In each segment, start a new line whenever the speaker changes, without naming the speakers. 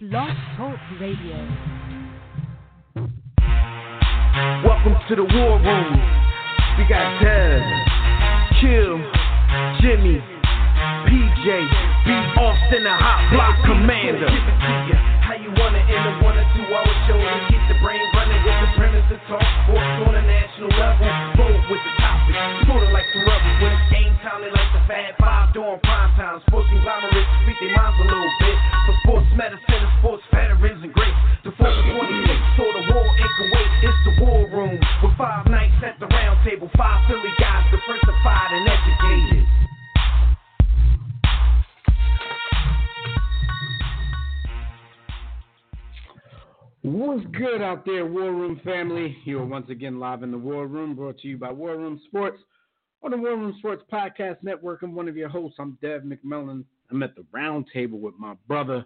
Blog Talk Radio.
Welcome to the war room. We got Dev, Kill, Jimmy, PJ, B. Austin, the hot block commander. How you wanna end a one or two hour show to keep the brain running with the premise to talk sports on a national level? Bold with the topic, sorta like some rebels. When it's game time, they like the Fat Five during prime time. Sports conglomerates speak their minds a little bit. Sports medicine sports veterans and greats. The 4th of 26, so the war in Kuwait. It's the war room with five at the round table. Five guys, diversified and educated.
What's good out there, War Room family? You are once again live in the War Room, brought to you by War Room Sports on the War Room Sports Podcast Network. I'm one of your hosts. I'm Dev McMillan. I'm at the round table with my brother,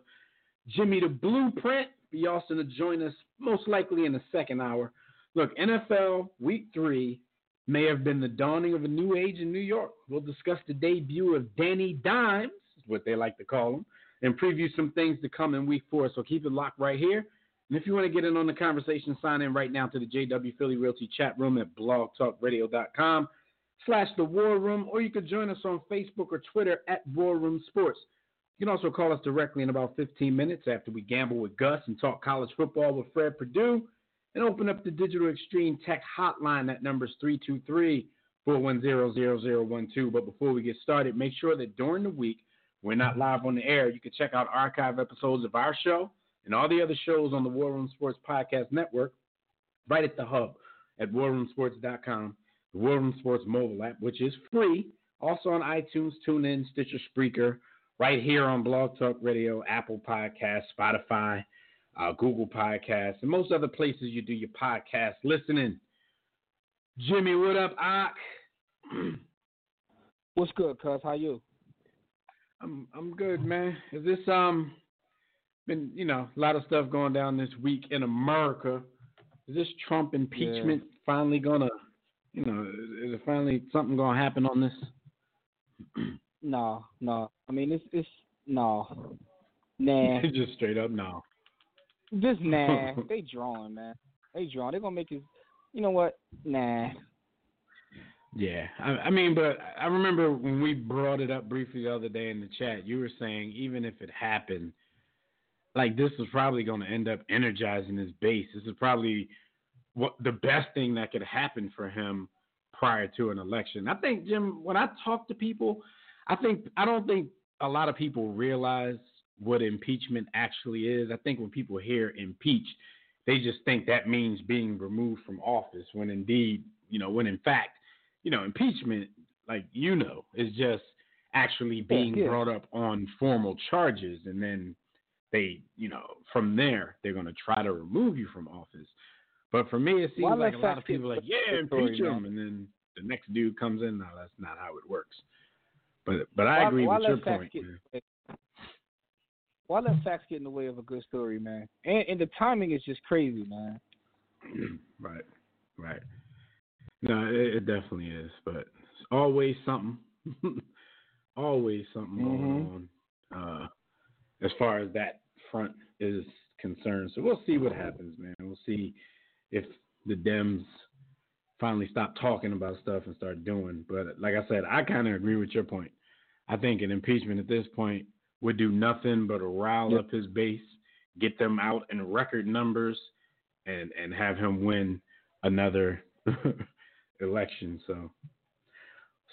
Jimmy the Blueprint. Be also to join us most likely in the second hour. Look, NFL Week 3 may have been the dawning of a new age in New York. We'll discuss the debut of Danny Dimes, what they like to call him, and preview some things to come in Week 4. So keep it locked right here. And if you want to get in on the conversation, sign in right now to the JW Philly Realty chat room at blogtalkradio.com slash the War Room, or you could join us on Facebook or Twitter at War Room Sports. You can also call us directly in about 15 minutes after we gamble with Gus and talk college football with Fred Perdue and open up the Digital Extreme Tech hotline. That number is 323 410 0012. But before we get started, make sure that during the week, we're not live on the air. You can check out archive episodes of our show and all the other shows on the War Room Sports Podcast Network right at the hub at warroomsports.com, the War Room Sports mobile app, which is free. Also on iTunes, TuneIn, Stitcher, Spreaker, right here on Blog Talk Radio, Apple Podcasts, Spotify, uh, Google Podcasts, and most other places you do your podcast listening. Jimmy, what up, Ock?
What's good, cuz? How you?
I'm I'm good, man. Is this um been you know a lot of stuff going down this week in America? Is this Trump impeachment yeah. finally gonna you know is it finally something gonna happen on this?
no, no. I mean it's it's no, nah.
Just straight up no.
Just nah. they drawing, man. They drawing. They're gonna make it. You know what? Nah.
Yeah, I, I, mean, but I remember when we brought it up briefly the other day in the chat, you were saying even if it happened, like this was probably going to end up energizing his base. This is probably what the best thing that could happen for him prior to an election. I think Jim, when I talk to people, I think I don't think a lot of people realize what impeachment actually is. I think when people hear impeach, they just think that means being removed from office when indeed, you know, when in fact you know, impeachment, like you know, is just actually being yeah, yeah. brought up on formal charges, and then they, you know, from there they're going to try to remove you from office. But for me, it seems Why like a lot of people are like, yeah, impeach him, and then the next dude comes in. No, that's not how it works. But but I agree
why
with your point.
Get, why let facts get in the way of a good story, man? And, and the timing is just crazy, man.
right, right. No, it, it definitely is, but it's always something. always something mm-hmm. going on uh, as far as that front is concerned. So we'll see what happens, man. We'll see if the Dems finally stop talking about stuff and start doing. But like I said, I kind of agree with your point. I think an impeachment at this point would do nothing but rile yep. up his base, get them out in record numbers, and and have him win another election. So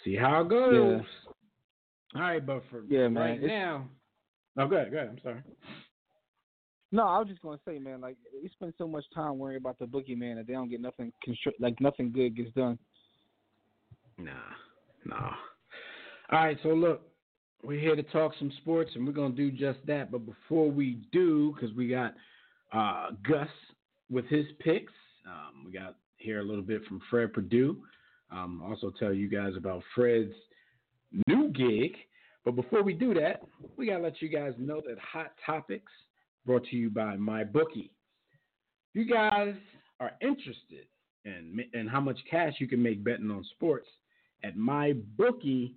see how it goes. Yeah. All right, but for
yeah,
right
man,
now. Oh, go ahead, go ahead. I'm sorry.
No, I was just gonna say, man, like we spend so much time worrying about the boogeyman that they don't get nothing constru- like nothing good gets done.
Nah, nah. All right, so look, we're here to talk some sports, and we're gonna do just that. But before we do, because we got uh, Gus with his picks, um, we got hear a little bit from Fred Perdue. Um, also tell you guys about Fred's new gig. But before we do that, we gotta let you guys know that Hot Topics brought to you by MyBookie. If you guys are interested in in how much cash you can make betting on sports at MyBookie,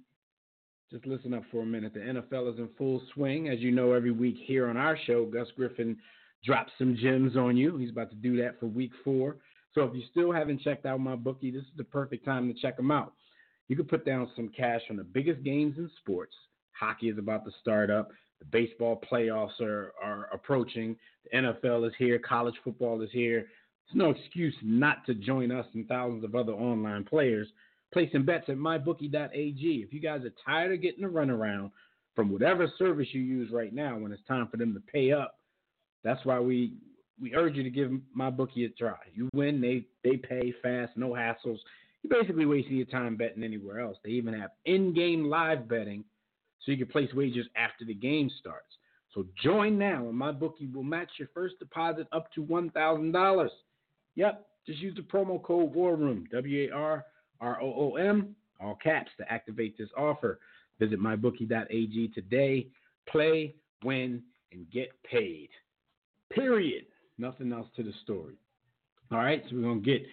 just listen up for a minute. The NFL is in full swing. As you know, every week here on our show, Gus Griffin drops some gems on you. He's about to do that for week four. So if you still haven't checked out MyBookie, this is the perfect time to check them out. You can put down some cash on the biggest games in sports. Hockey is about to start up. The baseball playoffs are, are approaching. The NFL is here. College football is here. There's no excuse not to join us and thousands of other online players placing bets at mybookie.ag. If you guys are tired of getting a runaround from whatever service you use right now when it's time for them to pay up, that's why we we urge you to give MyBookie a try. You win, they they pay fast, no hassles. You're basically wasting your time betting anywhere else. They even have in-game live betting, so you can place wagers after the game starts. So join now, and my bookie will match your first deposit up to one thousand dollars. Yep, just use the promo code War Room W A R R O O M all caps to activate this offer. Visit mybookie.ag today. Play, win, and get paid. Period. Nothing else to the story. All right, so we're going to get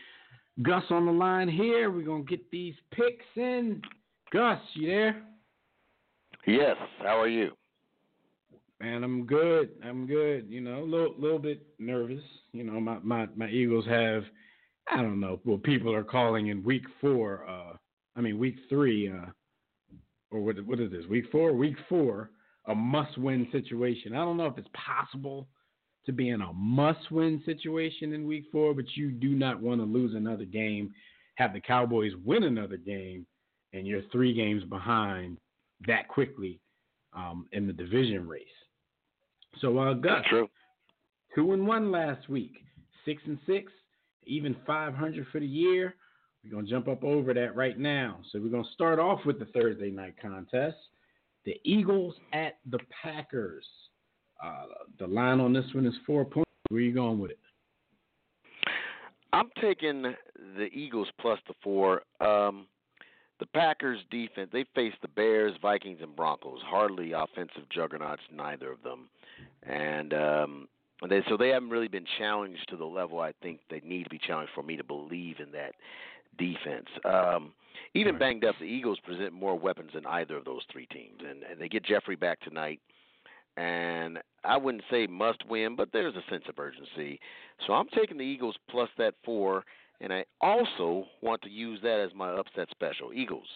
Gus on the line here. We're going to get these picks in. Gus, you there?
Yes. How are you?
Man, I'm good. I'm good. You know, a little, little bit nervous. You know, my, my, my Eagles have, I don't know, what people are calling in week four, uh, I mean, week three, uh, or what, what is this, week four? Week four, a must win situation. I don't know if it's possible to be in a must win situation in week four, but you do not want to lose another game, have the Cowboys win another game, and you're three games behind that quickly um, in the division race. So, uh, Gus,
true.
two and one last week, six and six, even 500 for the year. We're gonna jump up over that right now. So we're gonna start off with the Thursday night contest. The Eagles at the Packers. Uh, the line on this one is four points. Where are you going with it?
I'm taking the Eagles plus the four. Um, the Packers defense, they face the Bears, Vikings, and Broncos. Hardly offensive juggernauts, neither of them. And um, they, so they haven't really been challenged to the level I think they need to be challenged for me to believe in that defense. Um, even banged up, the Eagles present more weapons than either of those three teams, and, and they get Jeffery back tonight. And I wouldn't say must win, but there's a sense of urgency. So I'm taking the Eagles plus that four, and I also want to use that as my upset special. Eagles.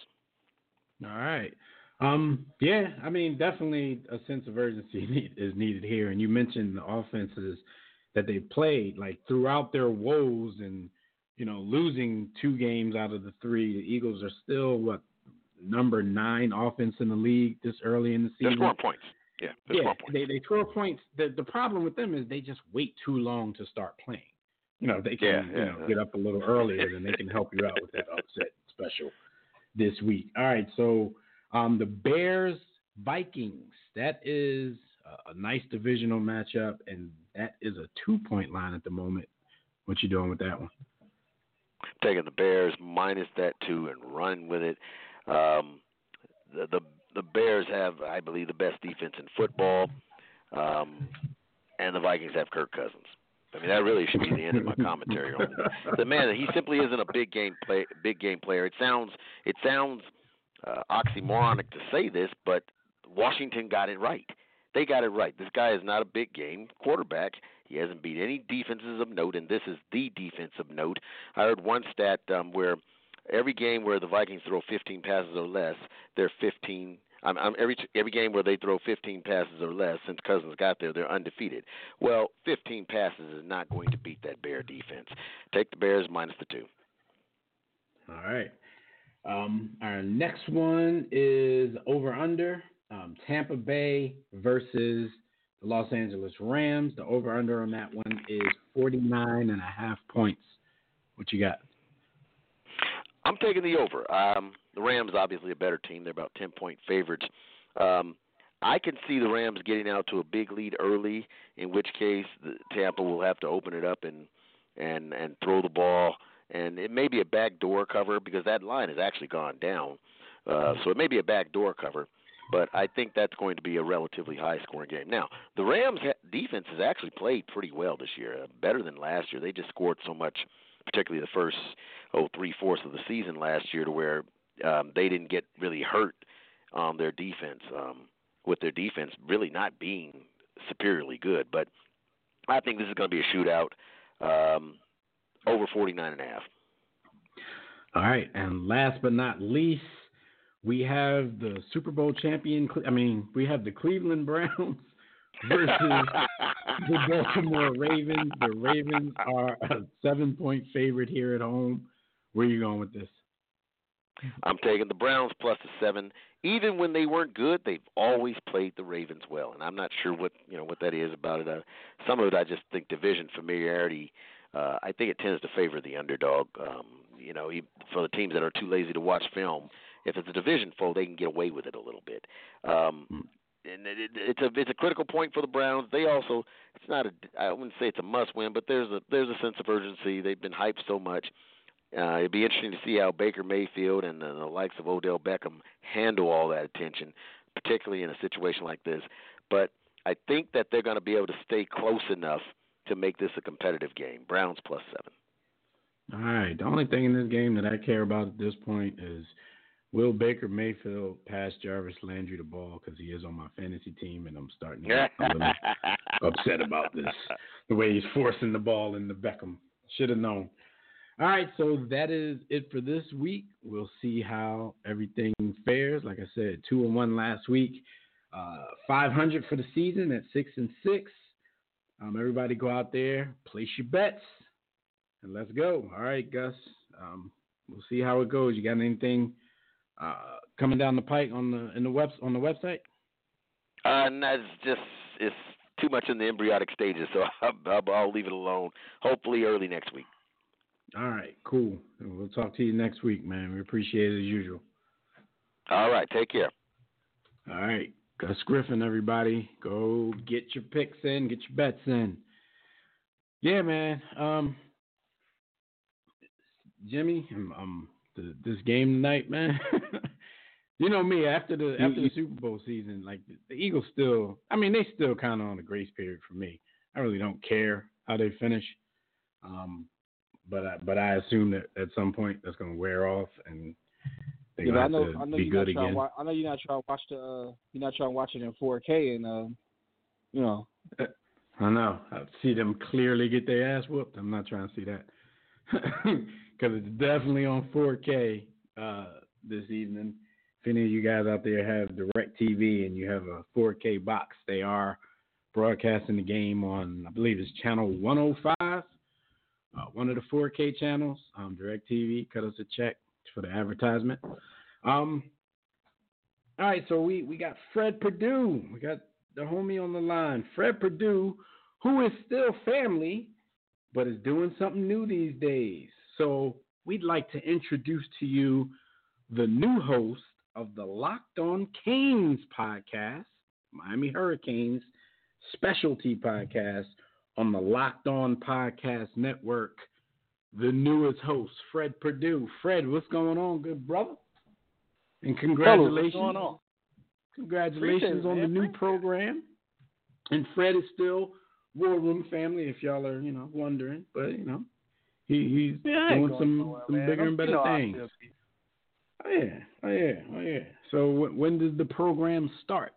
All right. Um, yeah, I mean, definitely a sense of urgency is needed here. And you mentioned the offenses that they played, like throughout their woes and you know losing two games out of the three. The Eagles are still what number nine offense in the league this early in the season.
There's more points. Yeah,
yeah,
points.
they they score points. The the problem with them is they just wait too long to start playing. You know, they can
Yeah,
you know
yeah.
get up a little earlier, then they can help you out with that upset special this week. All right, so um, the Bears Vikings. That is a, a nice divisional matchup, and that is a two point line at the moment. What you doing with that one?
taking the Bears minus that two and run with it. Um, the, the the Bears have, I believe, the best defense in football, um, and the Vikings have Kirk Cousins. I mean, that really should be the end of my commentary on it. The man, he simply isn't a big game play, big game player. It sounds, it sounds uh, oxymoronic to say this, but Washington got it right. They got it right. This guy is not a big game quarterback. He hasn't beat any defenses of note, and this is the defense of note. I heard one stat um, where every game where the Vikings throw 15 passes or less, they're 15. I'm, I'm, every every game where they throw 15 passes or less since Cousins got there, they're undefeated. Well, 15 passes is not going to beat that Bear defense. Take the Bears minus the two.
All right. Um, our next one is over under um, Tampa Bay versus the Los Angeles Rams. The over under on that one is 49 and a half points. What you got?
I'm taking the over. Um, the Rams obviously a better team. They're about 10 point favorites. Um, I can see the Rams getting out to a big lead early, in which case the, Tampa will have to open it up and and and throw the ball, and it may be a backdoor cover because that line has actually gone down. Uh, so it may be a backdoor cover, but I think that's going to be a relatively high scoring game. Now, the Rams defense has actually played pretty well this year, uh, better than last year. They just scored so much, particularly the first oh three fourths of the season last year, to where um, they didn't get really hurt on their defense. Um, with their defense really not being superiorly good, but I think this is going to be a shootout um, over forty nine and a half.
All right, and last but not least, we have the Super Bowl champion. I mean, we have the Cleveland Browns versus the Baltimore Ravens. The Ravens are a seven point favorite here at home. Where are you going with this?
I'm taking the Browns plus the seven. Even when they weren't good, they've always played the Ravens well, and I'm not sure what you know what that is about it. Uh, some of it, I just think division familiarity. Uh, I think it tends to favor the underdog. Um, you know, for the teams that are too lazy to watch film, if it's a division foe, they can get away with it a little bit. Um, hmm. And it, it's a it's a critical point for the Browns. They also it's not a I wouldn't say it's a must win, but there's a there's a sense of urgency. They've been hyped so much. Uh, it'd be interesting to see how Baker Mayfield and the, the likes of Odell Beckham handle all that attention, particularly in a situation like this. But I think that they're going to be able to stay close enough to make this a competitive game. Browns plus seven.
All right. The only thing in this game that I care about at this point is will Baker Mayfield pass Jarvis Landry the ball because he is on my fantasy team and I'm starting to get a little upset about this. The way he's forcing the ball into Beckham. Should have known. All right, so that is it for this week. We'll see how everything fares. Like I said, two and one last week, uh, 500 for the season at six and six. Um, everybody go out there, place your bets, and let's go. All right, Gus. Um, we'll see how it goes. You got anything uh, coming down the pike on the in the web on the website?
Uh, no, it's just it's too much in the embryonic stages, so I'll, I'll leave it alone. Hopefully, early next week.
All right, cool. We'll talk to you next week, man. We appreciate it as usual.
All right, take care.
All right, Gus Griffin, everybody, go get your picks in, get your bets in. Yeah, man. Um, Jimmy, um, um the, this game tonight, man. you know me after the after the Super Bowl season, like the, Eagles still. I mean, they still kind of on a grace period for me. I really don't care how they finish. Um, but I, but I assume that at some point that's going to wear off and they're yeah, going to have to be good again.
Wa- I know you're not trying to watch the uh, you're not trying to watch it in 4K and uh, you know.
I know. I see them clearly get their ass whooped. I'm not trying to see that because it's definitely on 4K uh, this evening. If any of you guys out there have DirecTV and you have a 4K box, they are broadcasting the game on I believe it's channel 105 uh, one of the 4K channels, um, TV cut us a check for the advertisement. Um, all right, so we, we got Fred Perdue. We got the homie on the line. Fred Perdue, who is still family, but is doing something new these days. So we'd like to introduce to you the new host of the Locked On Canes podcast, Miami Hurricanes specialty podcast on the Locked On Podcast Network, the newest host, Fred Perdue. Fred, what's going on, good brother? And congratulations.
Hello, what's going on?
Congratulations on the new program. And Fred is still War Room family, if y'all are, you know, wondering. But you know, he he's
yeah,
doing some nowhere, some
man.
bigger and better things. Oh yeah, oh yeah, oh yeah. So when does the program start?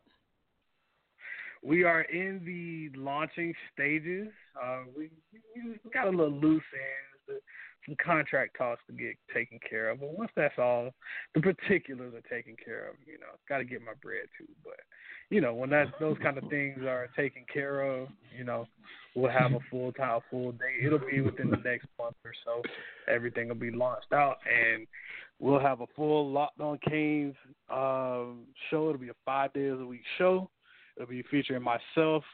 we are in the launching stages. Uh, we, we got a little loose ends, some contract talks to get taken care of. But once that's all, the particulars are taken care of. You know, got to get my bread too. But you know, when that those kind of things are taken care of, you know, we'll have a full time, full day. It'll be within the next month or so. Everything will be launched out, and we'll have a full Locked On Canes um, show. It'll be a five days a week show. It'll be featuring myself,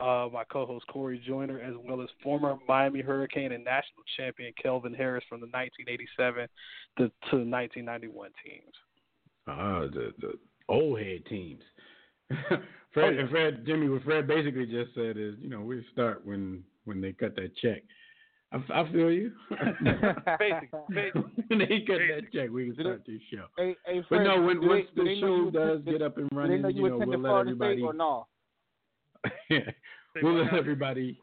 uh, my co-host Corey Joyner, as well as former Miami Hurricane and national champion Kelvin Harris from the 1987 to, to 1991 teams.
Ah, the the old head teams. Fred, oh. Fred, Jimmy, what Fred basically just said is, you know, we start when when they cut that check. I, I feel you.
basically,
when they cut that check, we can start this show.
Hey, hey,
Fred, but no, when
do
once
they,
the show does get up and running,
know
you,
you
know, we'll let everybody.
or no?
yeah, we'll let everybody.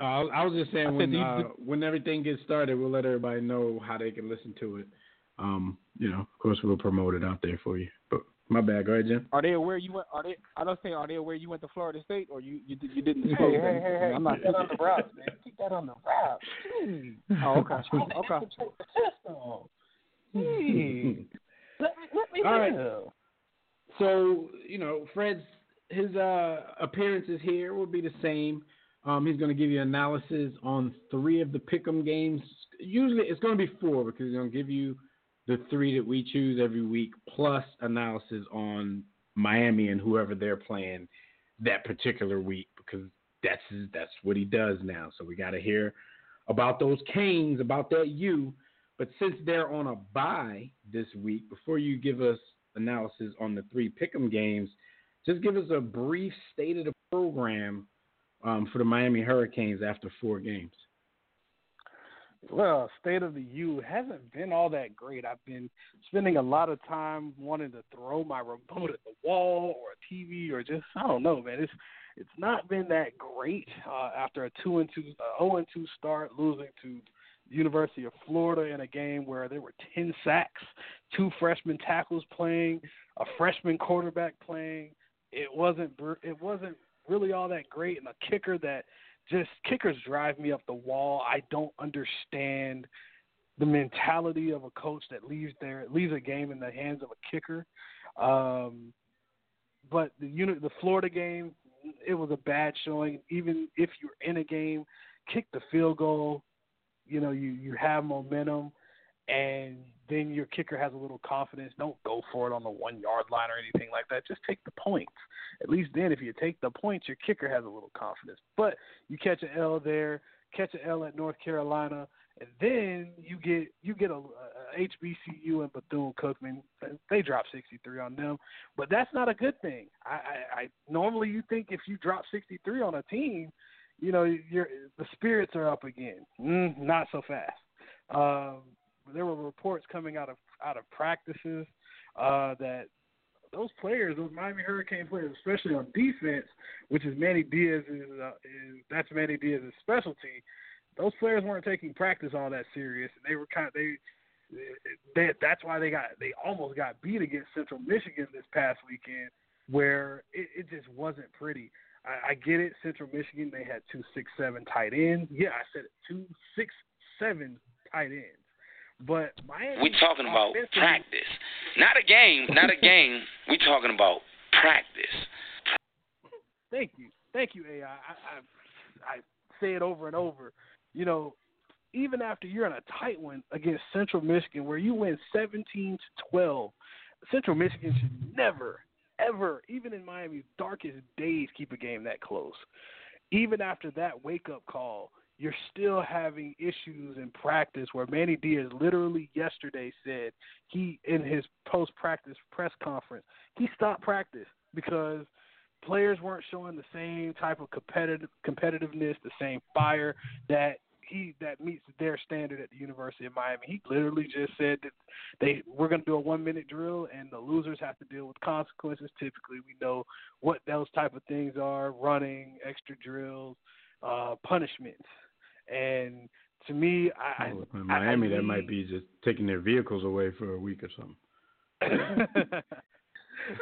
Uh, I was just saying when uh, when everything gets started, we'll let everybody know how they can listen to it. Um, you know, of course, we'll promote it out there for you. But my bad, go ahead, Jim.
Are they aware you went? Are they? I don't say. Are they aware you went to Florida State, or you you, you didn't?
Hey, hey, hey, hey, I'm not. Keep that on the route, man. Keep that on the route.
Oh, okay. okay.
Hey, let, let me
All
know.
Right. So you know, Fred's his uh, appearances here will be the same. Um, he's going to give you analysis on three of the pick'em games. Usually, it's going to be four because he's going to give you the three that we choose every week, plus analysis on Miami and whoever they're playing that particular week because that's that's what he does now. So we got to hear about those Canes, about that U. But since they're on a bye this week, before you give us analysis on the three pick'em games, just give us a brief state of the program um, for the Miami Hurricanes after four games.
Well, state of the U hasn't been all that great. I've been spending a lot of time wanting to throw my remote at the wall or a TV or just I don't know, man. It's it's not been that great uh, after a two and two, zero and two start, losing to University of Florida in a game where there were ten sacks, two freshman tackles playing, a freshman quarterback playing. It wasn't it wasn't really all that great, and a kicker that just kickers drive me up the wall. I don't understand the mentality of a coach that leaves their leaves a game in the hands of a kicker. Um, but the unit, the Florida game, it was a bad showing. Even if you're in a game, kick the field goal. You know, you you have momentum, and then your kicker has a little confidence. Don't go for it on the one yard line or anything like that. Just take the points. At least then, if you take the points, your kicker has a little confidence. But you catch an L there, catch an L at North Carolina, and then you get you get a, a HBCU and Bethune Cookman. They drop 63 on them, but that's not a good thing. I, I, I normally you think if you drop 63 on a team, you know your the spirits are up again. Mm, not so fast. Um, there were reports coming out of out of practices uh, that those players, those Miami Hurricane players, especially on defense, which is Manny Diaz's, uh, is that's Manny Diaz's specialty. Those players weren't taking practice all that serious. They were kind of they, they that's why they got they almost got beat against Central Michigan this past weekend, where it, it just wasn't pretty. I, I get it, Central Michigan they had two six seven tight ends. Yeah, I said it, two six seven tight ends. But Miami,
we talking about practice, not a game, not a game. we're talking about practice.
Thank you, thank you, AI. I, I, I say it over and over. You know, even after you're in a tight one against Central Michigan, where you win 17 to 12, Central Michigan should never, ever, even in Miami's darkest days, keep a game that close. Even after that wake up call, you're still having issues in practice where Manny Diaz literally yesterday said he in his post practice press conference he stopped practice because players weren't showing the same type of competitive competitiveness, the same fire that he that meets their standard at the University of Miami. He literally just said that they we're going to do a one minute drill and the losers have to deal with consequences. Typically, we know what those type of things are: running, extra drills, uh, punishments. And to me, I,
oh, in Miami,
I,
that might be just taking their vehicles away for a week or something.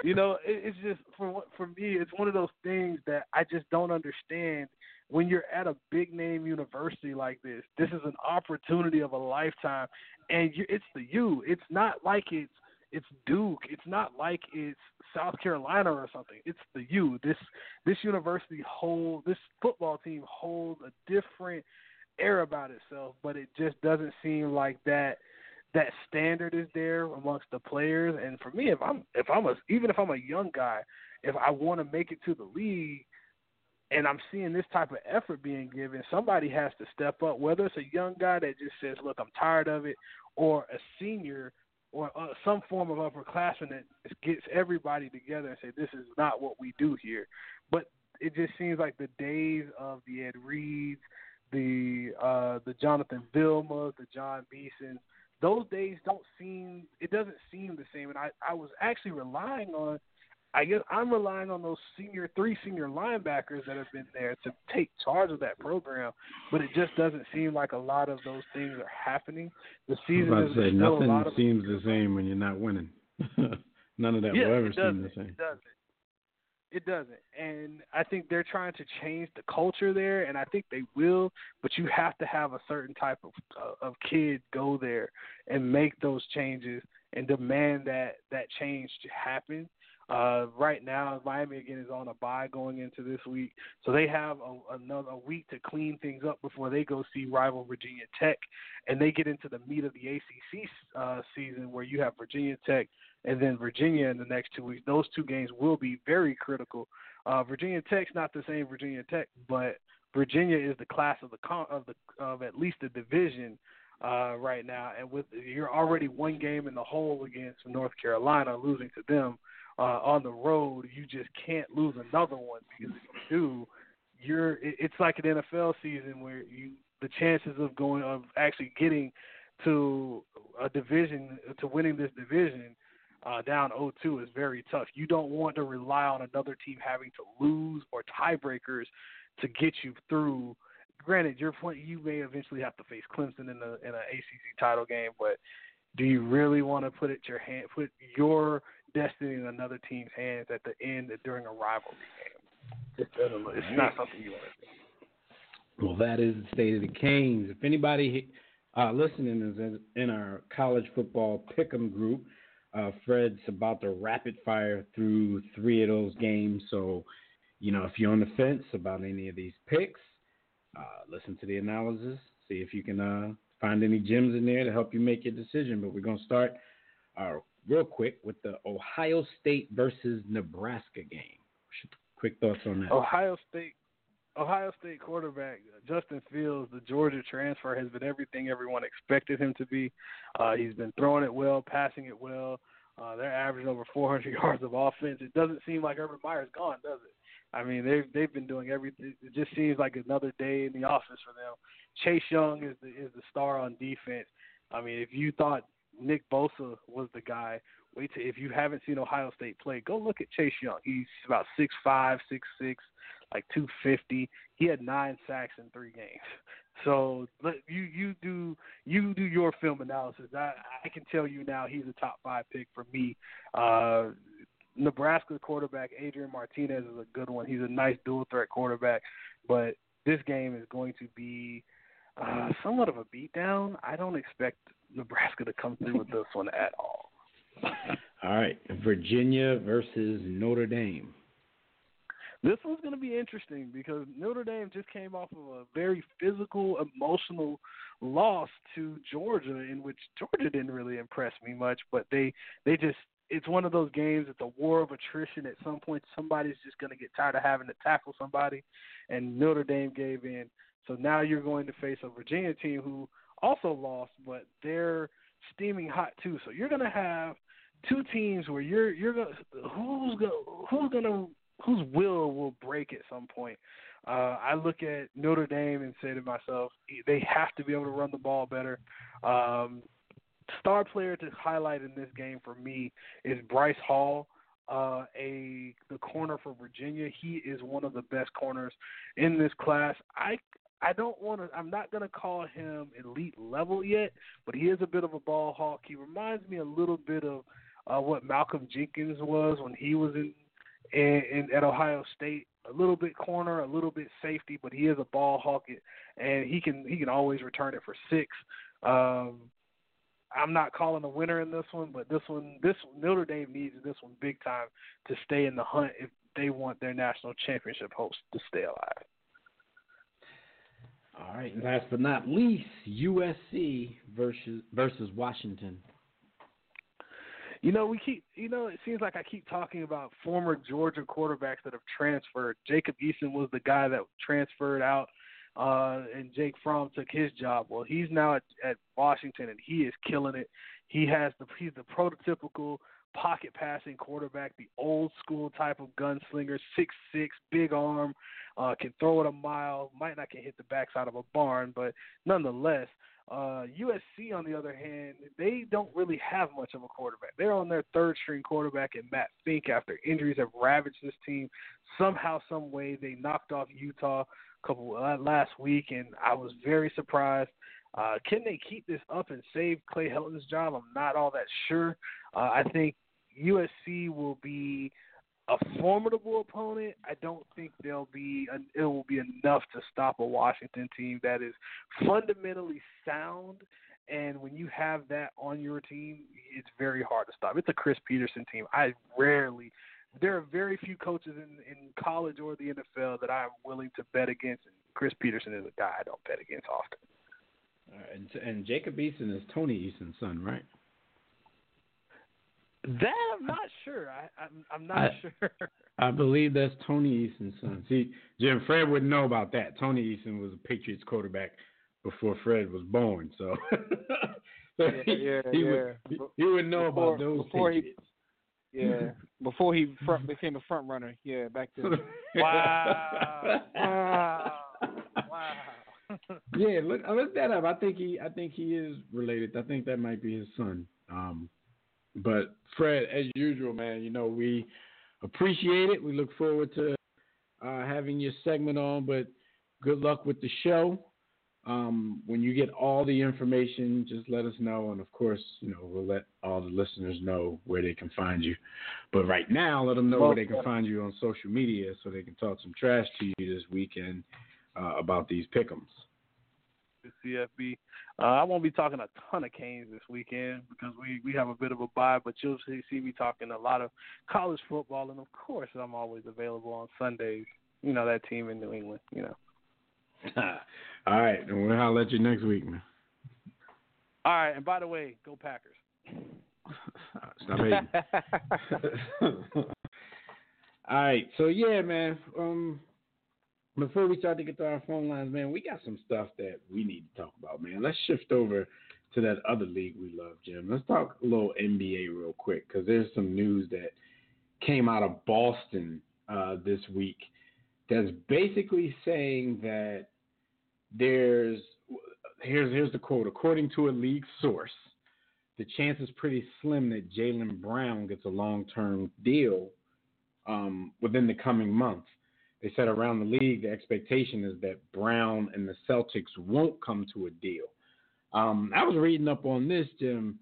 you know, it, it's just for for me, it's one of those things that I just don't understand. When you're at a big name university like this, this is an opportunity of a lifetime, and you, it's the U. It's not like it's it's Duke. It's not like it's South Carolina or something. It's the U. This this university hold this football team holds a different air about itself, but it just doesn't seem like that that standard is there amongst the players. And for me, if I'm if I'm a even if I'm a young guy, if I want to make it to the league, and I'm seeing this type of effort being given, somebody has to step up. Whether it's a young guy that just says, "Look, I'm tired of it," or a senior or uh, some form of upperclassmen that gets everybody together and say this is not what we do here. But it just seems like the days of the Ed Reeds, the uh, the Jonathan Vilma, the Jon Beason, those days don't seem. It doesn't seem the same. And I I was actually relying on. I guess I'm relying on those senior three senior linebackers that have been there to take charge of that program, but it just doesn't seem like a lot of those things are happening. The season
I was
is
about to say
a lot
nothing
of
seems the same when you're not winning. None of that will ever seem the same.
It doesn't. It doesn't. And I think they're trying to change the culture there, and I think they will. But you have to have a certain type of uh, of kid go there and make those changes and demand that that change to happen. Uh, right now, Miami again is on a bye going into this week, so they have a, another week to clean things up before they go see rival Virginia Tech, and they get into the meat of the ACC uh, season where you have Virginia Tech and then Virginia in the next two weeks. Those two games will be very critical. Uh, Virginia Tech's not the same Virginia Tech, but Virginia is the class of the con- of the of at least the division uh, right now, and with you're already one game in the hole against North Carolina, losing to them uh, on the road, you just can't lose another one because if you do, you're it, it's like an NFL season where you the chances of going of actually getting to a division to winning this division uh, down 0-2 is very tough. You don't want to rely on another team having to lose or tiebreakers to get you through. Granted, your point you may eventually have to face Clemson in a in an ACC title game, but do you really want to put it your hand put your destiny in another team's hands at the end during a rivalry game? It's not something you want to do.
Well, that is the state of the Canes. If anybody uh, listening is in, in our college football pick'em group, uh, Fred's about to rapid fire through three of those games. So, you know, if you're on the fence about any of these picks, uh, listen to the analysis, see if you can uh, find any gems in there to help you make your decision. But we're going to start uh, real quick with the Ohio State versus Nebraska game. Quick thoughts on that.
Ohio State Ohio State quarterback Justin Fields, the Georgia transfer, has been everything everyone expected him to be. Uh, he's been throwing it well, passing it well. Uh, they're averaging over 400 yards of offense. It doesn't seem like Urban Meyer's gone, does it? I mean, they've they've been doing everything. It just seems like another day in the office for them. Chase Young is the is the star on defense. I mean, if you thought Nick Bosa was the guy, wait till if you haven't seen Ohio State play, go look at Chase Young. He's about six five, six six, like two fifty. He had nine sacks in three games. So you you do you do your film analysis. I I can tell you now he's a top five pick for me. Uh, Nebraska quarterback Adrian Martinez is a good one. He's a nice dual threat quarterback, but this game is going to be uh, somewhat of a beatdown. I don't expect Nebraska to come through with this one at all.
All right, Virginia versus Notre Dame.
This one's going to be interesting because Notre Dame just came off of a very physical, emotional loss to Georgia, in which Georgia didn't really impress me much. But they they just it's one of those games. It's a war of attrition. At some point, somebody's just going to get tired of having to tackle somebody, and Notre Dame gave in. So now you're going to face a Virginia team who also lost, but they're steaming hot too. So you're to have two teams where you're you're gonna who's going who's to whose will will break at some point. Uh, I look at Notre Dame and say to myself, they have to be able to run the ball better. Um, star player to highlight in this game for me is Bryce Hall, uh, a the corner for Virginia. He is one of the best corners in this class. I I don't want to. I'm not going to call him elite level yet, but he is a bit of a ball hawk. He reminds me a little bit of uh, what Malcolm Jenkins was when he was in, in, in at Ohio State. A little bit corner, a little bit safety, but he is a ball hawk, and he can he can always return it for six. Um, I'm not calling a winner in this one, but this one, this Notre Dame needs this one big time to stay in the hunt if they want their national championship hopes to stay alive.
All right, and last but not least, USC versus versus Washington.
You know, we keep. You know, it seems like I keep talking about former Georgia quarterbacks that have transferred. Jacob Eason was the guy that transferred out uh, and Jake Fromm took his job. Well, he's now at, at Washington, and he is killing it. He has the he's the prototypical pocket passing quarterback, the old school type of gunslinger, six six, big arm, uh, can throw it a mile. Might not can hit the backside of a barn, but nonetheless, uh, USC on the other hand, they don't really have much of a quarterback. They're on their third string quarterback in Matt Fink after injuries have ravaged this team. Somehow, some way, they knocked off Utah a couple uh, last week, and I was very surprised. Uh, can they keep this up and save Clay Helton's job? I'm not all that sure. Uh, I think USC will be a formidable opponent. I don't think they'll be it will be enough to stop a Washington team that is fundamentally sound. And when you have that on your team, it's very hard to stop. It's a Chris Petersen team. I rarely there are very few coaches in, in college or the NFL that I'm willing to bet against. And Chris Petersen is a guy I don't bet against often.
And, and Jacob Eason is Tony Eason's son, right?
That I'm not sure. I, I'm I'm not I, sure.
I believe that's Tony Eason's son. See, Jim Fred wouldn't know about that. Tony Eason was a Patriots quarterback before Fred was born, so,
so yeah,
he,
yeah,
he
yeah.
would he would know
before,
about those
before
Patriots.
He, yeah, before he front, became a front runner. Yeah, back then.
wow. wow. Wow.
yeah, look, look that up. I think he, I think he is related. I think that might be his son. Um, but Fred, as usual, man, you know we appreciate it. We look forward to uh, having your segment on. But good luck with the show. Um, when you get all the information, just let us know, and of course, you know we'll let all the listeners know where they can find you. But right now, let them know where they can find you on social media, so they can talk some trash to you this weekend uh, about these pickums.
CFB. Uh, I won't be talking a ton of Canes this weekend because we we have a bit of a bye, but you'll see, see me talking a lot of college football, and of course, I'm always available on Sundays. You know that team in New England. You know.
All right, and we'll holler at you next week, man.
All right, and by the way, go Packers.
Stop hating. All right, so yeah, man. Um, before we start to get to our phone lines, man, we got some stuff that we need to talk about, man. Let's shift over to that other league we love, Jim. Let's talk a little NBA real quick because there's some news that came out of Boston uh, this week that's basically saying that there's here's here's the quote according to a league source the chance is pretty slim that Jaylen Brown gets a long term deal um, within the coming months they said around the league, the expectation is that Brown and the Celtics won't come to a deal. Um, I was reading up on this, Jim.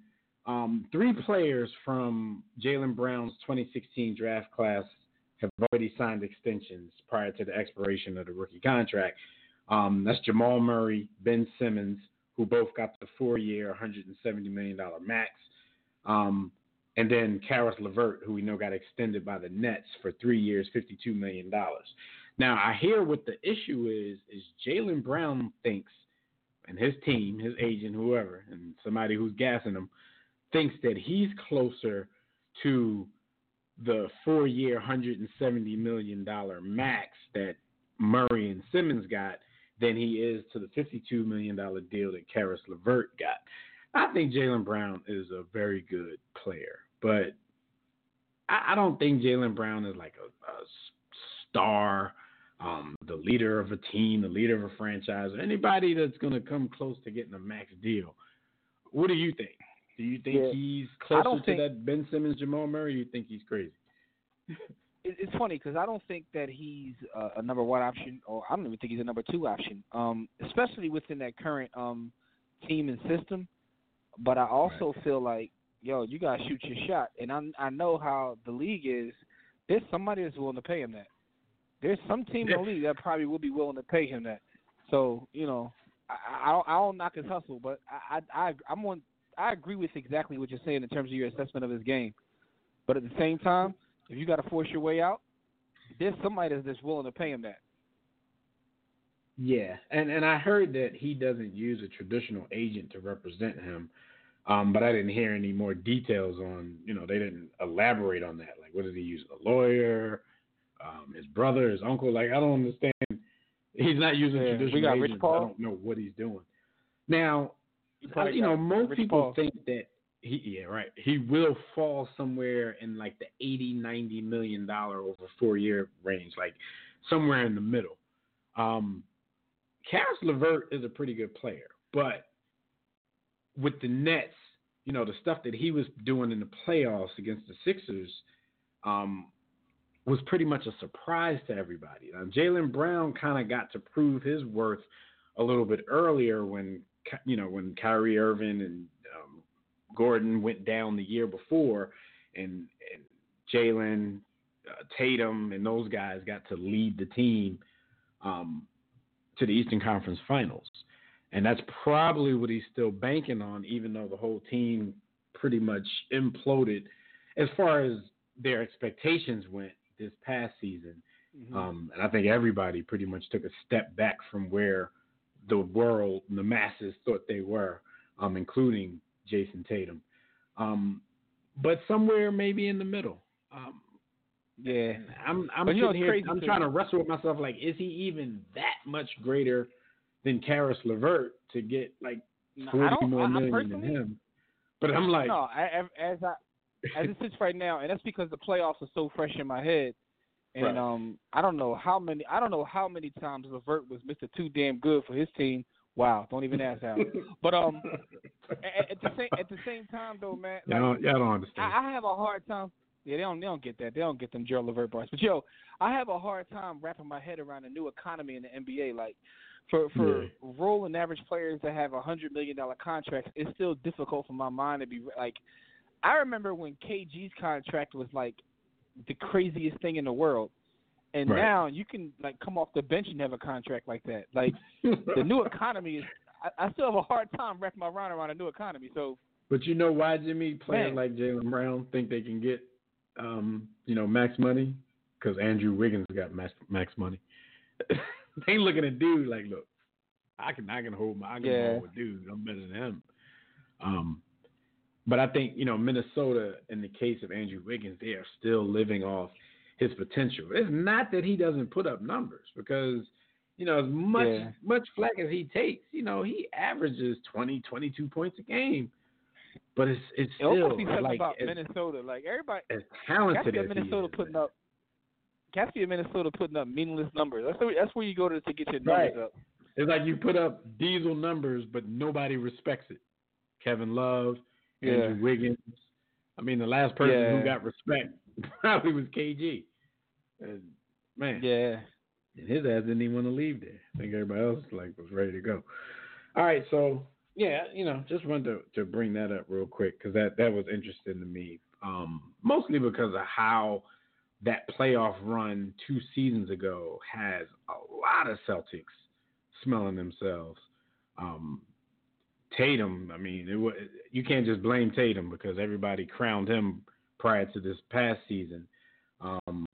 Um, three players from Jaylen Brown's 2016 draft class have already signed extensions prior to the expiration of the rookie contract. Um, that's Jamal Murray, Ben Simmons, who both got the four-year, $170 million max. Um, and then Caris LeVert, who we know got extended by the Nets for three years, $52 million. Now, I hear what the issue is, is Jaylen Brown thinks, and his team, his agent, whoever, and somebody who's gassing him, thinks that he's closer to the four-year, $170 million max that Murray and Simmons got than he is to the $52 million deal that Caris LeVert got. I think Jaylen Brown is a very good player, but I, I don't think Jaylen Brown is like a, a star, um, the leader of a team, the leader of a franchise, or anybody that's going to come close to getting a max deal. What do you think? Do you think
Yeah.
he's closer to
think-
that Ben Simmons, Jamal Murray? Or you think he's crazy?
it's funny because I don't think that he's uh, a number one option, or I don't even think he's a number two option, um, especially within that current um, team and system. But I also feel like, yo, you gotta shoot your shot, and I I know how the league is. There's somebody that's willing to pay him that. There's some team in the league that probably will be willing to pay him that. So you know, I I don't, I don't knock his hustle, but I I I- I'm on. I agree with exactly what you're saying in terms of your assessment of his game. But at the same time, if you got to force your way out, there's somebody that's just willing to pay him that.
Yeah, and and I heard that he doesn't use a traditional agent to represent him, um, but I didn't hear any more details on. You know, they didn't elaborate on that. Like, what does he use? A lawyer, um, his brother, his uncle? Like, I don't understand. He's not using
Yeah,
traditional
we got Rich
agents.
Paul.
I don't know what he's doing. Now,
You probably
you know, most
Rich
people
Paul.
think that he, yeah, right. He will fall somewhere in like the 80, 90 million dollar over four year range, like somewhere in the middle. Um, Caris LeVert is a pretty good player, but with the Nets, you know, the stuff that he was doing in the playoffs against the Sixers, um, was pretty much a surprise to everybody. Now, Jaylen Brown kind of got to prove his worth a little bit earlier when you know when Kyrie Irving and um, Gordon went down the year before, and and Jaylen, uh, Tatum, and those guys got to lead the team um, to the Eastern Conference Finals, and that's probably what he's still banking on, even though the whole team pretty much imploded as far as their expectations went this past season.
Mm-hmm.
Um, and I think everybody pretty much took a step back from where the world, the masses thought they were, um, including Jayson Tatum. Um, but somewhere maybe in the middle. Um,
Yeah.
I'm I'm
But you know
sitting
what's
here,
crazy
I'm
too?
trying to wrestle with myself like, is he even that much greater than Caris LeVert to get like forty
don't-
more million than him? But I'm like,
no, I, as I as it sits right now, and that's because the playoffs are so fresh in my head. And
Right.
um, I don't know how many. I don't know how many times LeVert was Mister Too Damn Good for his team. Wow, don't even ask how. But um, at, at the same at the same time though, man,
y'all don't, y'all don't understand.
I, I have a hard time. Yeah, they don't they don't get that. They don't get them Gerald Levert bars. But yo, I have a hard time wrapping my head around a new economy in the NBA. Like for for
Yeah.
rolling average players that have a hundred million dollar contracts, it's still difficult for my mind to be like. I remember when KG's contract was like the craziest thing in the world. And
Right.
now you can like come off the bench and have a contract like that. Like the new economy is. I, I still have a hard time wrapping my mind around a new economy. So
But you know why Jimmy playing
Man.
like Jaylen Brown think they can get, um, you know, max money? Because Andrew Wiggins got max max money. they looking at dude like, look, I can I can hold my I can
Yeah.
ball with dude. I'm better than him. Um, but I think you know Minnesota, in the case of Andrew Wiggins, they are still living off his potential. It's not that he doesn't put up numbers because you know as much
Yeah.
much flack as he takes, you know he averages 20, 22 points a game. But it's it's still
something
like
about Minnesota. Like everybody,
as talented as
Minnesota
he is,
putting up. Gatsby of Minnesota putting up meaningless numbers. That's where, that's where you go to to get your numbers
Right.
up.
It's like you put up diesel numbers, but nobody respects it. Kevin Love,
Yeah.
Andrew Wiggins. I mean, the last person
Yeah.
who got respect probably was KG. And man,
Yeah.
and his ass didn't even want to leave there. I think everybody else like was ready to go. All right, so yeah, you know, just wanted to, to bring that up real quick because that that was interesting to me. Um, mostly because of how that playoff run two seasons ago has a lot of Celtics smelling themselves. Um, Tatum, I mean, it, you can't just blame Tatum because everybody crowned him prior to this past season. Um,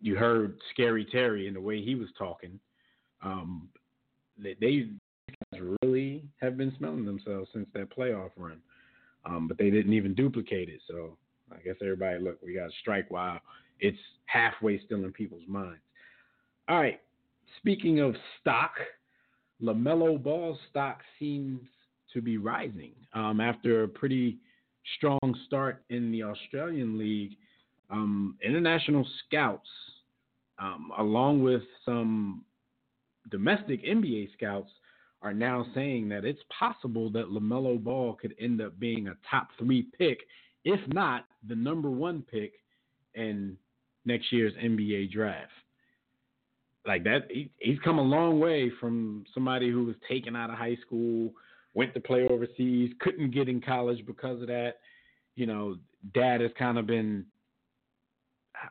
you heard Scary Terry and the way he was talking. Um, they, they really have been smelling themselves since that playoff run, um, but they didn't even duplicate it. So I guess everybody, look, we got strike while it's halfway still in people's minds. All right. Speaking of stock, LaMelo Ball stock seems to be rising um, after a pretty strong start in the Australian League. Um, international scouts, um, along with some domestic NBA scouts, are now saying that it's possible that LaMelo Ball could end up being a top three pick, if not the number one pick in next year's NBA draft. Like that, he, he's come a long way from somebody who was taken out of high school, went to play overseas, couldn't get in college because of that. You know, dad has kind of been,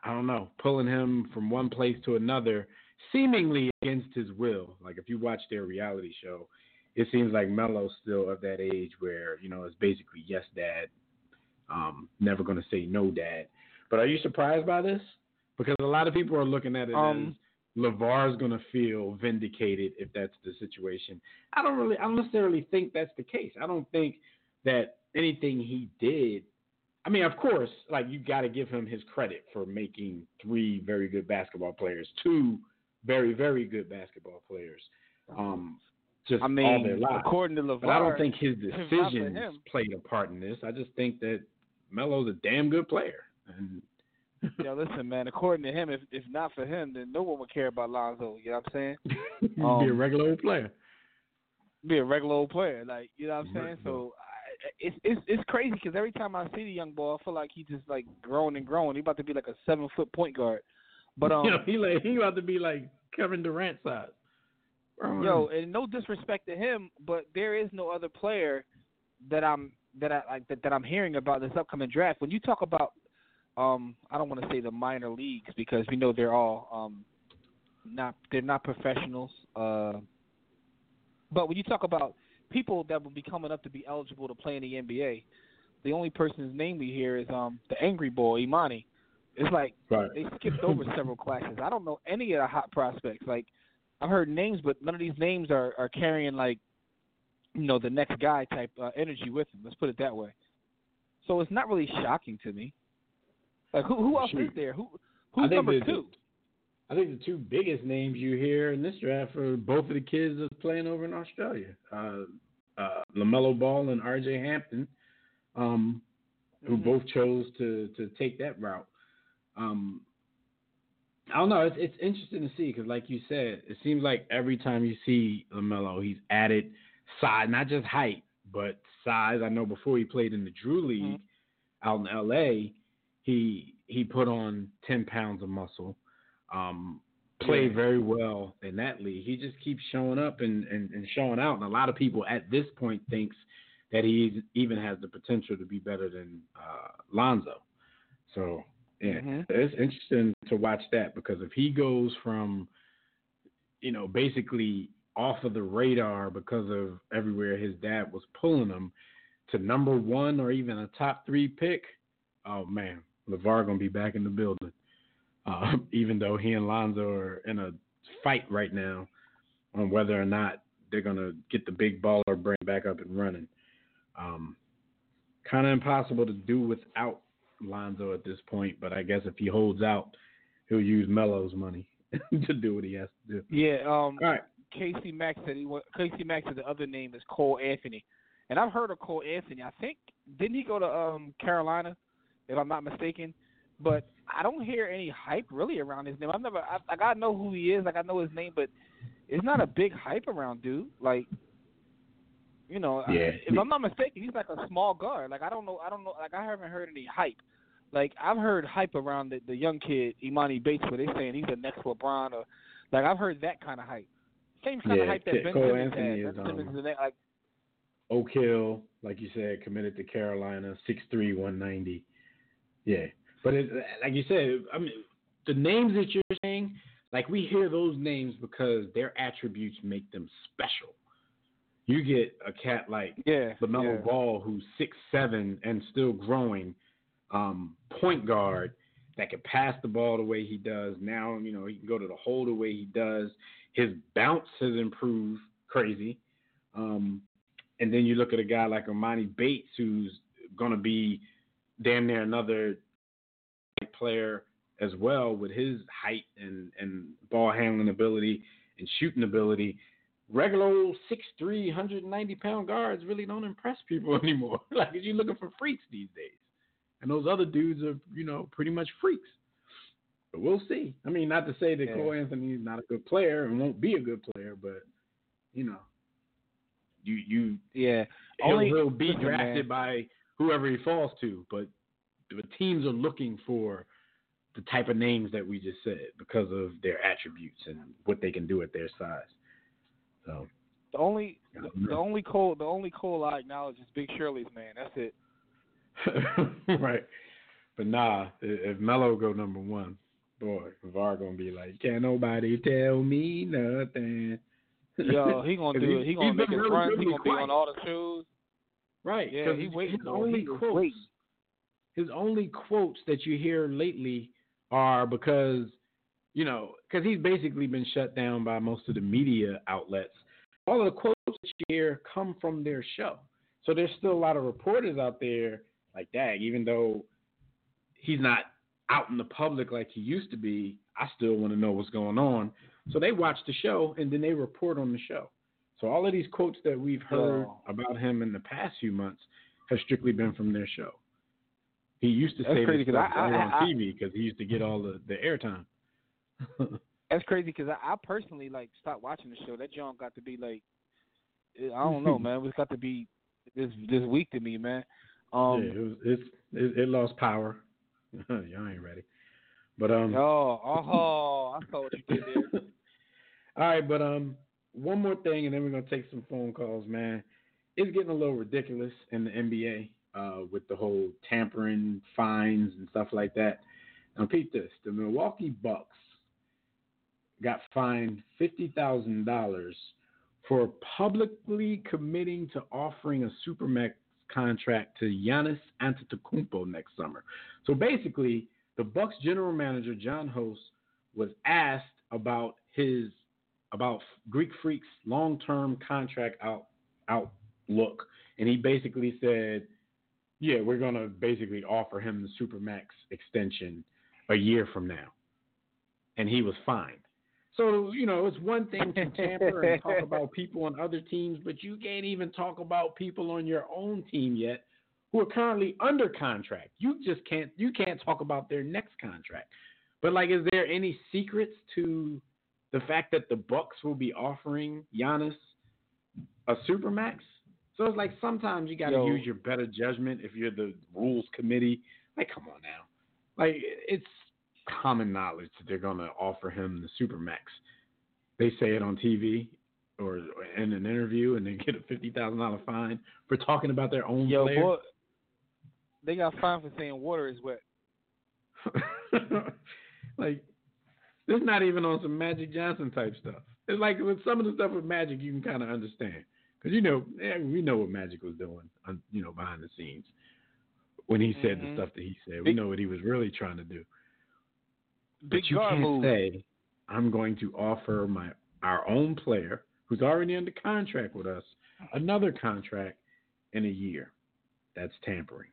I don't know, pulling him from one place to another, seemingly against his will. Like if you watch their reality show, it seems like Melo's still of that age where you know it's basically yes, dad, um, never going to say no, dad. But are you surprised by this? Because a lot of people are looking at it
Um,
as LaVar's going to feel vindicated if that's the situation. I don't really, I don't necessarily think that's the case. I don't think that anything he did. I mean, of course, like you got to give him his credit for making three very good basketball players, two very, very good basketball players. Um, just
I mean,
all their lives.
according to LeVar,
but I don't think his decisions played a part in this. I just think that Melo's a damn good player. And
Yo, listen, man. According to him, if if not for him, then no one would care about Lonzo. You know what I'm saying?
he'd be a
Um,
regular old player.
Be a regular old player, like you know what I'm saying. So I, it's it's it's crazy because every time I see the young boy, I feel like he's just like growing and growing. He's about to be like a seven foot point guard. But um,
you know, he like he about to be like Kevin Durant size.
Yo, and no disrespect to him, but there is no other player that I'm that I like that, that I'm hearing about this upcoming draft. When you talk about um I don't want to say the minor leagues because we know they're all um not they're not professionals. Uh but when you talk about people that will be coming up to be eligible to play in the NBA, the only person's name we hear is um the angry boy, Emoni. It's like
Right.
they skipped over several classes. I don't know any of the hot prospects. Like I've heard names, but none of these names are are carrying like you know the next guy type uh, energy with them. Let's put it that way. So it's not really shocking to me. Like who who else
Shoot.
is there? Who who's number
the-
two?
I think the two biggest names you hear in this draft are both of the kids that's playing over in Australia, uh, uh, LaMelo Ball and R.J. Hampton, um, who
Mhm.
both chose to to take that route. Um, I don't know. It's it's interesting to see because, like you said, it seems like every time you see LaMelo, he's added size, not just height, but size. I know before he played in the Drew League out in L.A., he he put on ten pounds of muscle. Um, played very well in that league. He just keeps showing up and, and, and showing out. And a lot of people at this point thinks that he even has the potential to be better than uh, Lonzo. So yeah,
Mhm.
it's interesting to watch that because if he goes from, you know, basically off of the radar because of everywhere his dad was pulling him to number one or even a top three pick, oh man, LaVar gonna be back in the building. Uh, even though he and Lonzo are in a fight right now on whether or not they're gonna get the Big Baller Brand back up and running. Um, kind of impossible to do without Lonzo at this point, but I guess if he holds out, he'll use Melo's money to do what he has to do.
Yeah, um,
All right.
Casey Mack said he wa- Casey Mack said the other name is Cole Anthony, and I've heard of Cole Anthony. I think didn't he go to um Carolina, if I'm not mistaken? But I don't hear any hype really around his name. I've never, I, like, I know who he is, like I know his name, but it's not a big hype around dude. Like, you know, I- if I'm not mistaken, he's like a small guard. Like I don't know, I don't know, like I haven't heard any hype. Like I've heard hype around the, the young kid Emoni Bates, where they're saying he's the next LeBron, or like I've heard that kind of hype. Same kind of hype that Ben
Cole
Simmons
Anthony
had.
is,
Ben Simmons
um,
is that, like
Oak Hill, like you said, committed to Carolina, six three, one ninety. 190. Yeah, but it, like you said, I mean, the names that you're saying, like we hear those names because their attributes make them special. You get a cat like
yeah,
LaMelo
yeah.
Ball, who's six seven and still growing, um, point guard that can pass the ball the way he does. Now, you know, he can go to the hole the way he does. His bounce has improved crazy. Um, and then you look at a guy like Armani Bates, who's going to be damn near another player as well with his height and, and ball handling ability and shooting ability. Regular old 6'3", 190 pound guards really don't impress people anymore. like you're looking for freaks these days. And those other dudes are, you know, pretty much freaks. But we'll see. I mean, not to say that
Yeah.
Cole Anthony is not a good player and won't be a good player, but you know, you you
yeah.
he'll,
Only
he'll be drafted
man.
by whoever he falls to, but the teams are looking for the type of names that we just said because of their attributes and what they can do at their size. So
The only the, the only Cole the only Cole I acknowledge is Big Shirley's man. That's it.
right. But nah, if Melo go number one, boy, VAR gonna be like, can't nobody tell me nothing.
Yo, he gonna do it. He gonna make
been
it
really.
He gonna be
quiet.
on all the shows.
Right.
Yeah, he waiting,
His only quotes,
waiting.
his only quotes that you hear lately are because, you know, because he's basically been shut down by most of the media outlets. All of the quotes that you hear come from their show. So there's still a lot of reporters out there like that, even though he's not out in the public like he used to be. I still want to know what's going on. So they watch the show and then they report on the show. So all of these quotes that we've heard
Oh.
about him in the past few months have strictly been from their show. He used to
That's
say
crazy
this
'cause
stuff
I-
right
I-
on
I-
TV because he used to get all the, the airtime.
That's crazy because I, I personally like stopped watching the show. That John got to be like, I don't know, man. It's got to be this this week to me, man. Um,
yeah, it was it's it, it lost power. Y'all ain't ready. But um
oh, oh, I saw what you did there.
All right, but um, one more thing, and then we're gonna take some phone calls, man. It's getting a little ridiculous in the NBA uh, with the whole tampering fines and stuff like that. Now, peep this: the Milwaukee Bucks got fined fifty thousand dollars for publicly committing to offering a supermax contract to Giannis Antetokounmpo next summer. So basically, the Bucks general manager Jon Horst was asked about his about Greek Freak's long-term contract out outlook, and he basically said, "Yeah, we're gonna basically offer him the supermax extension a year from now," and he was fine. So you know, it's one thing to tamper and talk about people on other teams, but you can't even talk about people on your own team yet who are currently under contract. You just can't you can't talk about their next contract. But like, is there any secrets to the fact that the Bucks will be offering Giannis a supermax? So it's like sometimes you got to use your better judgment if you're the rules committee. Like, come on now, like it's common knowledge that they're gonna offer him the supermax. They say it on TV or in an interview, and they get a fifty thousand dollar fine for talking about their own
Yo,
player.
boy, they got fined for saying water is wet.
like it's not even on some Magic Johnson type stuff. It's like with some of the stuff with Magic, you can kind of understand because you know eh, we know what Magic was doing, uh, you know, behind the scenes when he said
Mhm.
the stuff that he said. We
Big-
know what he was really trying to do. But you can't
move.
say I'm going to offer my our own player who's already under contract with us another contract in a year. That's tampering.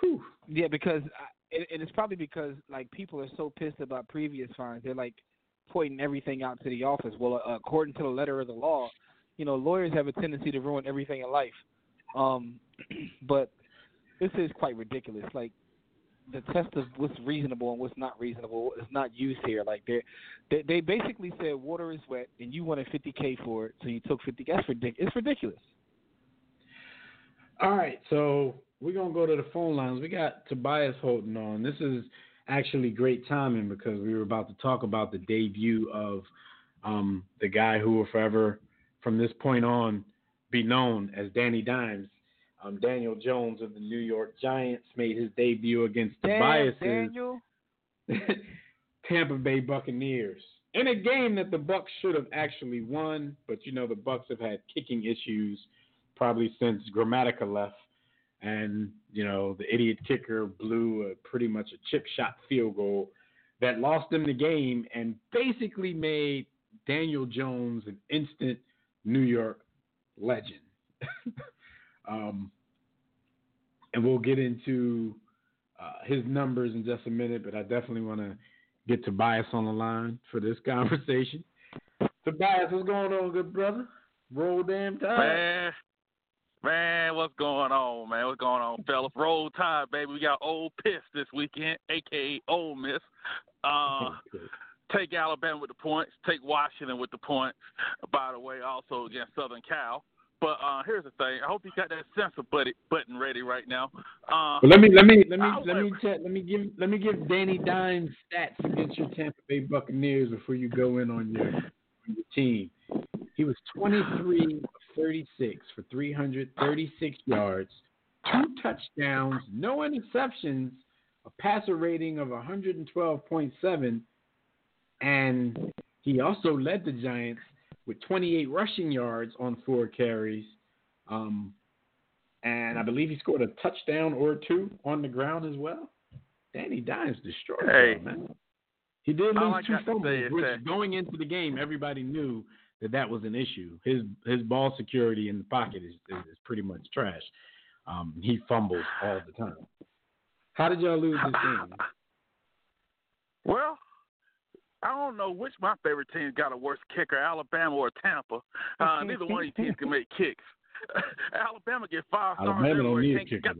Whew.
Yeah, because I, and and it's probably because like people are so pissed about previous fines, they're like pointing everything out to the office. Well, uh, according to the letter of the law, you know, lawyers have a tendency to ruin everything in life. Um, but this is quite ridiculous. Like the test of what's reasonable and what's not reasonable is not used here. Like they they they basically said water is wet and you wanted 50k for it, so you took 50. That's ridiculous. It's ridiculous.
All right, so we're gonna go to the phone lines. We got Tobias Holton on. This is actually great timing because we were about to talk about the debut of um, the guy who will forever, from this point on, be known as Danny Dimes. Um, Daniel Jones of the New York Giants made his debut against
Damn,
Tobias's Tampa Bay Buccaneers in a game that the Bucks should have actually won, but you know the Bucks have had kicking issues probably since Grammatica left, and you know the idiot kicker blew a pretty much a chip shot field goal that lost them the game and basically made Daniel Jones an instant New York legend. um, and we'll get into uh, his numbers in just a minute, but I definitely want to get Tobias on the line for this conversation. Tobias, what's going on, good brother? Roll damn time.
Man, man, what's going on, man? What's going on, fellas? Roll Tide, baby. We got Old Piss this weekend, aka Ole Miss. Uh, take Alabama with the points. Take Washington with the points. By the way, also against Southern Cal. But uh, here's the thing. I hope you got that censor button button ready right now. Uh,
But let me let me let me let me check, let me give let me give Danny Dimes stats against your Tampa Bay Buccaneers before you go in on your on your team. He was 23 36 for 336 yards, two touchdowns, no interceptions, a passer rating of 112.7, and he also led the Giants with 28 rushing yards on four carries. Um, and I believe he scored a touchdown or two on the ground as well. Danny Dimes destroyed
Hey.
y'all, man. He did lose two fumbles, which
that-
going into the game, everybody knew that that was an issue. His his ball security in the pocket is is, is pretty much trash. Um, he fumbles all the time. How did y'all lose this game?
Well, I don't know which my favorite team got a worse kicker, Alabama or Tampa. Uh, neither one of these teams can make kicks. Alabama get five stars
Alabama don't need a kicker,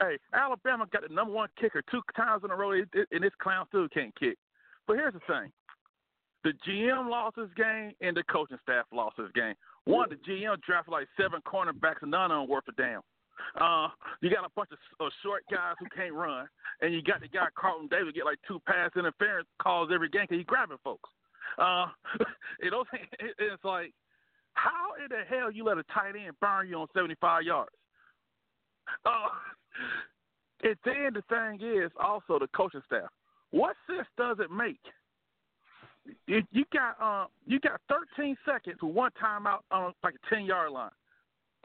Hey, Alabama got the number one kicker two times in a row, and this clown still can't kick. But here's the thing: the GM lost his game, and the coaching staff lost his game. One, the GM drafted like seven cornerbacks, and none of them worth a damn. Uh, you got a bunch of, of short guys who can't run, and you got the guy Carlton Davis get like two pass interference calls every game because he's grabbing folks. Uh, it don't, it, it's like, how in the hell you let a tight end burn you on 75 yards? Uh, and then the thing is also the coaching staff. What sense does it make? You, you got uh, you got 13 seconds with one timeout on like a 10 yard line.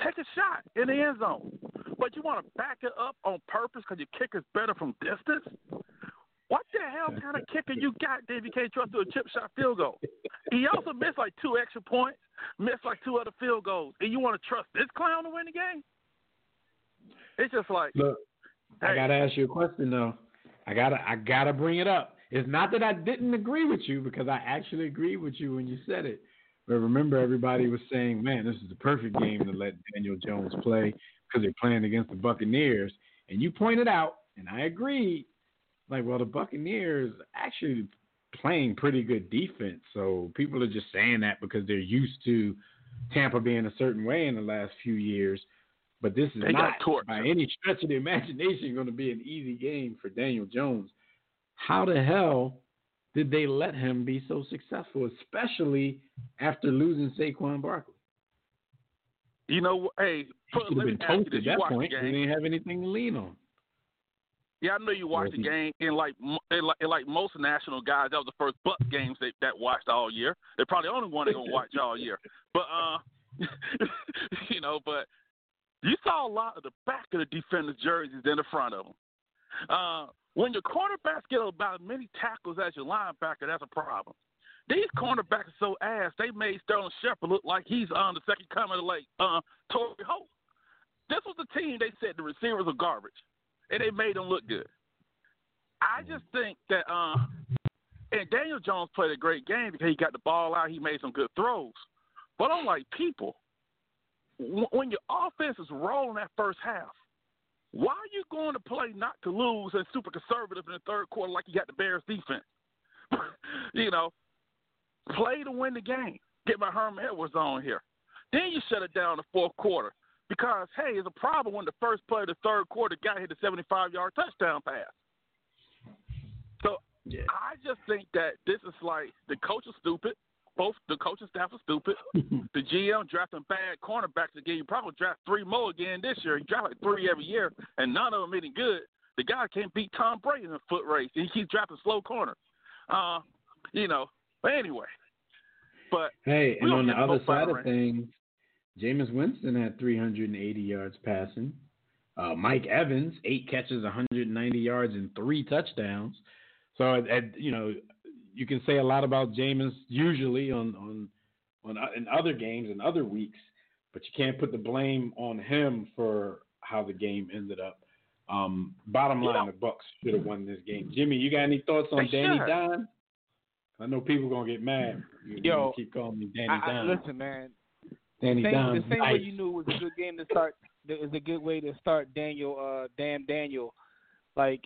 Take a shot in the end zone, but you want to back it up on purpose because your kicker's better from distance. What the hell kind of kicker you got, Dave? You can't trust to a chip shot field goal. He also missed like two extra points, missed like two other field goals, and you want to trust this clown to win the game? It's just like
Look, I gotta ask you a question though. I gotta I gotta bring it up. It's not that I didn't agree with you because I actually agreed with you when you said it. But remember, everybody was saying, "Man, this is the perfect game to let Daniel Jones play because they're playing against the Buccaneers." And you pointed out, and I agreed, like, well, the Buccaneers actually playing pretty good defense. So people are just saying that because they're used to Tampa being a certain way in the last few years. But this is
They
not by any stretch of the imagination going to be an easy game for Daniel Jones. How the hell did they let him be so successful, especially after losing Saquon Barkley?
you know, hey,
He
put,
should have been toast at that point.
the
He
game?
didn't have anything to lean on.
Yeah, I know you watched the game, and like and like, and like most national guys, that was the first Buck games they that watched all year. They're probably the only one they're gonna watch all year. But uh, you know, but you saw a lot of the back of the defenders' jerseys than the front of them. Uh, when your cornerbacks get about as many tackles as your linebacker, that's a problem. These cornerbacks are so ass. They made Sterling Shepard look like he's on the second coming of like uh, Torry Holt. This was the team they said the receivers are garbage, and they made them look good. I just think that uh, and Daniel Jones played a great game because he got the ball out. He made some good throws. But unlike people, when your offense is rolling that first half, why are you going to play not to lose and super conservative in the third quarter like you got the Bears defense? you know, play to win the game. Get my Herman Edwards on here. Then you shut it down in the fourth quarter because hey, it's a problem when the first play of the third quarter guy hit a 75-yard touchdown pass. So I just think that this is like the coach is stupid. Both the coaching staff are stupid. the GM drafting bad cornerbacks again. You probably draft three more again this year. You draft like three every year, and none of them any good. The guy can't beat Tom Brady in a foot race, and he keeps drafting slow corner. Uh, you know. But anyway, but
Hey, and on the other side of things, Jameis Winston had 380 yards passing. Uh, Mike Evans, eight catches, 190 yards, and three touchdowns. So, at, at, you know, you can say a lot about Jameis usually on on on uh, in other games and other weeks, but you can't put the blame on him for how the game ended up. Um, bottom line,
know-
the Bucks should have won this game. Jimmy, you got any thoughts on Danny
should.
Don? I know people are gonna get mad. You
Yo,
keep calling me Danny
I, I, listen, man.
Danny
the same,
Don's
the same
nice.
way you knew it was a good game to start. Was a good way to start Daniel. Uh, damn Daniel. Like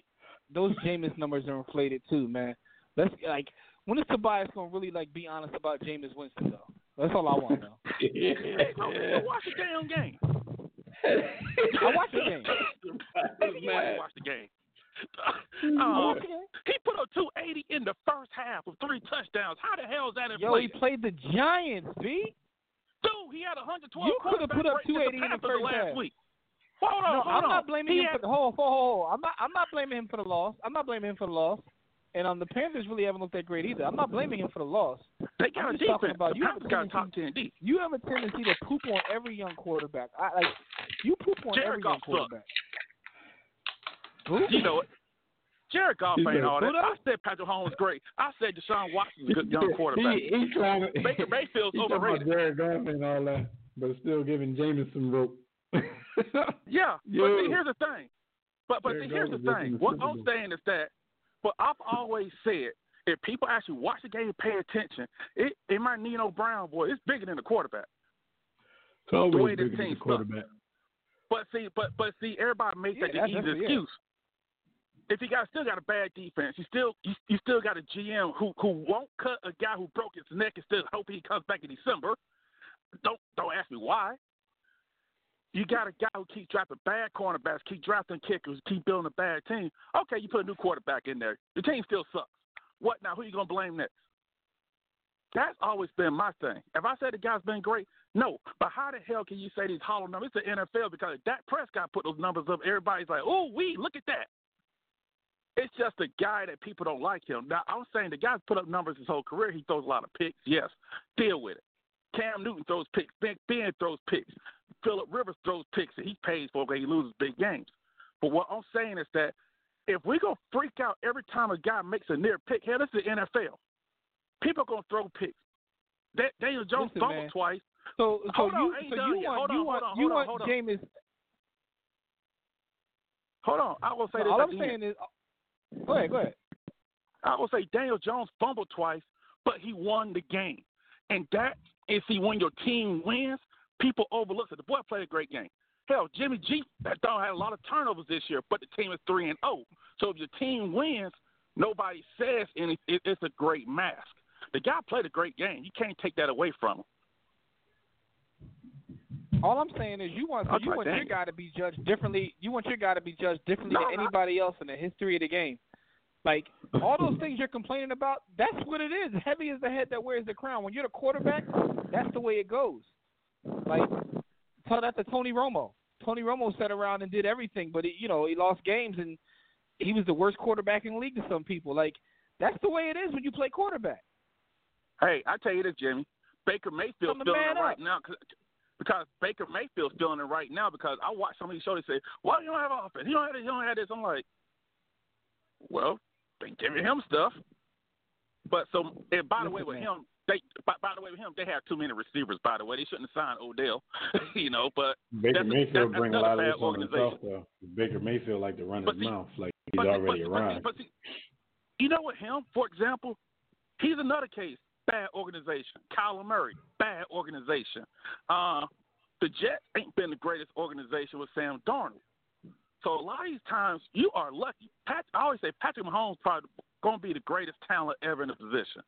those Jameis numbers are inflated too, man. Let's like when is Tobias gonna really like be honest about Jameis Winston though? That's all I want to know.
hey, bro, go watch the damn game.
I watched the game.
Maybe you want watch the game.
I
Uh,
watched the game.
he put up 280 in the first half with three touchdowns. How the hell is that
Yo, he played the Giants, B.
Dude, he had 112
You could have put up
quarterback rating
280 in the
Panthers
first
last
half.
week. Hold on,
no,
hold
I'm
on.
not blaming
he
him
had,
for the hold, hold, hold. I'm not. I'm not blaming him for the loss. I'm not blaming him for the loss. And um, the Panthers really haven't looked that great either. I'm not blaming him for the loss.
They got
I'm
a
just talking
defense.
about you have a
got a top
tendency-
10 D.
You have a tendency to poop on every young quarterback. I like you poop on
Jared
every young
Goff sucks.
quarterback. Who?
You know it. Jared Goff
He
ain't
said,
all that. I said Patrick Mahomes great. I said Deshaun Watson's a good young quarterback.
He, he trying to,
Baker Mayfield's
he talking about
overrated.
Jared Goff and all that, but still giving Jameis some rope.
Yeah, but see, here's the thing. But but
Jared
see, here's
Goff
the
was just in
thing. What I'm saying is that, but I've always said if people actually watch the game and pay attention, it it might Nino Brown boy, it's bigger than the quarterback.
It's always
the way the
bigger than the quarterback.
But see, but but see, everybody makes
Yeah,
that the easy excuse. If you got still got a bad defense, you still you, you still got a GM who who won't cut a guy who broke his neck and still hope he comes back in December. Don't don't ask me why. You got a guy who keeps drafting bad cornerbacks, keep drafting kickers, keep building a bad team. Okay, you put a new quarterback in there. The team still sucks. What now? Who you gonna blame next? That's always been my thing. If I say the guy's been great, no. But how the hell can you say these hollow numbers? It's the NFL because Dak Prescott put those numbers up, everybody's like, oh, we look at that. It's just a guy that people don't like him. Now I'm saying the guy's put up numbers his whole career. He throws a lot of picks. Yes, deal with it. Cam Newton throws picks. Ben, ben throws picks. Philip Rivers throws picks, and he pays for it when he loses big games. But what I'm saying is that if we gonna freak out every time a guy makes a near pick, hell, this is the NFL. People are gonna throw picks. Da- Daniel Jones
Listen,
fumbled twice.
So, so
Hold on,
you, so you want,
Hold
you want,
hold on,
you want
hold.
Jameis.
Hold on, I will say
So
this.
all I'm
end.
saying is, go ahead, go ahead.
I will say Daniel Jones fumbled twice, but he won the game. And that is see when your team wins, people overlook it. The boy played a great game. Hell, Jimmy G that dog had a lot of turnovers this year, but the team is three and zero. So if your team wins, nobody says any. It's a great mask. The guy played a great game. You can't take that away from him.
All I'm saying is you want so you want your guy to be judged differently. You want your guy to be judged differently
No,
than
no.
anybody else in the history of the game. Like all those things you're complaining about, that's what it is. Heavy is the head that wears the crown. When you're the quarterback, that's the way it goes. Like tell that to Tony Romo. Tony Romo sat around and did everything, but he, you know he lost games and he was the worst quarterback in the league to some people. Like that's the way it is when you play quarterback.
Hey, I tell you this, Jimmy. Baker Mayfield's feeling it right
up.
now 'cause- because Baker Mayfield's feeling it right now because I watch some of these shows. They say, "Why you don't have offense? You don't have this. You don't have this." I'm like, "Well, they giving him stuff." But so, and by the way, with
man.
him, they by, by the way with him, they have too many receivers. By the way, they shouldn't have signed Odell. you know, but
Baker Mayfield
that's
bring a lot of this on
organization.
himself, though. Baker Mayfield like to run
But
his
see-
mouth like he's
But
already
but,
arrived.
but see, you know what? Him, for example, he's another case. Bad organization. Kyler Murray, bad organization. Uh, the Jets ain't been the greatest organization with Sam Darnold. So a lot of these times, you are lucky. Pat, I always say Patrick Mahomes probably going to be the greatest talent ever in the position.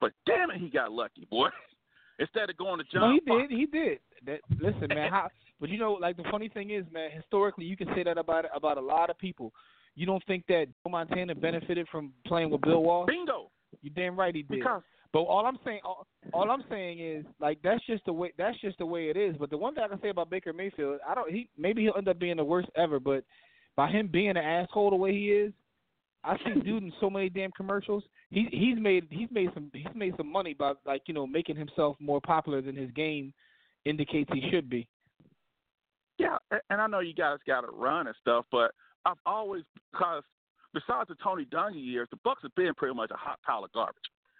But damn it, he got lucky, boy. Instead of going to John
No, he did. He did. That, listen, man. How? But you know, like the funny thing is, man. Historically, you can say that about about a lot of people. You don't think that Joe Montana benefited from playing with Bill Walsh?
Bingo.
You damn right he did.
Because
But all I'm saying, all, all I'm saying is, like that's just the way that's just the way it is. But the one thing I can say about Baker Mayfield, I don't. He maybe he'll end up being the worst ever, but by him being an asshole the way he is, I see dude in so many damn commercials. He he's made he's made some he's made some money by like you know making himself more popular than his game indicates he should be.
Yeah, and I know you guys got to run and stuff, but I've always because besides the Tony Dungy years, the Bucks have been pretty much a hot pile of garbage,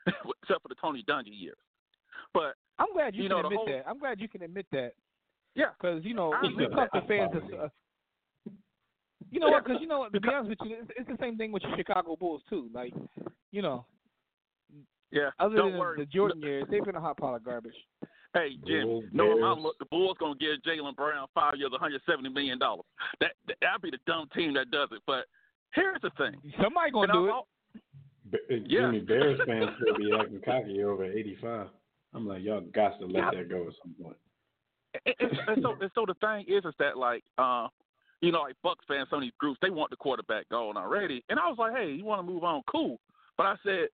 except for the Tony Dungy years. But
I'm glad you,
You
can
know, the
admit
whole-
that. I'm glad you can admit that.
Yeah,
because you know
I
we
admit
talk to fans.
That's
Uh, you know what? Because you know, what, to be honest with you, it's, it's the same thing with the Chicago Bulls too. Like, you know,
yeah,
other
don't
than
worry.
the Jordan years, they've been a hot pile of garbage.
Hey Jim,
Bulls,
no, my
Bears.
look, the Bulls gonna give Jaylen Brown five years, 170 million dollars. That that- that'd be the dumb team that does it. But here's the thing.
Somebody gonna
And
do
I've
it.
Uh,
Yeah.
Jimmy Bears fans still be acting cocky over 85. I'm like, y'all got to let that go at some point.
and, and, and so and so the thing is is that like uh you know like Bucks fans some of these groups they want the quarterback gone already. And I was like hey you want to move on? Cool. But I said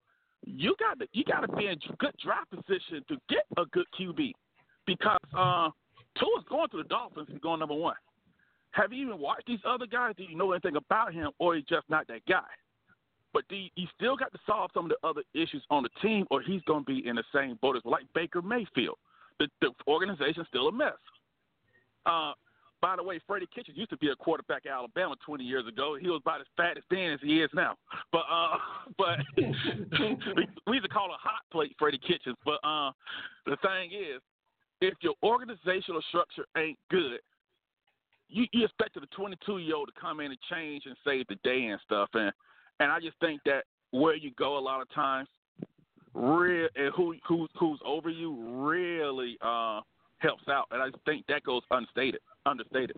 you got to you got to be in good draft position to get a good QB because uh Tua's going to the Dolphins he's going number one. Have you even watched these other guys? Do you know anything about him or he's just not that guy but do you, still got to solve some of the other issues on the team or he's going to be in the same boat as like Baker Mayfield the, the organization's still a mess. Uh, by the way, Freddie Kitchens used to be a quarterback at Alabama 20 years ago. He was about as fat as thin as he is now. But uh, but we, we used to call him hot plate Freddie Kitchens. But uh, the thing is, if your organizational structure ain't good, you, you expected a 22 year old to come in and change and save the day and stuff. And and I just think that where you go a lot of times, real and who who's who's over you really uh helps out, and I think that goes unstated, understated.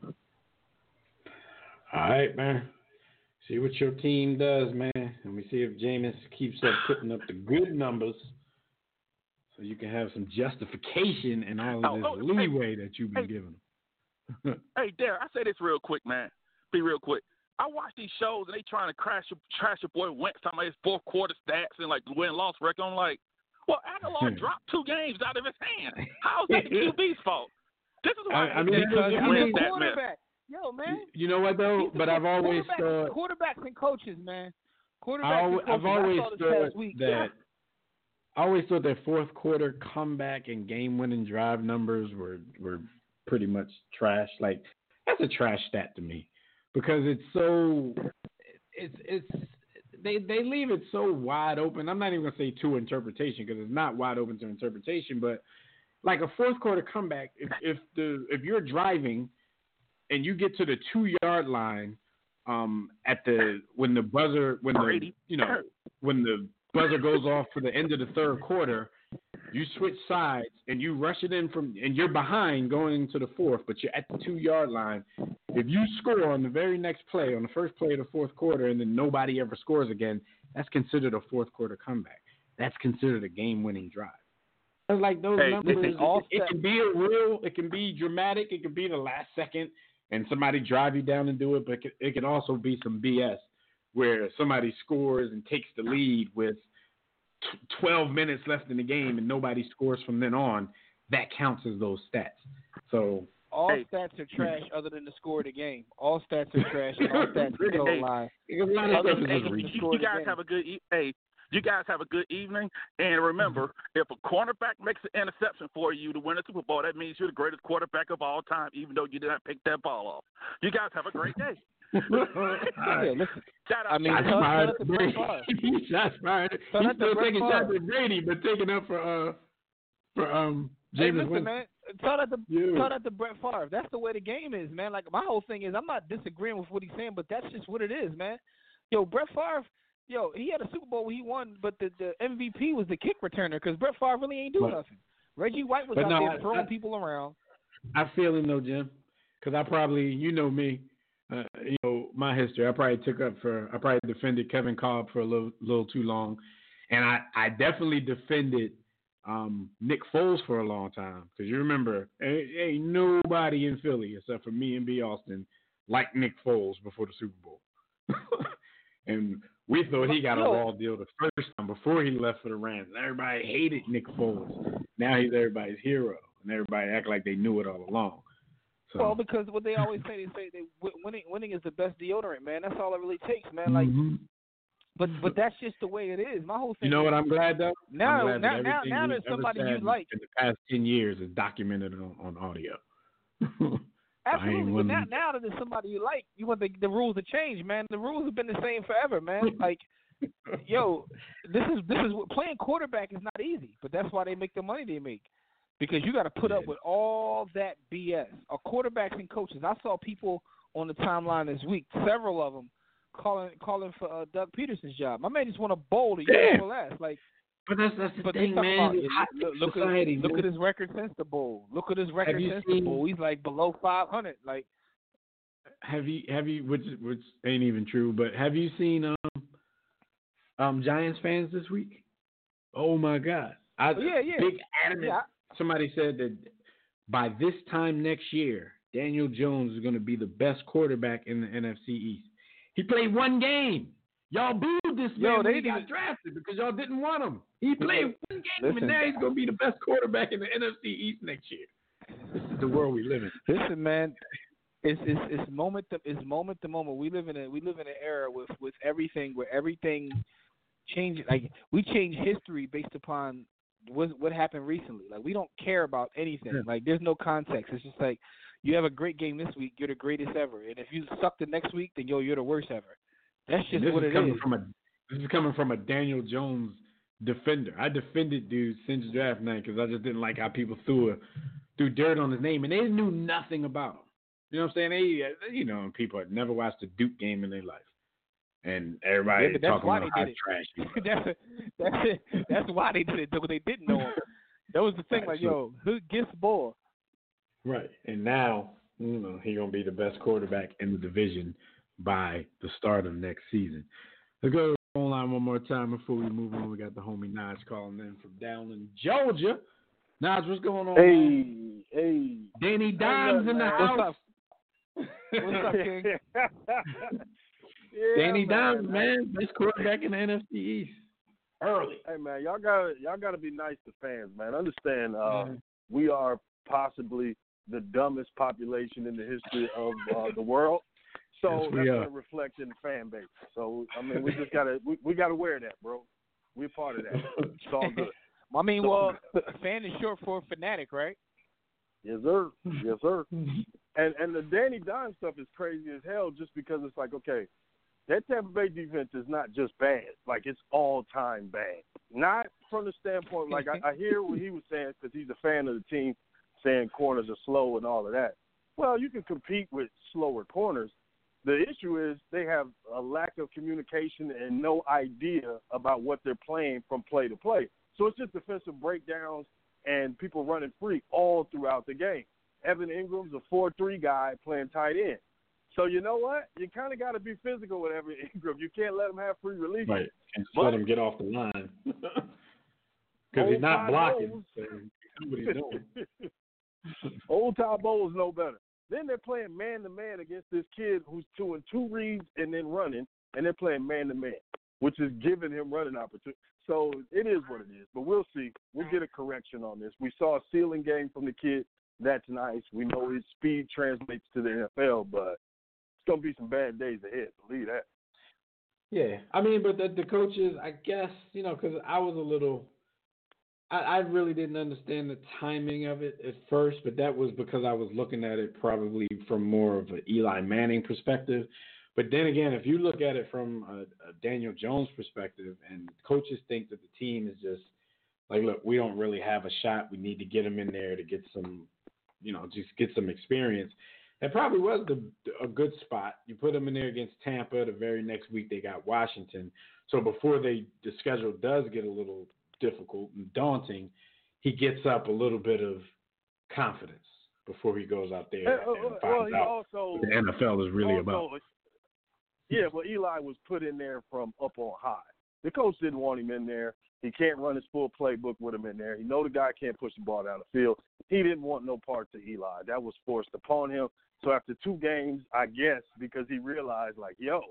All right, man. See what your team does, man, and we see if Jameis keeps up putting up the good numbers, so you can have some justification and all of
Oh,
this
oh,
leeway that you've been giving them.
Hey, Derek, I say this real quick, man. Be real quick. I watch these shows and they trying to crash your, trash your boy Wentz talking about his fourth quarter stats and like win loss record. I'm like, well, Agholor hmm. dropped two games out of his hand. How's that the QB's fault? This is why
I- I mean,
they
because
couldn't
he's a
that
quarterback. Yo, man.
You know what though?
He's
But I've always
quarterbacks,
thought
quarterbacks and coaches, man. Quarterbacks
I
and
always,
coaches.
I've always
I saw this
thought
past week.
that I always thought that fourth quarter comeback and game winning drive numbers were were pretty much trash. Like that's a trash stat to me because it's so it's it's they they leave it so wide open. I'm not even gonna say to interpretation because it's not wide open to interpretation, but like a fourth quarter comeback, if if the if you're driving and you get to the two yard line um at the when the buzzer when the you know when the buzzer goes off for the end of the third quarter, you switch sides and you rush it in from and you're behind going into the fourth, but you're at the two yard line. If you score on the very next play, on the first play of the fourth quarter, and then nobody ever scores again, that's considered a fourth quarter comeback. That's considered a game winning drive. It's like those
Hey,
numbers.
listen,
it-
all
it, can be a real, it can be dramatic, it can be the last second, and somebody drive you down and do it. But it can, it can also be some BS where somebody scores and takes the lead with t- 12 minutes left in the game and nobody scores from then on. That counts as those stats. So
All
Hey.
stats are trash other than the score of the game. All stats are trash. All stats are goal
Hey.
line.
a lot of
Other than
just
the
you,
score
you
of the
guys
game.
have a good e- hey. You guys have a good evening, and remember, if a cornerback makes an interception for you to win a Super Bowl, that means you're the greatest quarterback of all time, even though you did not pick that ball off. You guys have a great day.
Yeah, listen.
Shout out.
I mean,
Shots
shout- shout
fired
out to Brett
Brady.
Favre.
Shots fired.
Shout
He's still taking
Favre.
shots at Brady, but taking up for uh for um
Hey,
James
listen,
Winston.
man. Shout out to
Yeah.
shout out to Brett Favre. That's the way the game is, man. Like my whole thing is, I'm not disagreeing with what he's saying, but that's just what it is, man. Yo, Brett Favre. Yo, he had a Super Bowl where he won, but the the MVP was the kick returner because Brett Favre really ain't do
But-
nothing. Reggie White was out
no,
there
I-
throwing
I-
people around.
I feel him though, Jim, because I probably, you know me, uh, you know my history. I probably took up for, I probably defended Kevin Kolb for a little, little too long, and I, I definitely defended um, Nick Foles for a long time because you remember, ain't, ain't nobody in Philly except for me and B Austin like Nick Foles before the Super Bowl, and we thought he got a raw deal the first time before he left for the Rams. And everybody hated Nick Foles. Now he's everybody's hero, and everybody act like they knew it all along. So,
Well, because what they always say, they say they winning winning is the best deodorant, man. That's all it really takes, man. Like,
Mhm.
but but that's just the way it is. My whole thing.
you know
is,
what? I'm glad though.
Now-
glad
now- now- now there's somebody you like.
in the past ten years is documented on, on audio.
Absolutely, but now, now that there's somebody you like, you want the the rules to change, man. The rules have been the same forever, man. Like, yo, this is this is what playing quarterback is not easy, but that's why they make the money they make because you got to put up with all that BS. Or quarterbacks and coaches. I saw people on the timeline this week, several of them calling calling for uh, Doug Pederson's job. My man just won a bowl the year last. Like,
But that's that's the
but
thing, man.
about
It's hot
look, look
society,
at look
man.
at his record since the bowl. Look at his record since
seen-
the bowl. He's like below 500. Like.
Have you have you which which ain't even true, but have you seen um um Giants fans this week? Oh my God! I,
Oh, yeah, yeah.
Big adamant.
Yeah.
Somebody said that by this time next year, Daniel Jones is going to be the best quarterback in the NFC East. He played one game. Y'all booed this
Yo,
man
they
when he got drafted because y'all didn't want him. He played one game,
Listen.
and now he's going to be the best quarterback in the NFC East next year. This is the world we live in.
Listen, man, it's it's it's moment to it's moment to moment. We live in a we live in an era with with everything where everything changes. Like we change history based upon what what happened recently. Like we don't care about anything.
Yeah.
Like there's no context. It's just like you have a great game this week, you're the greatest ever, and if you suck the next week, then yo, you're the worst ever. That's just what
is
it
coming
is.
from a this is coming from a Daniel Jones defender. I defended dude since draft night because I just didn't like how people threw a, threw dirt on his name and they knew nothing about him. You know what I'm saying? They, uh, you know, people had never watched a Duke game in their life. and everybody
Yeah,
talking about how trash
that's, that's that's why they did it because they didn't know him. That was the thing.
Right,
Like,
so-
yo, who gets ball?
Right. And now, you know, he's gonna be the best quarterback in the division by the start of next season. Let's go online one more time before we move on. We got the homie Naj calling in from down in Georgia. Naj, what's going on? man?
Hey, hey.
Danny Dimes in the
man.
house.
What's up, King?
Yeah,
Danny
man.
Dimes, man, best quarterback in the NFC East. Early.
Hey man, y'all gotta y'all gotta be nice to fans, man. Understand, uh,
Mhm.
we are possibly the dumbest population in the history of uh, the world. So
Yes,
that's
are.
gonna reflect in the fan base. So I mean, we just gotta we, we gotta wear that, bro. We're part of that. It's all good.
I mean,
It's
well, fan is short for fanatic, right?
Yes, sir. Yes, sir. Mm-hmm. and and the Danny Dimes stuff is crazy as hell, just because it's like, okay, that Tampa Bay defense is not just bad, like it's all time bad. Not from the standpoint, like I, I hear what he was saying because he's a fan of the team, saying corners are slow and all of that. Well, you can compete with slower corners. The issue is they have a lack of communication and no idea about what they're playing from play to play. So it's just defensive breakdowns and people running free all throughout the game. Evan Engram's a 4 3 guy playing tight end. So you know what? You kind of got to be physical with Evan Engram. You can't let him have free release.
Right. And just
But-
let him get off the line. Because he's not blocking. So knows he's doing.
Old Todd Bowles know better. Then they're playing man to man against this kid who's doing two reads and then running, and they're playing man to man, which is giving him running opportunity. So it is what it is. But we'll see. We'll get a correction on this. We saw a ceiling game from the kid. That's nice. We know his speed translates to the NFL, but it's gonna be some bad days ahead. Believe that.
Yeah, I mean, but the, the coaches, I guess, you know, because I was a little, I, I really didn't understand the timing of it at first, but that was because I was looking at it probably from more of an Eli Manning perspective. But then again, if you look at it from a, a Daniel Jones perspective, and coaches think that the team is just like, look, we don't really have a shot. We need to get him in there to get some, you know, just get some experience. That probably was the a good spot. You put them in there against Tampa. The very next week they got Washington. So before they the schedule does get a little difficult and daunting, he gets up a little bit of confidence before he goes out there
Uh, uh,
and
well,
finds
he
out
also
what the NFL is really
also,
about.
Yeah, well, Eli was put in there from up on high. The coach didn't want him in there. He can't run his full playbook with him in there. He know the guy can't push the ball down the field. He didn't want no part to Eli. That was forced upon him. So after two games, I guess because he realized like, yo,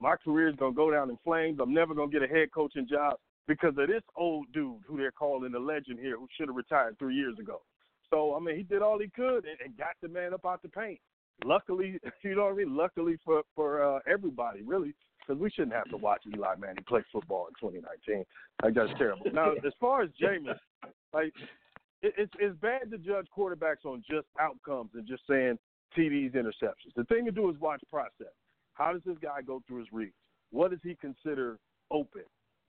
my career is gonna go down in flames. I'm never gonna get a head coaching job because of this old dude who they're calling the legend here, who should have retired three years ago. So I mean, he did all he could and, and got the man up out the paint. Luckily, you know what I mean. Luckily for for uh, everybody, really, because we shouldn't have to watch Eli Manning play football in 2019. Like that's terrible. Now, as far as Jameis, like it, it's it's bad to judge quarterbacks on just outcomes and just saying TDs, interceptions. The thing to do is watch process. How does this guy go through his reads? What does he consider open?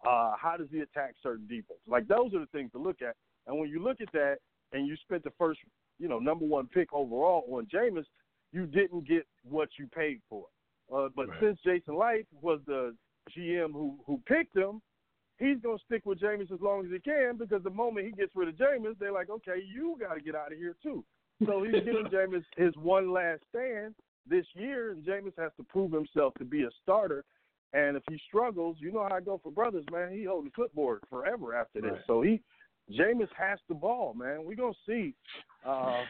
Uh, how does he attack certain defense? Like those are the things to look at. And when you look at that, and you spent the first, you know, number one pick overall on Jameis, you didn't get what you paid for. Uh, but
Right.
since Jason Licht was the GM who who picked him, he's gonna stick with Jameis as long as he can because the moment he gets rid of Jameis, they're like, okay, you got to get out of here too. So he's giving Jameis his one last stand this year, and Jameis has to prove himself to be a starter. And if he struggles, you know how I go for brothers, man. He hold the clipboard forever after this.
Right.
So he, Jameis has the ball, man. We gonna see. Uh,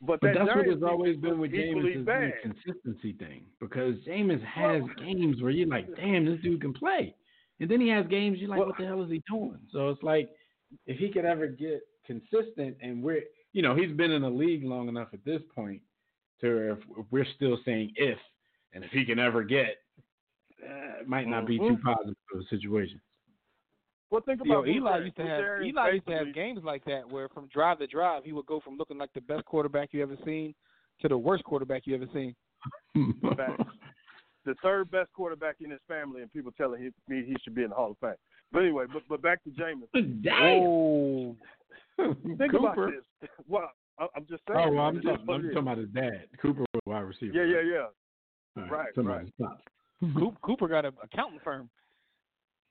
but,
But
that
that's what it's always been with Jameis is the consistency thing. Because Jameis has games where you're like, damn, this dude can play. And then he has games you're like,
Well-
what the hell is he doing? So it's like if he could ever get consistent and we're you know, he's been in the league long enough at this point to if we're still saying if and if he can ever get uh, it might not be too
Mhm.
positive for the situation.
Well, think
Yo,
about
Eli used to have
Bruce Arians
Eli used to have games like that where from drive to drive he would go from looking like the best quarterback you ever seen to the worst quarterback you ever seen.
The third best quarterback in his family, and people telling him, me he should be in the Hall of Fame. But anyway, but but back to Jameis.
Oh,
Think
Cooper.
about this. Well, I- I'm just saying.
Oh, well, I'm,
just,
talking, I'm talking about his dad. Cooper was a wide receiver.
Yeah, yeah, yeah.
All
right,
talking
right.
about his pops.
Coop, Cooper got an accounting firm.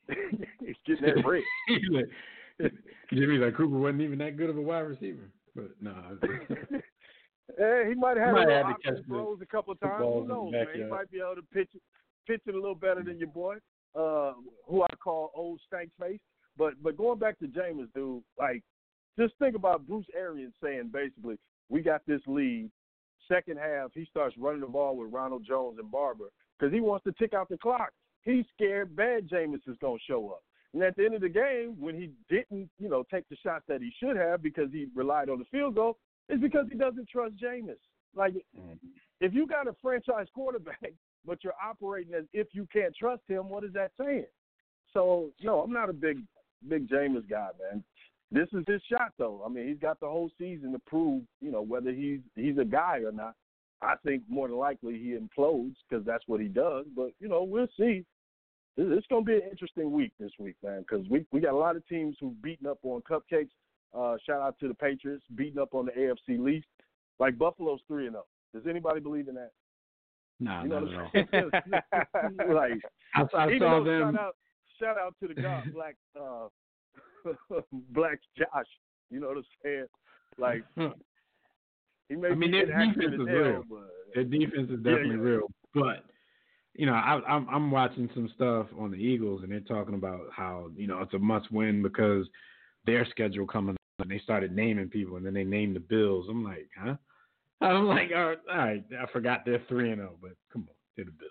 He's getting that bread.
He's like, Jimmy's like Cooper wasn't even that good of a wide receiver, but no.
Hey, he might have
He
had
might
a
have to catch
throws a couple of times.
footballs
Who knows, man? He might be able to pitch it, pitch it a little better than your boy, uh, who I call old stank face. But but going back to Jameis, dude, like just think about Bruce Arians saying basically, we got this lead. Second half, he starts running the ball with Ronald Jones and Barber because he wants to tick out the clock. He's scared bad Jameis is going to show up. And at the end of the game, when he didn't, you know, take the shots that he should have because he relied on the field goal, it's because he doesn't trust Jameis. Like, if you got a franchise quarterback, but you're operating as if you can't trust him, what is that saying? So, no, I'm not a big, big Jameis guy, man. This is his shot, though. I mean, he's got the whole season to prove, you know, whether he's he's a guy or not. I think more than likely he implodes because that's what he does. But you know, we'll see. It's, going to be an interesting week this week, man, because we we got a lot of teams who've beaten up on cupcakes. Uh, shout out to the Patriots beating up on the AFC least. Like Buffalo's three and zero. Does anybody believe in that?
Nah,
You know
not at all.
like
I, I saw
though,
them.
Shout out, shout out to the guy, Black uh, Black Josh. You know what I'm saying? Like he may
I mean, their defense is
hell,
real.
but
Their defense is
Yeah,
definitely
yeah.
real. But you know, I, I'm I'm watching some stuff on the Eagles, and they're talking about how you know it's a must win because their schedule coming. up, And they started naming people, and then they named the Bills. I'm like, huh? I'm like, all right, all right I forgot they're three and zero, but come on, they're the Bills.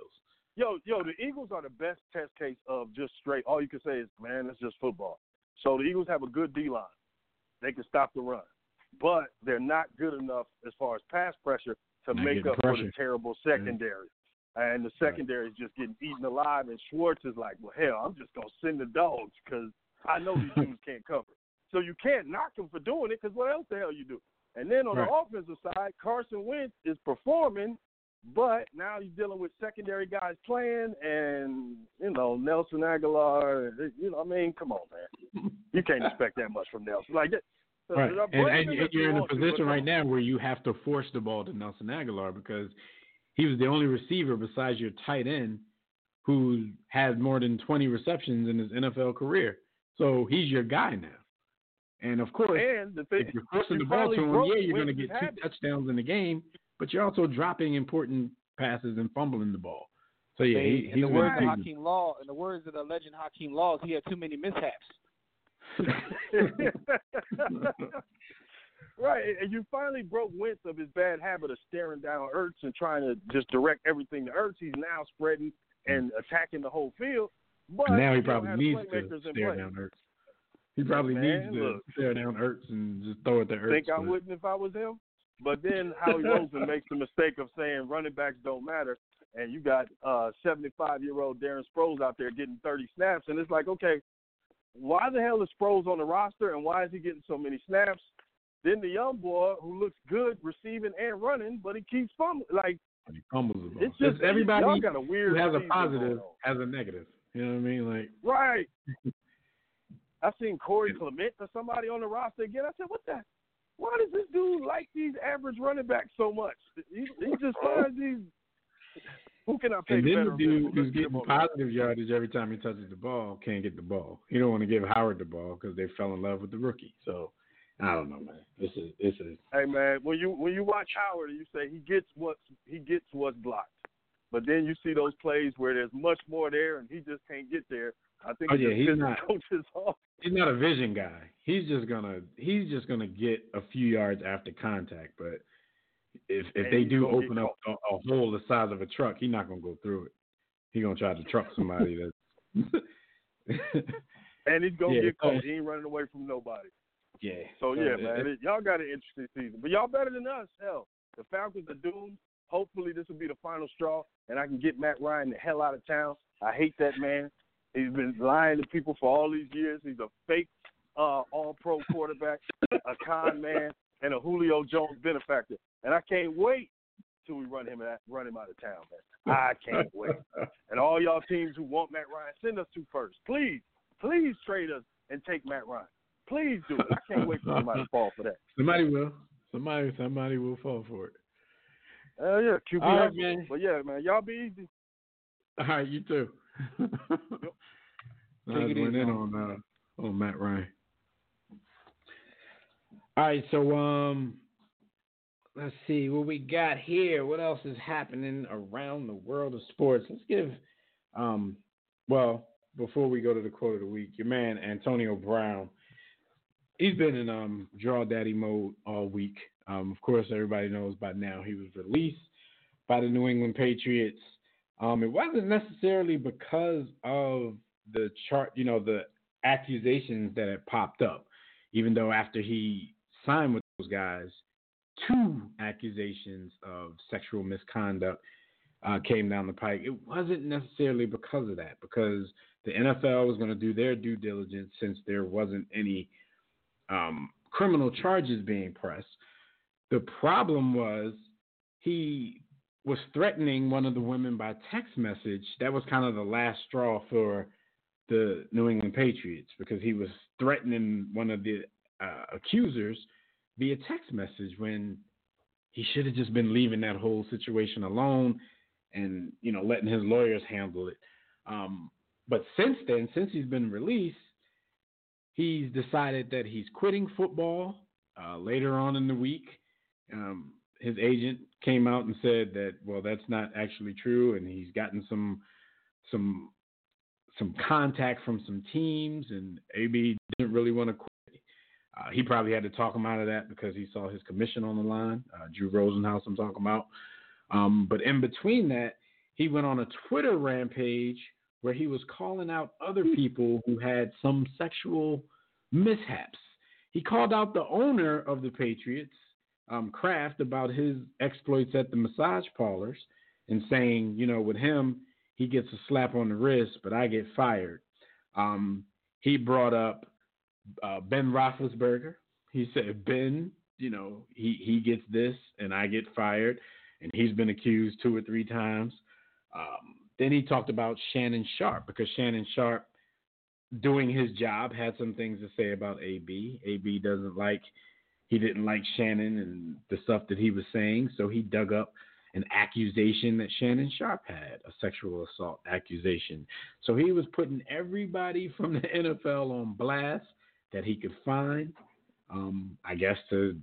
Yo, yo, the Eagles are the best test case of just straight. All you can say is, man, it's just football. So the Eagles have a good D line. They can stop the run, but they're not good enough as far as pass pressure to make up for the terrible secondary. And the secondary is just getting eaten alive. And Schwartz is like, well, hell, I'm just gonna send the dogs because I know these dudes can't cover. So you can't knock them for doing it because what else the hell you do? And then on
Right.
the offensive side, Carson Wentz is performing, but now he's dealing with secondary guys playing, and you know Nelson Agholor. You know, I mean, come on, man, you can't expect that much from Nelson. Like, that-
Right,
uh,
and, and you're in a position right now where you have to force the ball to Nelson Agholor because he was the only receiver besides your tight end who had more than 20 receptions in his NFL career. So he's your guy now. And of course,
And the thing,
if you're forcing the ball to him, yeah, you're going to get two touchdowns in the game, but you're also dropping important passes and fumbling the ball. So yeah, he,
in
he's
the words of. Hakeem Law, in the words of the legend Hakeem Laws, he had too many mishaps.
right, and you finally broke Wentz of his bad habit of staring down Ertz and trying to just direct everything to Ertz. He's now spreading and attacking the whole field. But
And now he probably needs to stare down Ertz. He probably
Man,
needs to
look.
stare down Ertz and just throw it to Ertz.
Think I wouldn't if I was him. But then Howie Roseman makes the mistake of saying running backs don't matter, and you got uh 75 year old Darren Sproles out there getting 30 snaps, and it's like, okay, why the hell is Sproles on the roster, and why is he getting so many snaps? Then the young boy who looks good receiving and running, but he keeps fumbling. Like
He fumbles.
It's just-
everybody
y'all got a weird
who has a positive has a negative. You know what I mean? Like
Right. I've seen Corey Clement or somebody on the roster again. I said, "What the? Why does this dude like these average running backs so much? He, he just finds these. Who can I pay
and
the
then the dude who's
Let's get him
getting positive yardage every time he touches the ball can't get the ball. He don't want to give Howard the ball because they fell in love with the rookie. So I don't know, man. This is this is
Hey man, when you when you watch Howard you say he gets what's he gets what's blocked, but then you see those plays where there's much more there and he just can't get there. I think
Oh, yeah, he's not-
coaches off.
he's not a vision guy. He's just gonna he's just gonna get a few yards after contact. But if if
And
they do open up a, a hole the size of a truck, he's not gonna go through it. He's gonna try to truck somebody that.
And he's gonna
Yeah,
get caught. He ain't running away from nobody.
yeah.
So yeah,
it-
man,
it-
it, y'all got an interesting season, but y'all better than us. Hell, the Falcons are doomed. Hopefully, this will be the final straw, and I can get Matt Ryan the hell out of town. I hate that man. He's been lying to people for all these years. He's a fake uh, All-Pro quarterback, a con man, and a Julio Jones benefactor. And I can't wait till we run him out, run him out of town, man. I can't wait. And all y'all teams who want Matt Ryan, send us two first, please. Please trade us and take Matt Ryan. Please do it. I can't wait for somebody to fall for that.
Somebody will. Somebody somebody will fall for it.
Oh yeah, QB.
All right, man.
But yeah, man, y'all be easy.
All right, you too. I
Take it easy,
in on uh, on Matt Ryan. All right, so um, let's see what we got here. What else is happening around the world of sports? Let's give um, well, before we go to the quote of the week, your man Antonio Brown. He's been in um draw daddy mode all week. Um, of course, everybody knows by now he was released by the New England Patriots. Um, it wasn't necessarily because of the chart, you know, the accusations that had popped up. Even though after he signed with those guys, two accusations of sexual misconduct uh, came down the pike. It wasn't necessarily because of that, because the NFL was going to do their due diligence since there wasn't any um, criminal charges being pressed. The problem was he was threatening one of the women by text message. That was kind of the last straw for the New England Patriots because he was threatening one of the uh, accusers via text message when he should have just been leaving that whole situation alone and you know letting his lawyers handle it. Um, but since then, since he's been released, he's decided that he's quitting football. Uh, later on in the week, um, his agent came out and said that well, that's not actually true, and he's gotten some some some contact from some teams, and AB didn't really want to quit. Uh, he probably had to talk him out of that because he saw his commission on the line. Uh, Drew Rosenhaus, I'm talking about. Um, but in between that, he went on a Twitter rampage where he was calling out other people who had some sexual mishaps. He called out the owner of the Patriots, um, Kraft, about his exploits at the massage parlors and saying, you know, with him, he gets a slap on the wrist, but I get fired. Um, he brought up uh, Ben Roethlisberger. He said, Ben, you know, he, he gets this and I get fired. And he's been accused two or three times. Um, then he talked about Shannon Sharpe because Shannon Sharpe, doing his job, had some things to say about AB. AB doesn't like, he didn't like Shannon and the stuff that he was saying. So he dug up an accusation that Shannon Sharpe had, a sexual assault accusation. So he was putting everybody from the NFL on blast that he could find, um, I guess to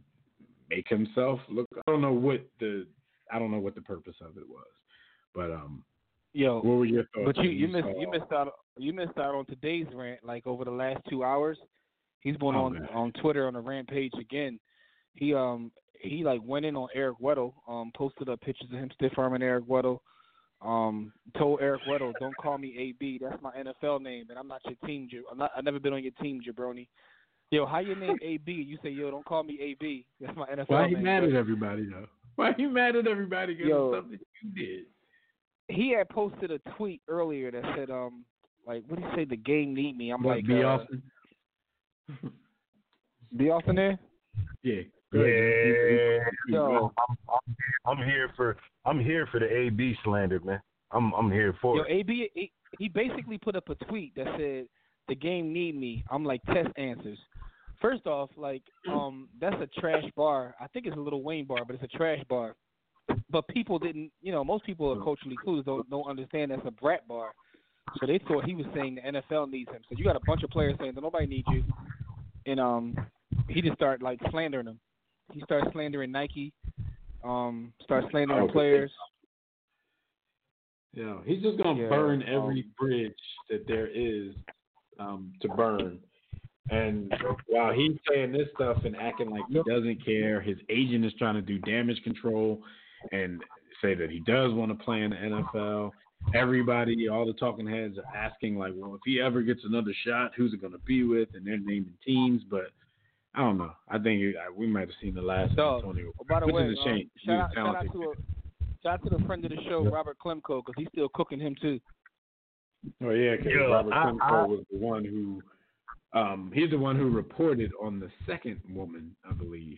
make himself look. I don't know what the I don't know what the purpose of it was, but um,
Yo,
what were your thoughts?
But you you missed you missed out you missed out on today's rant. Like over the last two hours, he's been
Oh,
on
man.
on Twitter on a rampage again. He um he like went in on Eric Weddle, um posted up pictures of him stiff arming Eric Weddle. Um, told Eric Weddle, "Don't call me AB. That's my NFL name, and I'm not your team. J- I'm not. I've never been on your team, jabroni. Yo, how your name AB? You say, yo, don't call me AB. That's my NFL name.
Why he
name.
mad
but-
at everybody though? Why he mad at everybody because
Yo.
something you did?
he had posted a tweet earlier that said, um, like, what did he say? The game need me. I'm
What,
like,
B.
uh,
Austin?
B. Austin there?
Yeah.
Yeah. I'm, I'm, I'm here for I'm here for the AB slander, man. I'm I'm here for
Yo,
it.
AB, he, he basically put up a tweet that said, the game need me. I'm like, test answers. First off, like, um, that's a trash bar. I think it's a Lil Wayne bar, but it's a trash bar. But people didn't, you know, most people are culturally clueless, don't don't understand that's a brat bar. So they thought he was saying the NFL needs him. So you got a bunch of players saying that nobody needs you, and um, he just started like slandering them. He starts slandering Nike, um, started slandering
Oh,
players.
Yeah, he's just gonna
Yeah,
burn
um,
every bridge that there is um, to burn. And while he's saying this stuff and acting like he doesn't care, his agent is trying to do damage control and say that he does want to play in the NFL. Everybody, all the talking heads are asking like, well, if he ever gets another shot, who's it going to be with? And they're naming teams, but I don't know. I think it, I- we might have seen the last
So,
of Antonio,
oh, by the
which
way,
is a
um,
shame. He
shout, out, shout out to a shout out to the friend of the show,
Yep.
Robert Klemko, because he's still cooking him too.
Oh yeah, because
Yo,
Robert
I-
Klemko
I-
was the one who, um, he's the one who reported on the second woman, I believe.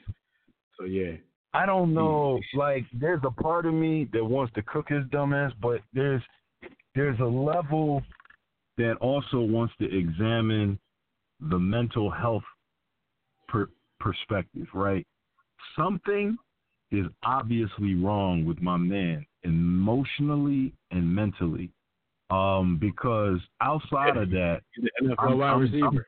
So yeah,
I don't know. Like, there's a part of me that wants to cook his dumbass, but there's there's a level that also wants to examine the mental health per, perspective. Right? Something is obviously wrong with my man, emotionally and mentally. Um, because outside of that,
NFL
I'm-
wide
I'm-
receiver.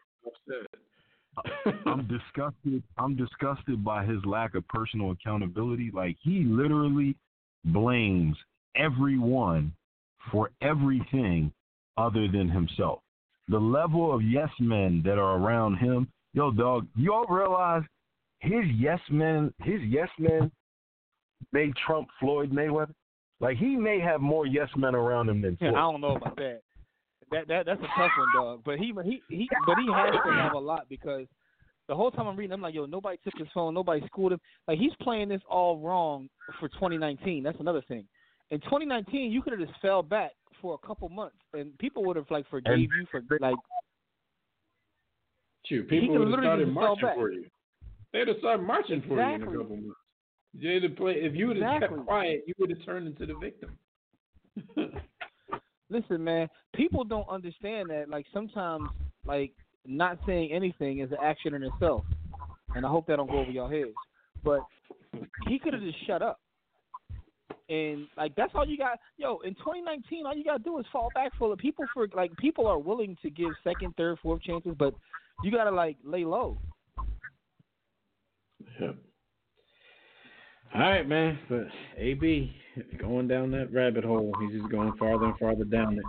I'm disgusted. I'm disgusted by his lack of personal accountability. Like he literally blames everyone for everything other than himself. The level of yes men that are around him, yo, dog. You all realize his yes men, his yes men made Trump Floyd Mayweather. Like he may have more yes men around him than
Yeah, I don't know about that. That that that's a tough one, dog. But he he he but he has to have a lot because the whole time I'm reading, I'm like, yo, nobody took his phone, nobody schooled him. Like he's playing this all wrong for 2019. That's another thing. In 2019, you could have just fell back for a couple months, and people would have like forgave you for like.
Shoot, people would have started marching
back.
for you. They'd have started marching for you in a
Exactly.
couple months. You'd have if you would have
Exactly.
kept quiet, you would have turned into the victim.
Listen, man, people don't understand that. Like sometimes, like not saying anything is an action in itself, and I hope that don't go over your heads. But he could have just shut up, and like that's all you got. Yo, in 2019, all you gotta do is fall back for of people. For like people are willing to give second, third, fourth chances, but you gotta like lay low.
Yep. All right, man. But AB going down that rabbit hole. He's just going farther and farther down it.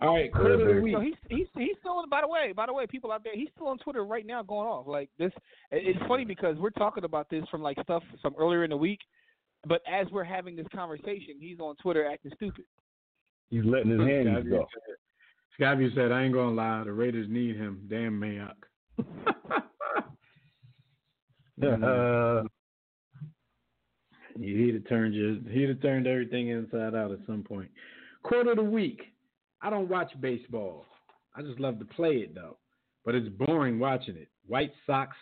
All right, quote of the week.
So he's he's he's still. By the way, by the way, people out there, he's still on Twitter right now, going off like this. It's funny because we're talking about this from like stuff from earlier in the week, but as we're having this conversation, he's on Twitter acting stupid.
He's letting his hands go.
Said- Scotty said, "I ain't gonna lie. The Raiders need him. Damn Mayock."
Uh,
He'd have turned you. He'd have turned everything inside out at some point. Quote of the week. I don't watch baseball. I just love to play it though. But it's boring watching it. White Sox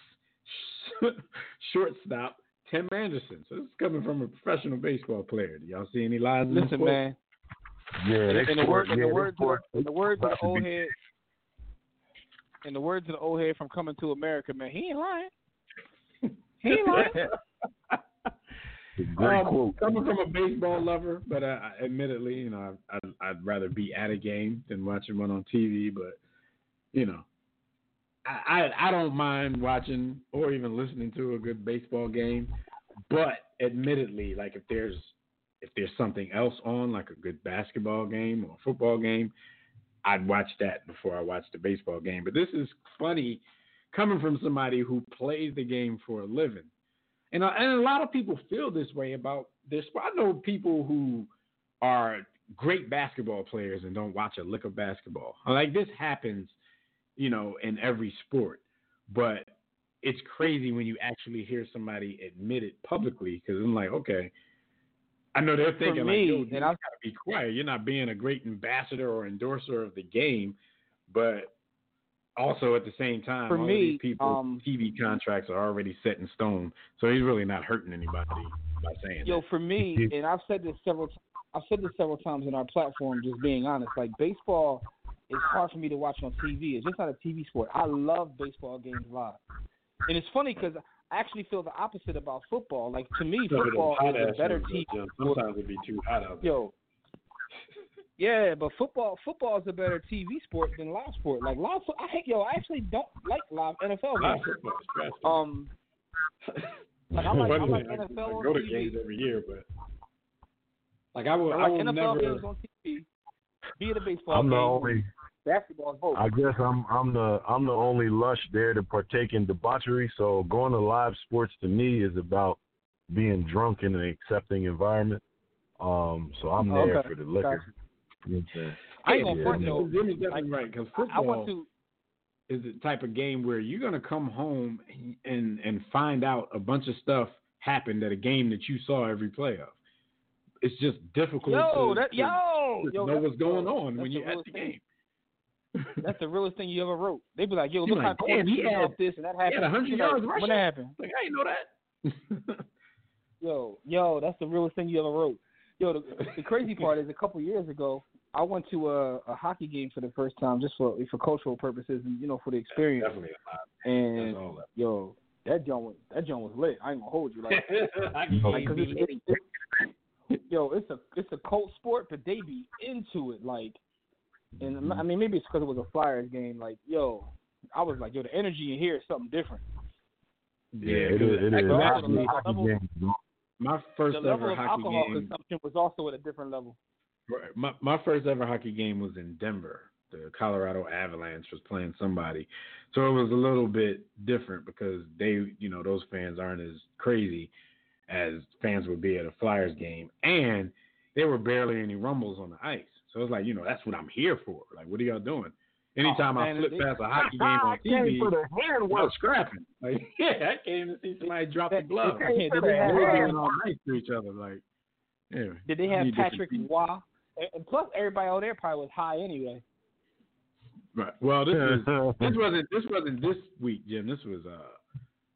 shortstop Tim Anderson. So this is coming from a professional baseball player. Do y'all see any lies in this
Listen,
quote?
man.
Yeah,
In,
they
in the
scored-
words, in
yeah,
the words, of the, in the words of the old
be-
head, in the words of the old head from Coming to America, man, he ain't lying. He ain't lying.
Great
Um,
quote.
Coming from a baseball lover, but uh, admittedly, you know, I, I, I'd rather be at a game than watching one on TV. But you know, I, I I don't mind watching or even listening to a good baseball game. But admittedly, like if there's if there's something else on, like a good basketball game or football game, I'd watch that before I watch the baseball game. But this is funny coming from somebody who plays the game for a living. And, uh, and a lot of people feel this way about this. I know people who are great basketball players and don't watch a lick of basketball. Like this happens, you know, in every sport. But it's crazy when you actually hear somebody admit it publicly because I'm like, okay, I know they're thinking
me,
like, yo,
and
you
I-
gotta be quiet. You're not being a great ambassador or endorser of the game, but also at the same time,
For
all
me,
these people
um,
TV contracts are already set in stone, so he's really not hurting anybody by saying
Yo,
that.
for me, and I've said this several, I've said this several times in our platform. Just being honest, like baseball is hard for me to watch on TV. It's just not a TV sport. I love baseball games live, and it's funny because I actually feel the opposite about football. Like to me,
Some
football is a better
ones,
TV. sport.
Sometimes it'd be too hot out there.
Yo. Yeah, but football football is a better TV sport than live sport. Like live, fo- I hate yo. I actually don't like live NFL
Live
games.
football.
Um, like I like, I like
I,
NFL
I
on
go to
TV.
games every year, but like I will,
I
I,
like
will
NFL
never.
games on TV. Be it a baseball
I'm the only.
Basketball is both.
I guess I'm I'm the I'm the only lush there to partake in debauchery. So going to live sports to me is about being drunk in an accepting environment. Um, so I'm
Oh,
there
okay.
for the liquor.
Gotcha.
You know I'm saying?
I ain't gonna
Yeah,
front though.
Jimmy's definitely right because
I
football
want to.
is the type of game where you're gonna come home and and find out a bunch of stuff happened at a game that you saw every play of. It's just difficult
Yo,
to,
that
to-
yo,
to
yo,
know what's going
yo,
on when you're at the
thing.
game.
That's the realest thing you ever wrote. They'd be like, "Yo, look
like,
how
damn, he had-
this and that
he had
happened."
100
You
yards
like,
rushing?
When that happened?
Like I didn't know that.
Yo, yo, that's the realest thing you ever wrote. Yo, the, the crazy part is a couple years ago, I went to a, a hockey game for the first time, just for for cultural purposes and you know for the experience.
Definitely a lot.
And
that.
yo, that joint was that joint was lit. I ain't gonna hold you like. Like, 'cause it's, it's, it's, yo, it's a it's a cult sport, but they be into it. Like and mm-hmm. I mean maybe it's because it was a Flyers game. Like yo, I was like yo, the energy in here is something different.
Yeah, it is. It
Like,
is. Hockey-
level- level-
My first
the level
ever
of
hockey
alcohol
game.
consumption was also at a different level.
Right. My my first ever hockey game was in Denver. The Colorado Avalanche was playing somebody, so it was a little bit different because they, you know, those fans aren't as crazy as fans would be at a Flyers game, and there were barely any rumbles on the ice. So it's like, you know, that's what I'm here for. Like, what are y'all doing? Anytime
Oh,
I flip past a hockey game on TV,
for the hand
I'm scrapping. Like, yeah, I came to see somebody drop the glove.
They- did they
They were being all nice to each other. Like.
Did they have Patrick. Roy? And, plus, everybody out there probably was high anyway.
Right. Well, this is this wasn't this wasn't this week, Jim. This was uh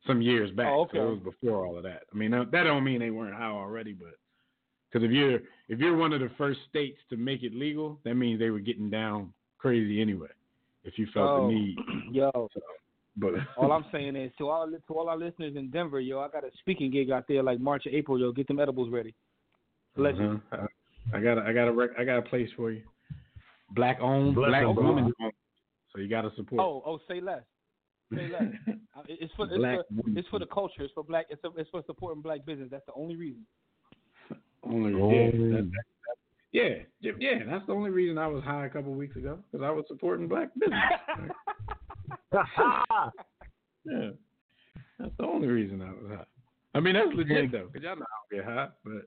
some years back.
Oh, okay.
So it was before all of that. I mean, that that don't mean they weren't high already, but because if you're if you're one of the first states to make it legal, that means they were getting down crazy anyway. If you felt
Oh,
the need,
Yo,
but
all I'm saying is to all to all our listeners in Denver, yo, I got a speaking gig out there like March or April. Yo, get them edibles ready. Legend.
Uh-huh. I, I got a, I got a rec- I got a place for you. Black owned,
Bless
black
them,
woman. Owned. So you got to support.
Oh, oh, say less. Say less. It's for it's
Black
for, it's for the culture. It's for black. It's, it's for supporting black business. That's the only reason.
Only,
Oh,
yeah,
yeah.
that- that- that- yeah, yeah, yeah. That's the only reason I was high a couple of weeks ago because I was supporting black business. yeah, that's the only reason I was high. I mean, that's legit though, because y'all know I don't get high, but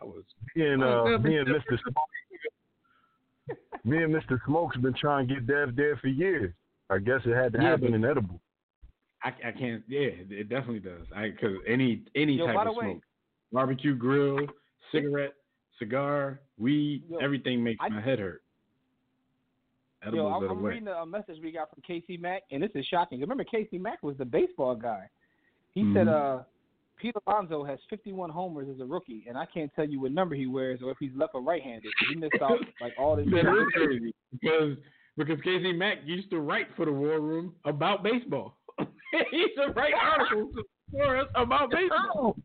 I was.
Me and
I
uh,
was
me and Mr. Smoke, me and Mr. Smoke's been trying to get Dev there for years. I guess it had to
Yeah,
happen in edible.
I, I can't. Yeah, it definitely does. I because any any
Yo,
type of
way-
smoke, barbecue grill, cigarette, cigar, weed,
Yo,
everything makes
I-
my head hurt. Edibles
Yo, I'm, I'm reading a, message we got from Casey Mack, and this is shocking. Remember, Casey Mack was the baseball guy. He said,
Mhm.
uh, Pete Alonso has 51 homers as a rookie, and I can't tell you what number he wears or if he's left or right-handed. He missed out like all this.
That is crazy because because Casey Mack used to write for the War Room about baseball. he used to write articles for us about baseball.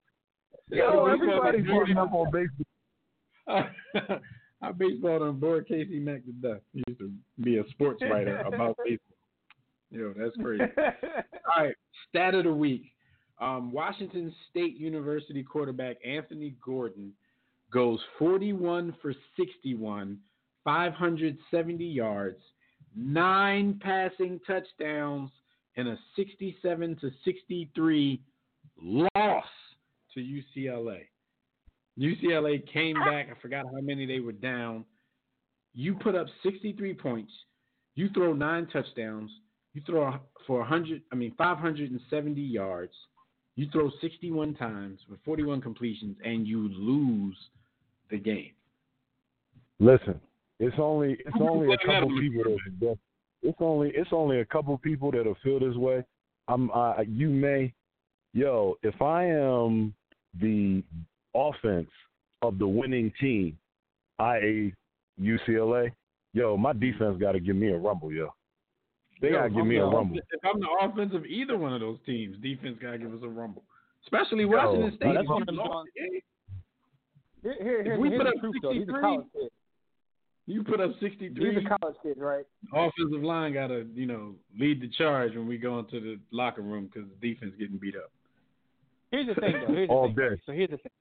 Yo, everybody's putting up on baseball.
I baseball on board Casey Mack to death. He used to be a sports writer about baseball. Yo, that's crazy. All right, stat of the week. Um, Washington State University quarterback Anthony Gordon goes 41 for 61, 570 yards, nine passing touchdowns, and a 67 to 63 loss to UCLA. UCLA came back. I forgot how many they were down. You put up 63 points. You throw nine touchdowns. You throw for 100, I mean 570 yards. You throw 61 times with 41 completions, and you lose the game.
Listen, it's only it's only a couple people that, that it's only it's only a couple people that'll feel this way. I'm uh, you may, yo, if I am the offense of the winning team, i.e. UCLA, yo, my defense got to give me a rumble, yo. They got to give
I'm
me a rumble.
If I'm the offense of either one of those teams, defense got to give us a rumble. Especially
Yo,
Washington State.
that's
if
one
you
of them
lost
John-
the game,
Here, here, here,
If we
here's
put up
truth, though. He's a
63,
college kid.
You put up 63.
He's a college kid, right?
offensive line got to, you know, lead the charge when we go into the locker room because the defense getting beat up.
Here's the thing, though. Here's the
All
thing.
day.
So here's the thing.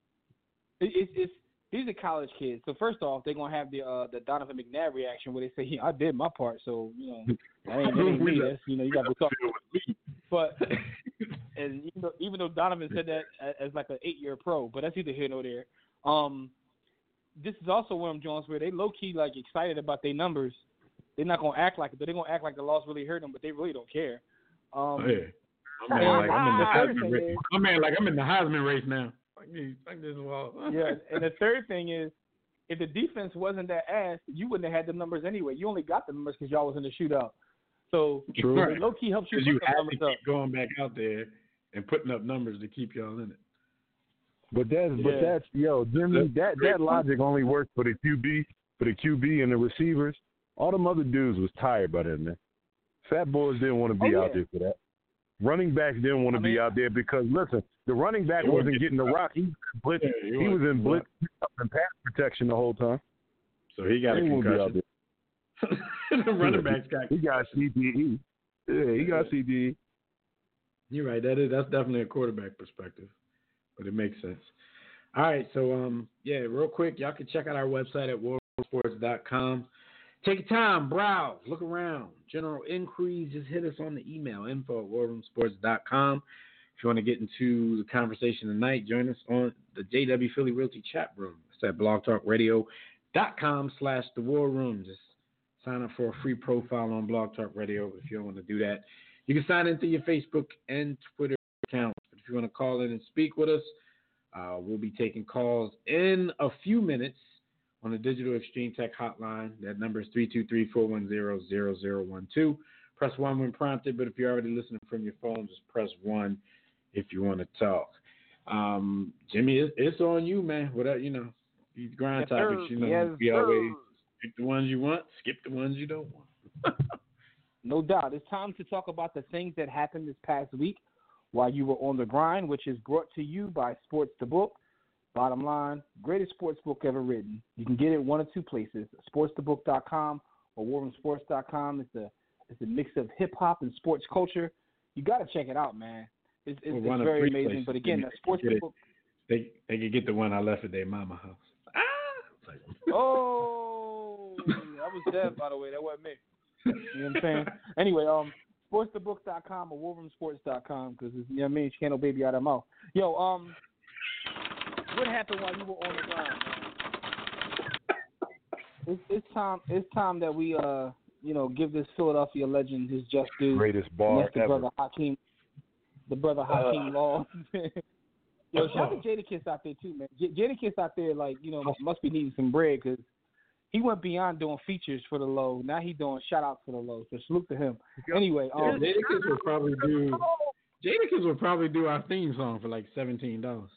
It, it's it's he's a college kid. So first off, they're gonna have the uh the Donovan McNabb reaction where they say, yeah, "I did my part." So you know, that ain't, that ain't me. That's you know, you got to talk. But and even though, even though Donovan said that as like an eight year pro, but that's either here nor there. Um, this is also one of them Jones where they low key like excited about their numbers. They're not gonna act like it. but They're gonna act like the loss really hurt them, but they really don't care. Um,
Oh, yeah. My man, like, I'm in the Heisman race.
is-
My man, like I'm in the Heisman race now. Like, me- like this wall.
yeah, and the third thing is, if the defense wasn't that ass, you wouldn't have had the numbers anyway. You only got the numbers because y'all was in the shootout. So
True.
it low key helps you
Because you
the
have to
numbers
keep
up.
going back out there and putting up numbers to keep y'all in it.
But that's but that's yo, Jimmy,
That's
that
great
that logic only works for the QB, for the QB and the receivers. All them other dudes was tired by then, man. Fat boys didn't want to be
Oh,
out there for that. Running backs didn't want to
I
be out there because listen, the running back
wasn't
wasn't getting the rock. He was in blitz.
Yeah, he
he was in
getting
blitz and pass protection the whole time.
So he got a
He won't out
concussion.
there.
the running backs got.
He got CTE. Yeah, he got CTE.
You're right. That is that's definitely a quarterback perspective, but it makes sense. All right, so um, yeah, real quick, y'all can check out our website at warsports.com. Take your time, browse, look around. General inquiries, just hit us on the email info at warroomsports.com. If you want to get into the conversation tonight, join us on the JW Philly Realty chat room. It's at blogtalkradio.com slash the war room. Just sign up for a free profile on Blog Talk Radio if you don't want to do that. You can sign into your Facebook and Twitter accounts. But if you want to call in and speak with us, uh, we'll be taking calls in a few minutes on the Digital Extreme Tech hotline. That number is 323-410-0012. Press 1 when prompted, but if you're already listening from your phone, just press 1 if you want to talk. Um, Jimmy, it's, it's on you, man. Whatever, you know, these grind
Yes,
topics, you know,
Yes,
we always pick the ones you want, skip the ones you don't want.
No doubt. It's time to talk about the things that happened this past week while you were on the grind, which is brought to you by Sports the Book. Bottom line, greatest sports book ever written. You can get it one of two places: sportsthebook.com or warroomsports.com. It's a it's a mix of hip hop and sports culture. You got to check it out, man. It's, it's,
Well,
it's very amazing.
places.
But again,
They
that's Sports
get
the. Book.
They they could get the one I left at their mama house.
Oh, that was Dev, by the way. That wasn't me. You know what I'm saying? Anyway, um, sportsthebook.com or wolverinesports.com because you know what I mean. She can't no baby out of mouth. Yo, um, what happened while you were on the ground? It's, it's time. It's time that we uh, you know, give this Philadelphia legend his just due.
Greatest
And
bar
that's the
ever.
brother Hakeem, the brother Hakeem Law. Yo, shout out to Jadakiss out there too, man. J- Jadakiss out there, like you know, must be needing some bread because he went beyond doing features for the low. Now he doing shout outs for the low. So salute to him. Anyway,
Yeah,
um,
Jadakiss would probably do. Jadakiss would probably do our theme song for like seventeen dollars.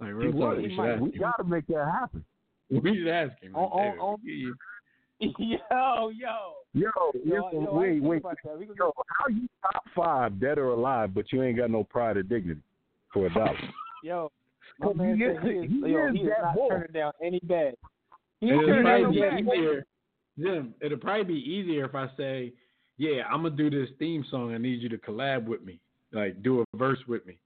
Like real
He
talk,
would.
we
He
should ask.
We
him.
gotta make that happen.
We should ask him.
On-
like,
on-
hey,
on-
we give you-
yo, yo,
Yo,
yo, yo,
wait, wait.
think about that. We gonna
Yo, how you top five, dead or alive, but you ain't got no pride or dignity for a dollar?
Yo, my
He
man
is-
he is,
he
yo,
is
he is
that
not
boy.
turning down any bag. He
It'll
turning down no
probably
bag.
be easier. Jim, it'll probably be easier if I say, "Yeah, I'm gonna do this theme song. I need you to collab with me, like do a verse with me."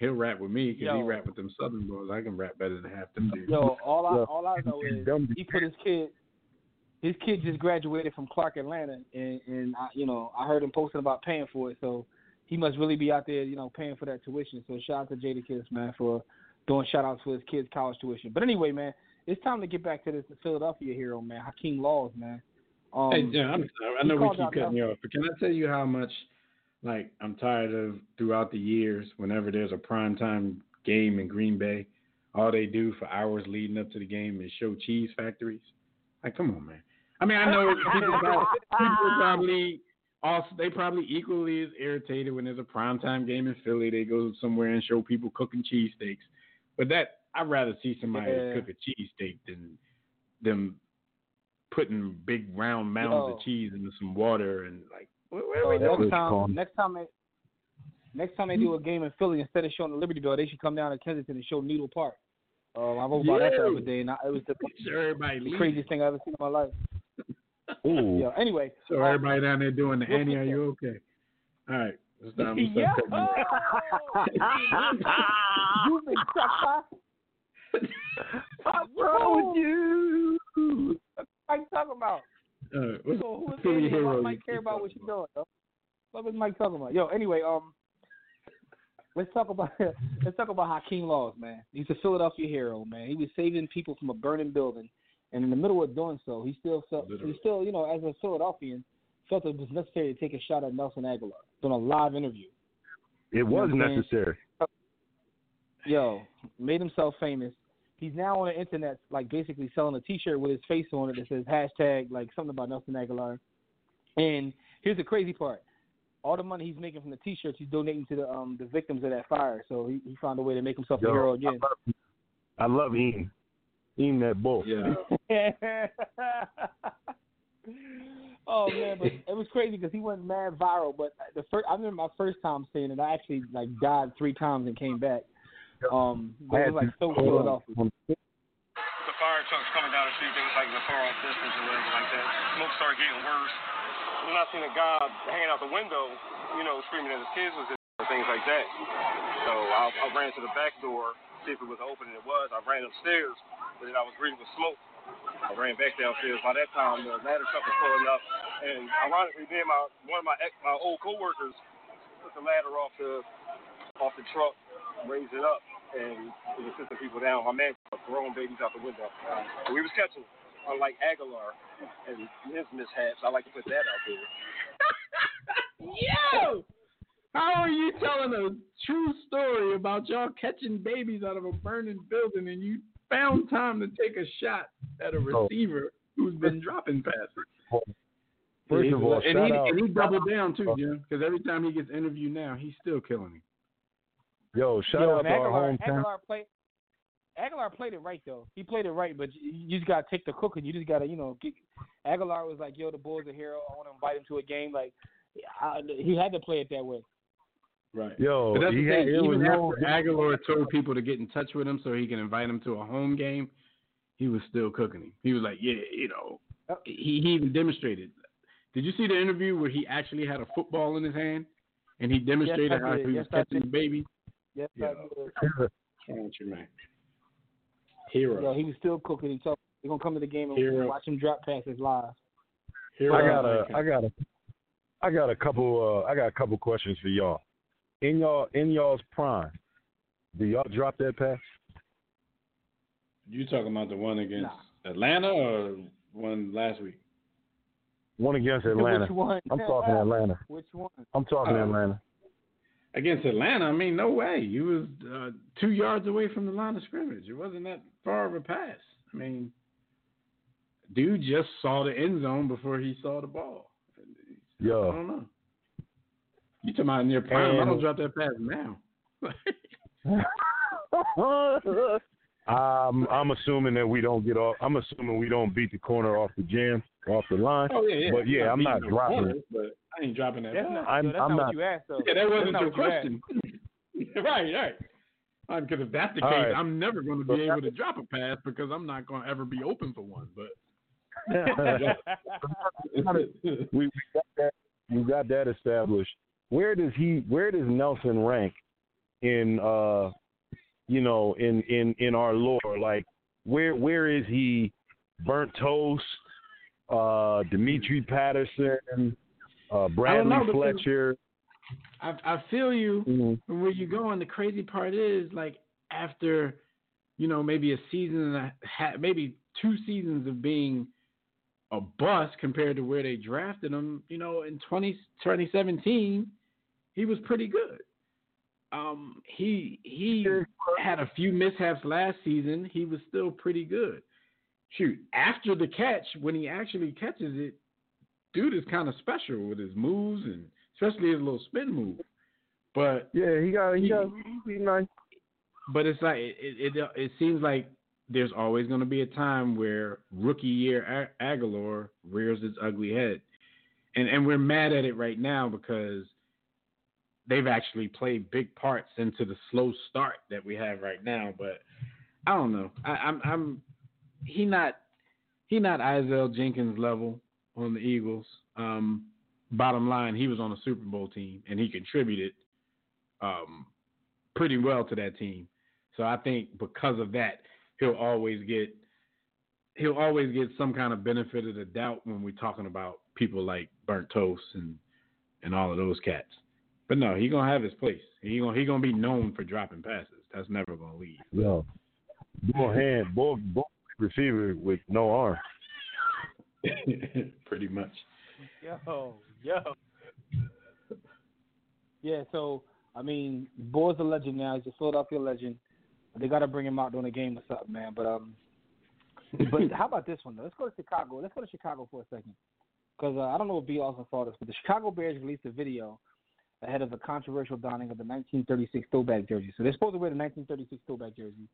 He'll rap with me because he rap with them Southern boys. I can rap better than half them dudes.
Yo, all I all I know is he put his kid. His kid just graduated from Clark Atlanta, and and I, you know I heard him posting about paying for it, so he must really be out there, you know, paying for that tuition. So shout out to Jadakiss, man, for doing shout outs for his kids' college tuition. But anyway, man, it's time to get back to this Philadelphia hero, man, Hakeem Laws, man. Um,
hey, Jim, I'm sorry. I know we keep cutting
Mel-
you off, but can I tell you how much, like, I'm tired of throughout the years, whenever there's a primetime game in Green Bay, all they do for hours leading up to the game is show cheese factories. Like, come on, man. I mean, I know people, probably, people probably also they probably equally as irritated when there's a primetime game in Philly. They go somewhere and show people cooking cheesesteaks. But that I'd rather see somebody
Yeah.
cook a cheesesteak than them putting big round mounds
Yo.
of oh. cheese into some water and like what, what are we
next time, next time they, next time they do a game in Philly, instead of showing the Liberty Bell, they should come down to Kensington and show Needle Park. Um, I wrote about that the other day, and I, it was the,
Sure,
the craziest thing I ever seen in my life.
Ooh.
Yeah. Anyway,
So
um,
everybody down there doing the
what's
Annie, are you okay? All right. It's time to
yeah.
start cutting you off.
you been sucker.
What's wrong with you?
What are you talking about?
Uh,
So who is Andy? Why
hero
Mike
you
care about what you're doing? Though? What was Mike talking about? Yo, anyway, um, let's talk about let's talk about Hakeem Laws, man. He's a Philadelphia hero, man. He was saving people from a burning building, and in the middle of doing so, he still felt he still, you know, as a Philadelphian, felt it was necessary to take a shot at Nelson Agholor. Doing a live interview.
It was
You know what I'm saying?
necessary.
Yo, made himself famous. He's now on the internet, like basically selling a T-shirt with his face on it that says hashtag like something about Nelson Agholor. And here's the crazy part: all the money he's making from the T-shirts, he's donating to the um the victims of that fire. So he, he found a way to make himself a hero again.
I love eating. Eating that bull.
Yeah.
oh man, but it was crazy because he went mad viral. But the first, I remember my first time seeing it. I actually like died three times and came back. Um, but it was like so Philadelphia.
The fire trucks coming down the street. They was like in the far off distance or whatever like that. Smoke started getting worse. Then I seen a guy hanging out the window, you know, screaming at his kids was in there, things like that. So I, I ran to the back door, see if it was open, and it was. I ran upstairs, but then I was greeted with smoke. I ran back downstairs. By that time, the ladder truck was pulling up, and ironically, then my one of my ex, my old coworkers took the ladder off the off the truck, raised it up, and it was assisting people down. My man was throwing babies out the window. Uh, we was catching, unlike Agholor and his mishaps. I like to put that out there.
Yo! How are you telling a true story about y'all catching babies out of a burning building and you found time to take a shot at a
Oh.
receiver who's been dropping passes?
First of all,
and
shout
he,
out-
and he doubled down too. Jim, because every time he gets interviewed now, he's still killing him.
Yo, shout
Yo,
out
and
to our
Agholor,
hometown.
Agholor played. Agholor played it right though. He played it right, but you, you just gotta take the cooking. You just gotta, you know, get, Agholor was like, "Yo, the Bulls are hero. I want to invite him to a game." Like, I, he had to play it that way.
Right.
Yo,
but that's
he
the
had-
thing.
it was
Even
no-
after Agholor told people to get in touch with him so he can invite him to a home game, he was still cooking him. He was like, "Yeah, you know." He he even demonstrated. Did you see the interview where he actually had a football in his hand and he demonstrated
Yes,
how he
Yes,
was
I
catching the baby?
Yes,
Yeah.
I did.
Can't you, man? Hero.
Yo, he was still cooking. He told they're gonna come to the game and
Hero.
watch him drop passes live. Hero.
I got a, I got a, I got a couple, uh, I got a couple questions for y'all. In y'all, in y'all's prime, do y'all drop that pass?
You talking about the one against Atlanta or one last week?
One against Atlanta.
Which one?
I'm talking Atlanta.
Which one?
I'm talking
Uh,
Atlanta.
Against Atlanta, I mean, no way. You was uh, two yards away from the line of scrimmage. It wasn't that far of a pass. I mean, dude just saw the end zone before he saw the ball. Yeah.
I
don't know. You talking about near prime? I don't drop that pass now.
I'm, I'm assuming that we don't get off. I'm assuming we don't beat the corner off the jam, off the line.
Oh yeah, yeah.
But yeah, I'm not
beating no
dropping
corners,
it.
But I ain't dropping that
That's not,
I'm-
yo, that's
I'm
not,
not-
what you asked though.
Yeah, that wasn't your
what you
question. right, right. Because if that's the
All
case,
right.
I'm never going to be
that-
able to drop a pass because I'm not going to ever be open for one. But
we, we got that. We got that established. Where does he? Where does Nelson rank in? uh You know, in in in our lore, like where where is he? Burnt toast. Uh, Dimitri Patterson. Uh, Bradley
know,
Fletcher.
I, I feel you
Mhm.
where you're going. The crazy part is like after, you know, maybe a season and a half, maybe two seasons of being a bust compared to where they drafted him. You know, in 20, 2017, he was pretty good. Um, he he had a few mishaps last season. He was still pretty good. Shoot, after the catch, when he actually catches it, dude is kind of special with his moves and especially his little spin move. But
yeah, he got he got he nice.
But it's like it it, it, it seems like there's always going to be a time where rookie year Agholor rears its ugly head, and and we're mad at it right now because they've actually played big parts into the slow start that we have right now. But I don't know. I, I'm I'm he not he not Isaiah Jenkins level on the Eagles. Um, bottom line, he was on a Super Bowl team and he contributed um, pretty well to that team. So I think because of that, he'll always get he'll always get some kind of benefit of the doubt when we're talking about people like Burnt Toast and and all of those cats. But no, he gonna have his place. He gonna he gonna be known for dropping passes. That's never gonna leave.
Yo, bull hand, bull, bull receiver with no arm.
Pretty much.
Yo, yo. Yeah, so I mean, Boy's a legend now. He's a Philadelphia legend. They got to bring him out during a game or something, man. But um, but how about this one though? Let's go to Chicago. Let's go to Chicago for a second, because uh, I don't know if B also saw this, but the Chicago Bears released a video ahead of the controversial donning of the 1936 throwback jersey. So they're supposed to wear the 1936 throwback jersey,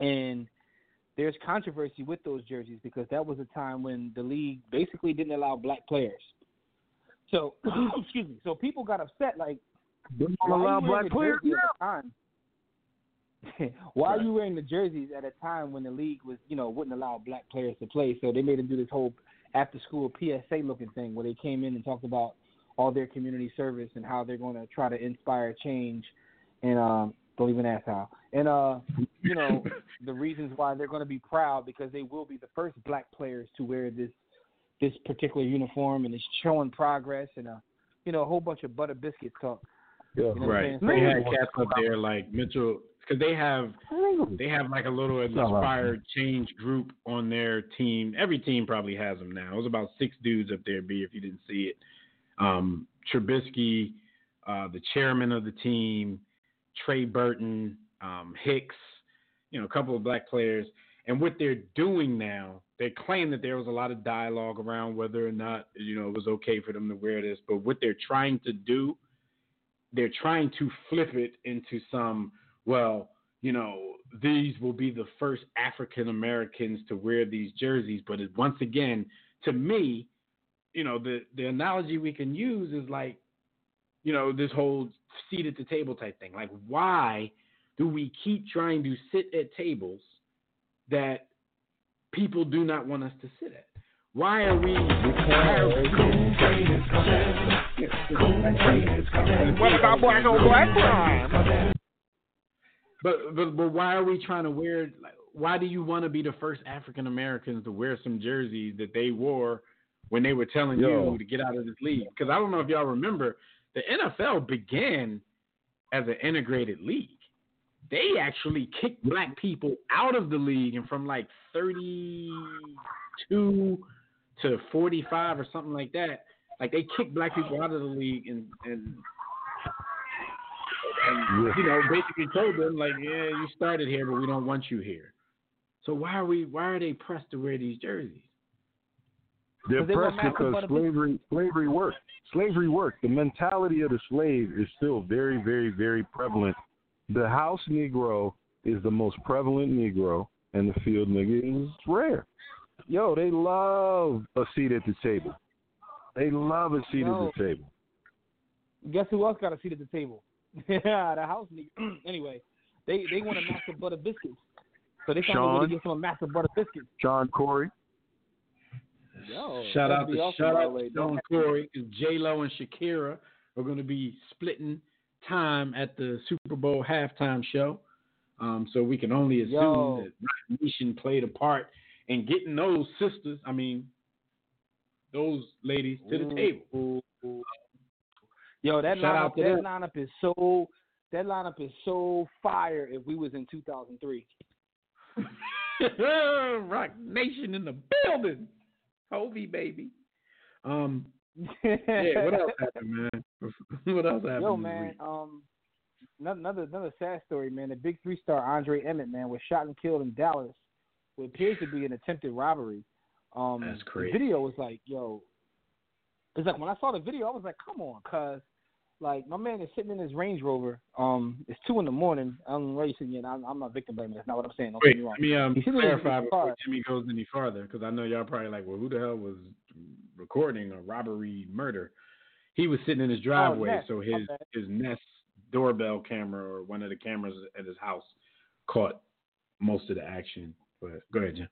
and there's controversy with those jerseys because that was a time when the league basically didn't allow black players. So excuse me. So people got upset like why
allow black players
jersey at the time? why are you wearing the jerseys at a time when the league was, you know, wouldn't allow black players to play? So they made them do this whole after school PSA looking thing where they came in and talked about all their community service and how they're going to try to inspire change. And um, don't even ask how. And uh, you know, the reasons why they're going to be proud because they will be the first black players to wear this this particular uniform and it's showing progress and a you know a whole bunch of butter biscuits talk.
Yeah,
You know
right.
saying?
They had cats up there like Mitchell because they have they have like a little inspired change group on their team. Every team probably has them now. It was about six dudes up there. B if you didn't see it, um, Trubisky, uh, the chairman of the team, Trey Burton, um, Hicks, you know, a couple of black players. And what they're doing now, they claim that there was a lot of dialogue around whether or not you know it was okay for them to wear this. But what they're trying to do they're trying to flip it into some well you know these will be the first african americans to wear these jerseys but it, once again to me you know the the analogy we can use is like you know this whole seat at the table type thing like why do we keep trying to sit at tables that people do not want us to sit at why are we
What about black on black crime?
But, but but why are we trying to wear? Like, why do you want to be the first African Americans to wear some jerseys that they wore when they were telling
Yo.
you to get out of this league? Because I don't know if y'all remember, the NFL began as an integrated league. They actually kicked black people out of the league, and from like thirty-two to forty-five or something like that, like they kicked black people out of the league and and and you know, basically told them like, yeah, you started here, but we don't want you here. So why are we? Why are they pressed to wear these jerseys?
They're
they want
because slavery slavery worked. Slavery worked. The mentality of the slave is still very, very, very prevalent. The house Negro is the most prevalent Negro, and the field nigga is rare. Yo, they love a seat at the table. They love a seat
Yo.
at the table.
Guess who else got a seat at the table? yeah, the house nigga. anyway, they they want a massive butter biscuits. So they way
Sean?
to get some massive butter biscuits.
Shawn Corey.
Yo,
shout out to
awesome,
shout out to Don Corey because J Lo and Shakira are going to be splitting time at the Super Bowl halftime show. Um, so we can only assume
Yo.
that Nation played a part in getting those sisters. I mean, those ladies to the table.
Yo, that
Shout
lineup, that
them.
lineup is so that lineup is so fire. If we was in 2003,
Roc Nation in the building. Hovi, baby. Um, yeah, what else happened, man? what else happened?
Yo, man, um, another another sad story, man. The big three star Andre Emmett, man, was shot and killed in Dallas. What appears to be an attempted robbery. Um,
That's
The
crazy.
video was like, yo, it's like when I saw the video, I was like, come on, cuz. Like my man is sitting in his Range Rover. Um, it's two in the morning. I'm racing yet. I'm, I'm not victim blaming. That's not what I'm saying. Don't
Wait,
me wrong.
let me um,
He's sitting in his
clarify before
car.
Jimmy goes any farther, because I know y'all probably like, well, who the hell was recording a robbery murder? He was sitting in his driveway,
Nest.
so his
bad.
his Nest doorbell camera or one of the cameras at his house caught most of the action. But go ahead, Jim.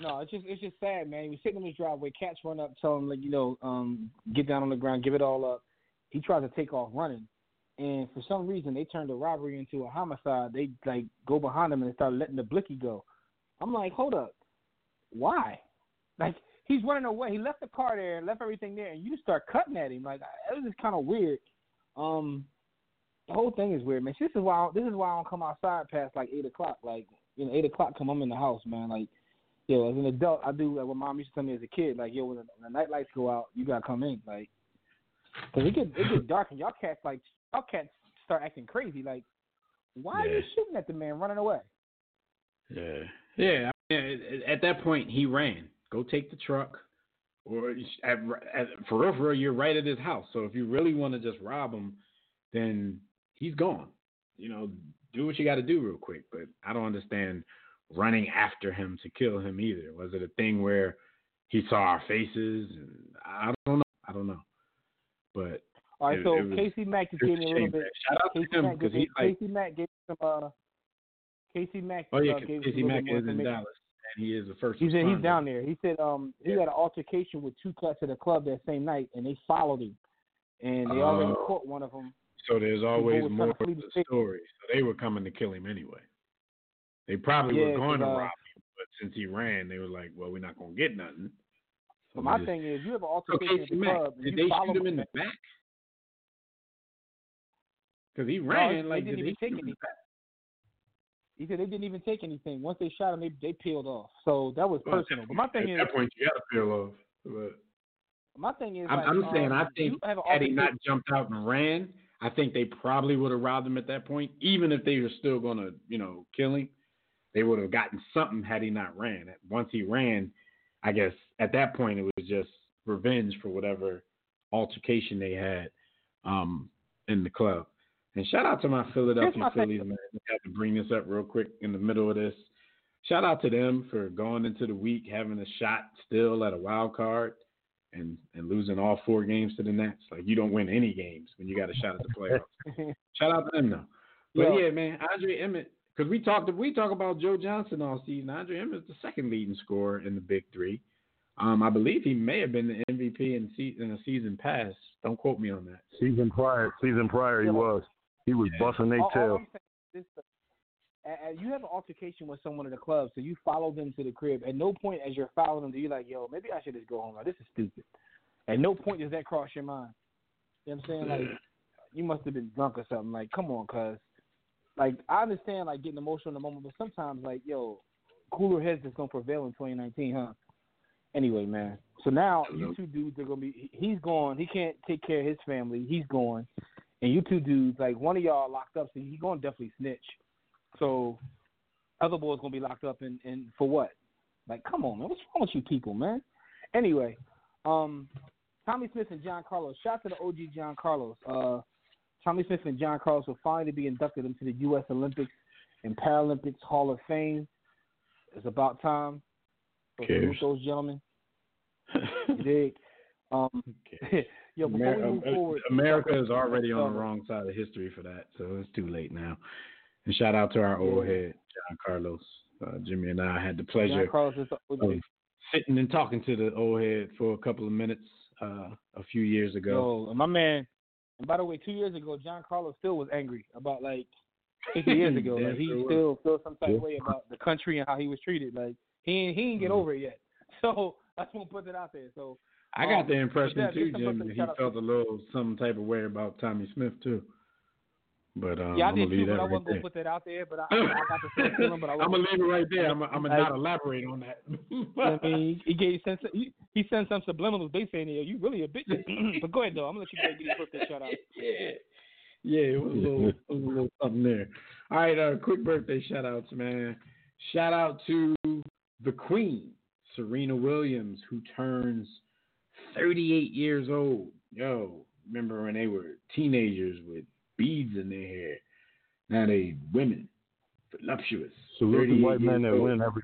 No, it's just it's just sad, man. He was sitting in his driveway. Cats run up, tell him like you know, um, get down on the ground, give it all up. He tries to take off running, and for some reason they turned the robbery into a homicide. They like go behind him and start letting the blicky go. I'm like, hold up, why? Like he's running away. He left the car there, and left everything there, and you start cutting at him. Like it was just kind of weird. Um, the whole thing is weird, man. This is why I, this is why I don't come outside past like eight o'clock. Like you know, eight o'clock come I'm in the house, man. Like yo, as an adult, I do like what mom used to tell me as a kid. Like yo, when the, when the night lights go out, you gotta come in. Like, cause it get it get dark and y'all cats like y'all cats start acting crazy. Like, why are you shooting at the man running away?
Yeah, yeah. I mean, at- at that point, he ran. Go take the truck, or at, at, for real, for real, you're right at his house. So if you really want to just rob him, then he's gone. You know, do what you got to do real quick. But I don't understand running after him to kill him either. Was it a thing where he saw our faces? And I don't know. I don't know. But
All right,
It-
so
it was-
Casey Mack just
it
gave me
a
a little bit.
Shout out to
Casey
him,
Mack
'cause
gave
he, like-
Casey Mack gave some. Uh, Casey Mack.
Oh yeah,
uh,
'cause
gave
Casey Mack is in. Dallas, and he is the first.
He said he's down there. He said um he had an altercation with two cats at a club that same night, and they followed him, and they already
Oh.
caught one of them.
So there's always more
to
to the
the
story. So they were coming to kill him anyway. They probably
Yeah,
were going to
uh,
rob him, but since he ran, they were like, "Well, we're not going to get nothing." So
But my thing is, you have an
So
altercation at
Casey
the
Mack,
club,
did they shoot him in the back? Because he
No,
ran
they didn't
did
even take
shoot him in
any.
the back?
He said they didn't even take anything. Once they shot him, they they peeled off. So that was
Well,
personal. But my thing
at
is,
that point, you got to peel off. But
my thing is,
I'm,
like,
I'm saying,
um,
I think
you have an
had he not jumped out and ran, I think they probably would have robbed him at that point. Even if they were still going to, you know, kill him, they would have gotten something had he not ran. Once he ran, I guess at that point it was just revenge for whatever altercation they had um, in the club. And shout out to my Philadelphia
my.
Phillies, man. I have to bring this up real quick in the middle of this. Shout out to them for going into the week having a shot still at a wild card and and losing all four games to the Nats. Like you don't win any games when you got a shot at the playoffs. Shout out to them though. But
Yo.
yeah, man, Andre Emmett, because we talked we talk about Joe Johnson all season. Andre Emmett's the second leading scorer in the Big Three. Um, I believe he may have been the MVP in, se- in a season past. Don't quote me on that.
Season prior, season prior, he was. He was busting their
all, all
tail.
I'm saying is this, uh, you have an altercation with someone at the club, so you follow them to the crib. At no point as you're following them do you like, yo, maybe I should just go home. Like, this is stupid. At no point does that cross your mind. You know what I'm saying? Like, you must have been drunk or something. Like, come on, cuz. Like, I understand, like, getting emotional in the moment, but sometimes, like, yo, cooler heads is going to prevail in 2019, huh? Anyway, man. So now you two dudes are gonna be. He's gone. He can't take care of his family. He's gone, and you two dudes, like one of y'all locked up, so he's gonna definitely snitch. So other boys gonna be locked up, and and for what? Like, come on, man. What's wrong with you people, man? Anyway, um, Tommie Smith and John Carlos. Shout out to the OG John Carlos. Uh, Tommie Smith and John Carlos will finally be inducted into the U.S. Olympics and Paralympics Hall of Fame. It's about time.
Okay,
so those gentlemen. You dig? Um, yo, before we move forward,
America is already on the wrong side of history for that, so it's too late now. And shout out to our old head, John Carlos. Uh, Jimmy and I had the pleasure
John Carlos is
of sitting and talking to the old head for a couple of minutes uh, a few years ago.
Yo, my man. And by the way, two years ago, John Carlos still was angry about like 50 years ago.
Yeah,
like he still feels some type
Yeah.
of way about the country and how he was treated. Like he ain't, he ain't get
Mhm.
over it yet. So I just want to put that out there. So
I got
um,
the impression too, Jim, that he felt a little some type of way about Tommie Smith too. But um,
yeah, I did too, but I wasn't gonna put that out there. But I, I, I got the feeling. But I
I'm gonna leave it right there. I'm gonna, I'm not elaborate on that.
I mean, he gave sent he, he sent some subliminals. They saying, "Yeah, you really a bitch." but go ahead though. I'm gonna let you go get your birthday shout out.
yeah, yeah, it was a little, it was a little something there. All right, uh, quick birthday shout outs, man. Shout out to the Queen, Serena Williams, who turns 38 years old. Yo, remember when they were teenagers with beads in their hair? Now they women, voluptuous.
Salute the white men that win every.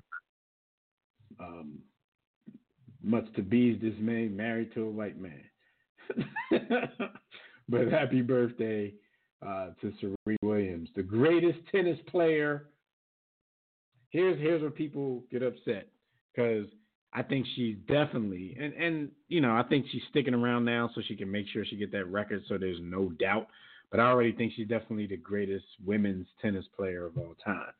Um, much to B's dismay, married to a white man. but happy birthday uh, to Serena Williams, the greatest tennis player. Here's here's where people get upset because I think she's definitely and and you know I think she's sticking around now so she can make sure she get that record so there's no doubt. But I already think she's definitely the greatest women's tennis player of all time.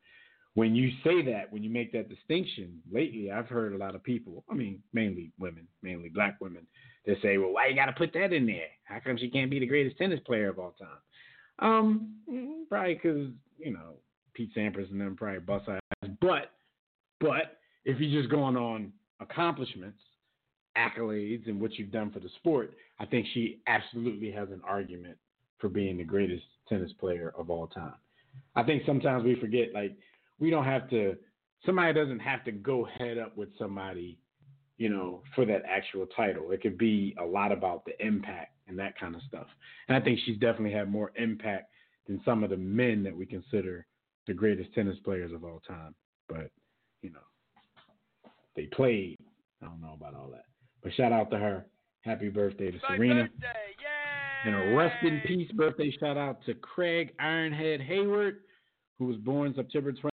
When you say that, when you make that distinction, lately I've heard a lot of people, I mean, mainly women, mainly black women, that say, well, why you got to put that in there? How come she can't be the greatest tennis player of all time? Um, mm, probably because, you know, Pete Sampras and them probably bust. But, but if you're just going on accomplishments, accolades, and what you've done for the sport, I think she absolutely has an argument for being the greatest tennis player of all time. I think sometimes we forget, like, we don't have to, somebody doesn't have to go head up with somebody, you know, for that actual title. It could be a lot about the impact and that kind of stuff. And I think she's definitely had more impact than some of the men that we consider the greatest tennis players of all time. But, you know, they played. I don't know about all that. But shout out to her. Happy birthday to Serena. And a rest in peace birthday shout out to Craig Ironhead Heyward, who was born September 20,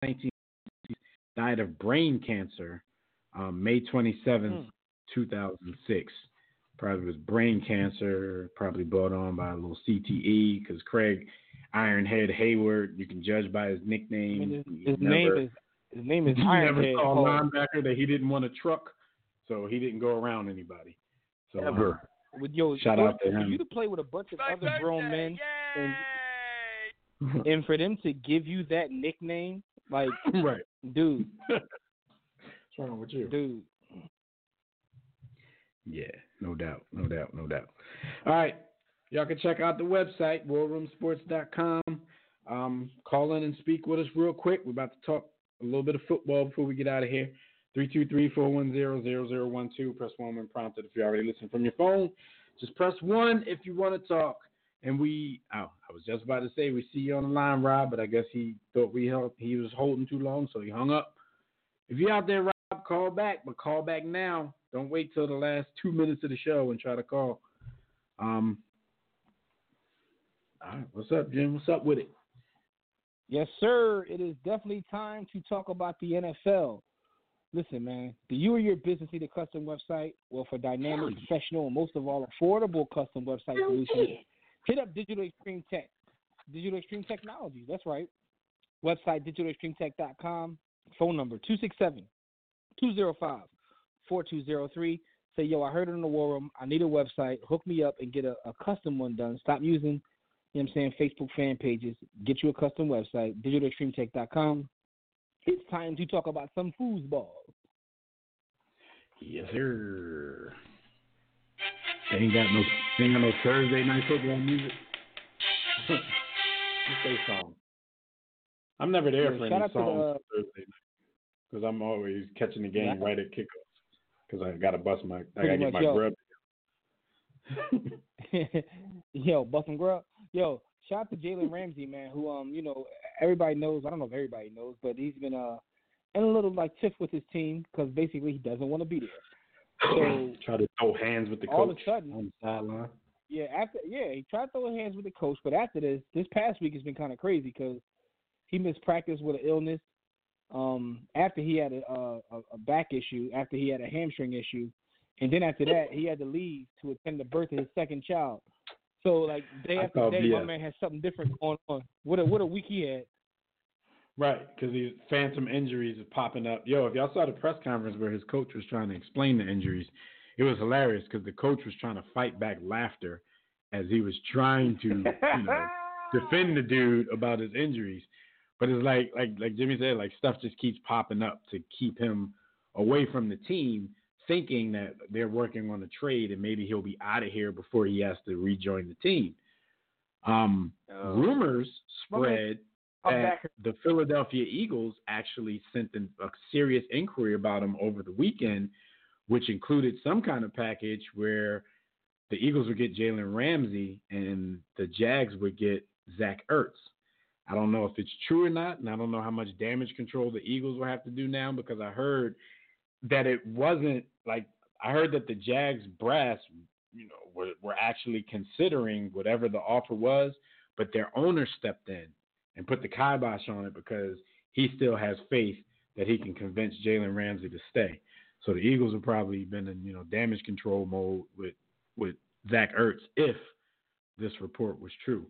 1960, died of brain cancer um, May 27th, 2006. Probably was brain cancer, probably brought on by a little CTE, because Craig Ironhead Heyward, you can judge by his nickname.
I mean, his, his
never-
name is his name is
he never saw a
Hall.
linebacker that he didn't want to truck, so he didn't go around anybody. So uh,
Ever.
With yo,
Shout
for-
out to
for
him.
you to play with a bunch of other grown men, and, and for them to give you that nickname, like,
right,
dude,
What's wrong with you?
dude.
Yeah, no doubt, no doubt, no doubt. All right, y'all can check out the website warroomsports.com. Um, call in and speak with us real quick. We're about to talk a little bit of football before we get out of here. 323-410-0012. Press one when prompted. If you already listen from your phone, just press one if you want to talk. And we, oh, I was just about to say we see you on the line, Rob, but I guess he thought we held, he was holding too long, so he hung up. If you're out there, Rob, call back, but call back now. Don't wait till the last two minutes of the show and try to call. Um, all right, what's up, Jim? What's up with it?
Yes, sir. It is definitely time to talk about the NFL. Listen, man, do you or your business need a custom website? Well, for dynamic, professional, and most of all, affordable custom website solutions, hit up Digital Extreme Tech. Digital Extreme Technology. That's right. Website digitalextremetech.com. Phone number 267 205 4203. Say, yo, I heard it in the war room. I need a website. Hook me up and get a, a custom one done. Stop using, you know what I'm saying, Facebook fan pages. Get you a custom website, digitalextremetech.com. It's time to talk about some foosball.
Yes, sir. They ain't got no, they ain't got no Thursday night football music. Just say song. I'm never there
Yeah,
for any
to the,
songs
uh,
Thursday night because I'm always catching the game
Yeah.
right at kickoff because I got to bust my, I gotta get my
yo.
grub.
Yo, Buffin Grub. Yo, shout out to Jalen Ramsey, man, who um, you know, everybody knows. I don't know if everybody knows, but he's been uh in a little like tiff with his team because basically he doesn't want to be there. So
Try to throw hands with the
all of
coach
a sudden,
on the sideline.
yeah, after yeah, he tried throwing hands with the coach, but after this, this past week has been kind of crazy because he missed practice with an illness. Um, after he had a, a a back issue, after he had a hamstring issue, and then after that, he had to leave to attend the birth of his second child. So like day
I
after day, my man has something different going on. What a what a week he had.
Right, because these phantom injuries are popping up. Yo, if y'all saw the press conference where his coach was trying to explain the injuries, it was hilarious because the coach was trying to fight back laughter as he was trying to, you know, defend the dude about his injuries. But it's like, like, like Jimmy said, like stuff just keeps popping up to keep him away from the team, thinking that they're working on a trade and maybe he'll be out of here before he has to rejoin the team. Um, rumors spread that the Philadelphia Eagles actually sent an, a serious inquiry about him over the weekend, which included some kind of package where the Eagles would get Jalen Ramsey and the Jags would get Zach Ertz. I don't know if it's true or not, and I don't know how much damage control the Eagles will have to do now because I heard that it wasn't like I heard that the Jags brass, you know, were, were actually considering whatever the offer was, but their owner stepped in and put the kibosh on it because he still has faith that he can convince Jalen Ramsey to stay. So the Eagles have probably been in you know damage control mode with with Zach Ertz if this report was true.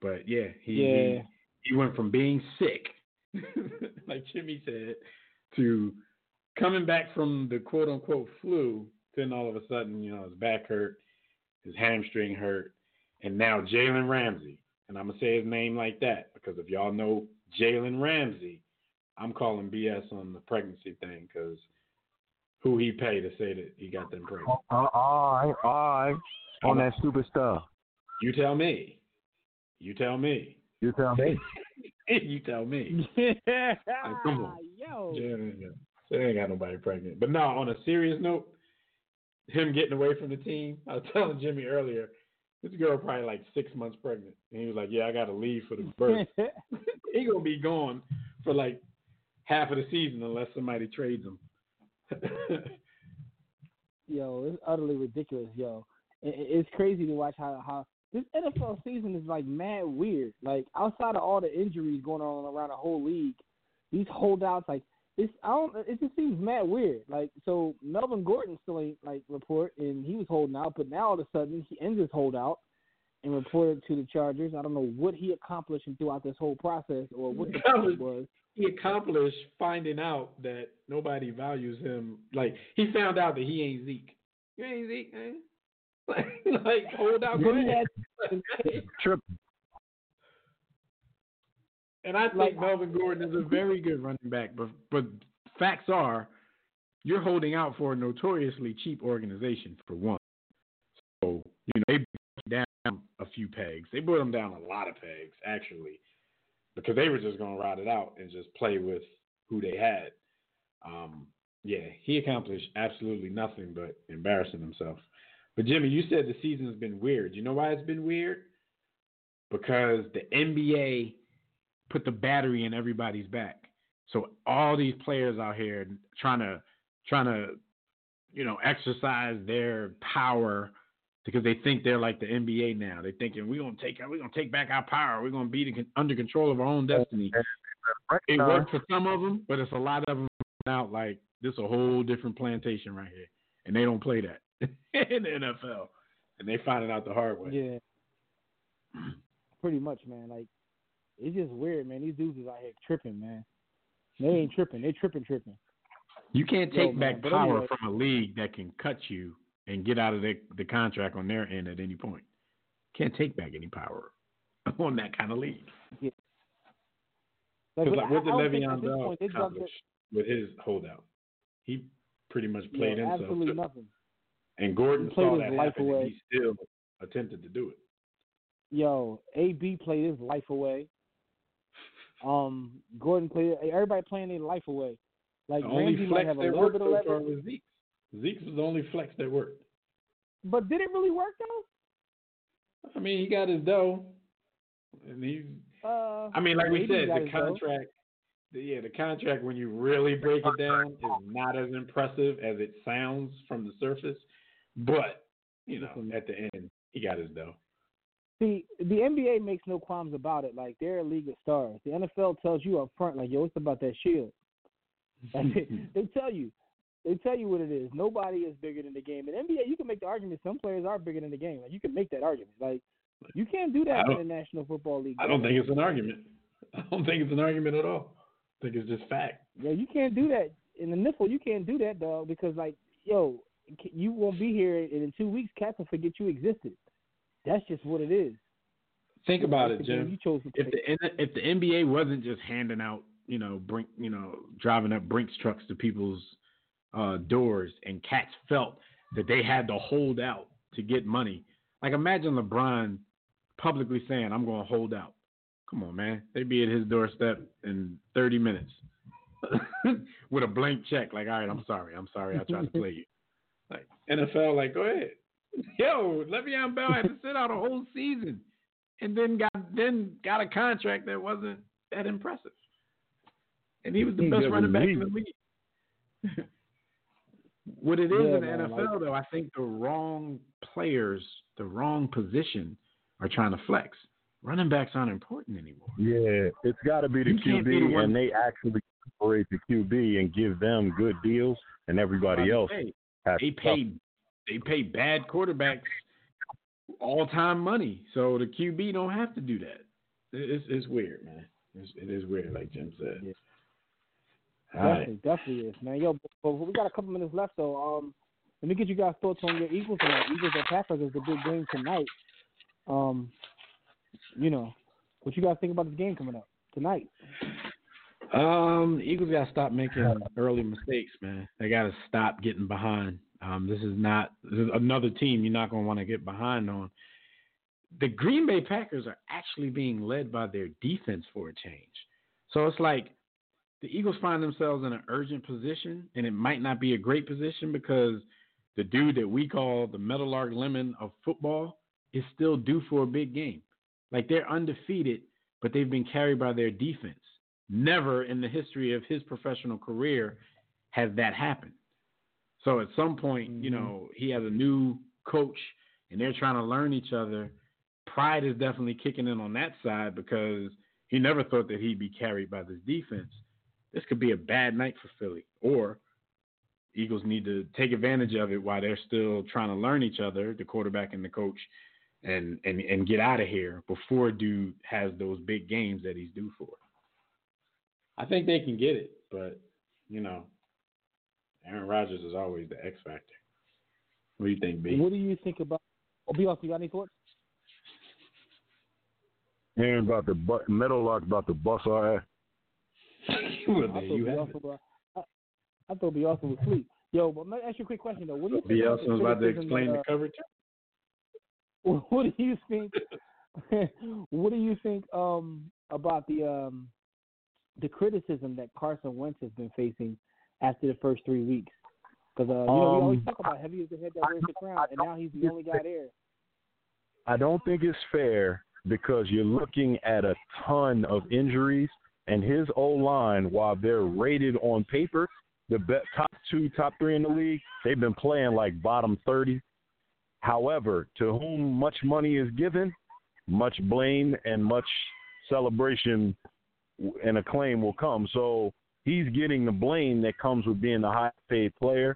But yeah, he
Yeah.
he, he went from being sick, like Jimmy said, to coming back from the quote unquote flu. Then all of a sudden, you know, his back hurt, his hamstring hurt, and now Jalen Ramsey. And I'm gonna say his name like that because if y'all know Jalen Ramsey, I'm calling BS on the pregnancy thing because who he paid to say that he got them pregnant?
Uh, all right, all right. On that stupid stuff.
You tell me. You tell me.
You tell me.
you tell me. Like, come on.
Yo.
Jalen, yeah. They ain't got nobody pregnant. But no, on a serious note, him getting away from the team, I was telling Jimmy earlier, this girl probably like six months pregnant. And he was like, Yeah, I gotta leave for the birth. he gonna be gone for like half of the season unless somebody trades him.
yo, it's utterly ridiculous, yo. it's crazy to watch how how this NFL season is like mad weird. Like outside of all the injuries going on around the whole league, these holdouts like it's I don't it just seems mad weird. Like so Melvin Gordon still ain't like report and he was holding out, but now all of a sudden he ends his holdout and reported to the Chargers. I don't know what he accomplished throughout this whole process or what the point was.
He accomplished finding out that nobody values him. Like he found out that he ain't Zeke. You ain't Zeke, man. Like, like hold out. Go ahead.
Trip.
And I think Melvin Gordon is a very good running back, but but facts are, you're holding out for a notoriously cheap organization for one. So you know they brought down a few pegs. They brought them down a lot of pegs actually, because they were just going to ride it out and just play with who they had. Um, yeah, he accomplished absolutely nothing but embarrassing himself. But Jimmy, you said the season's been weird. You know why it's been weird? Because the NBA put the battery in everybody's back. So all these players out here trying to trying to you know exercise their power because they think they're like the NBA now. They're thinking we're gonna take we're gonna take back our power. We're gonna be under control of our own destiny. It worked for some of them, but it's a lot of them out like this a whole different plantation right here, and they don't play that in the NFL, and they find it out the hard way.
Yeah, pretty much, man. Like it's just weird, man. These dudes is out here tripping, man. They ain't tripping. They tripping, tripping.
You can't take
Yo,
back
man,
power
anyway.
from a league that can cut you and get out of the, the contract on their end at any point. Can't take back any power on that kind of league.
Yeah.
Because like, what did
I- I would think
Le'Veon Bell
point they dropped
accomplish with his holdout? He pretty much played
yeah,
himself.
absolutely nothing.
And Gordon saw
his
that
life
happen, and
away.
he still attempted to do it.
Yo, AB played his life away. Um, Gordon played. Everybody playing their life away. Like
the only
Ramsey might
flex
have a
that
little
worked
bit of
so
leverage,
was Zeke. Zeke's was the only flex that worked.
but did it really work though?
I mean, he got his dough, and he.
Uh,
I mean, like we said, the contract. The, yeah, the contract when you really break it down is not as impressive as it sounds from the surface, but you know, at the end, he got his dough.
See, the NBA makes no qualms about it. Like they're a league of stars. The NFL tells you up front, like, yo, it's about that shield. Like, they, they tell you, they tell you what it is. Nobody is bigger than the game. In NBA, you can make the argument some players are bigger than the game. Like you can make that argument. Like you can't do that in the National Football League.
I don't think it's an argument. I don't think it's an argument at all. I think it's just fact.
Yeah, you can't do that in the NIFL. You can't do that, dog, because like, yo, you won't be here, and in two weeks, cats will forget you existed. That's just what it is.
Think about it, Jim. If the if the NBA wasn't just handing out, you know, brink, you know, driving up Brinks trucks to people's uh, doors, and cats felt that they had to hold out to get money. Like imagine LeBron publicly saying, "I'm going to hold out." Come on, man. They'd be at his doorstep in 30 minutes with a blank check. Like, all right, I'm sorry, I'm sorry, I tried to play you. Like NFL, like, go ahead. Yo, Le'Veon Bell had to sit out a whole season, and then got then got a contract that wasn't that impressive, and he was the
He
best running back
was
in the league. what it is
Yeah,
in the
man,
NFL,
like-
though, I think the wrong players, the wrong position, are trying to flex. Running backs aren't important anymore.
Yeah, it's got to be the
You can't be the
QB, and they actually separate the QB and give them good deals, and everybody else has
they
to
pay they pay bad quarterbacks all time money, so the QB don't have to do that. It's it's weird, man. It's, it is weird, like Jim said. All right.
Definitely, definitely is, man. Yo, but, we got a couple minutes left though. Um, let me get you guys' thoughts on your Eagles tonight. Eagles and Packers is the big game tonight. Um, you know, what you guys think about this game coming up tonight?
Um, Eagles got to stop making early mistakes, man. They got to stop getting behind. Um, this is not this is another team you're not going to want to get behind on. The Green Bay Packers are actually being led by their defense for a change. So it's like the Eagles find themselves in an urgent position, and it might not be a great position because the dude that we call the Meadowlark Lemon of football is still due for a big game. Like they're undefeated, but they've been carried by their defense. Never in the history of his professional career has that happened. So at some point, you mm-hmm. know, he has a new coach. and they're trying to learn each other, pride is definitely kicking in on that side because he never thought that he'd be carried by this defense. This could be a bad night for Philly, or Eagles need to take advantage of it while they're still trying to learn each other, the quarterback and the coach, and and and get out of here before dude has those big games that he's due for. I think they can get it, but you know, Aaron Rodgers is always the X factor. What do you think, B?
What do you think about? Oh, be off. You got any thoughts?
Aaron about the bu- Meadowlark about the bus our ass.
well,
I
there
thought
you
B.
have
Austin was- I, I thought B. Austin was asleep. Yo, but let me ask you a quick question though. What do you think?
B.
about
was about to explain
that,
the
uh,
cover too.
What do you think? what do you think um, about the um, the criticism that Carson Wentz has been facing after the first three weeks? Because uh, you know we always
Um,
talk about heavy is the head that wears the crown, and now he's the only guy there.
I don't think it's fair because you're looking at a ton of injuries, and his O line, while they're rated on paper, the top two, top three in the league, they've been playing like bottom 30. However, to whom much money is given, much blame and much celebration and acclaim will come. So he's getting the blame that comes with being the high paid player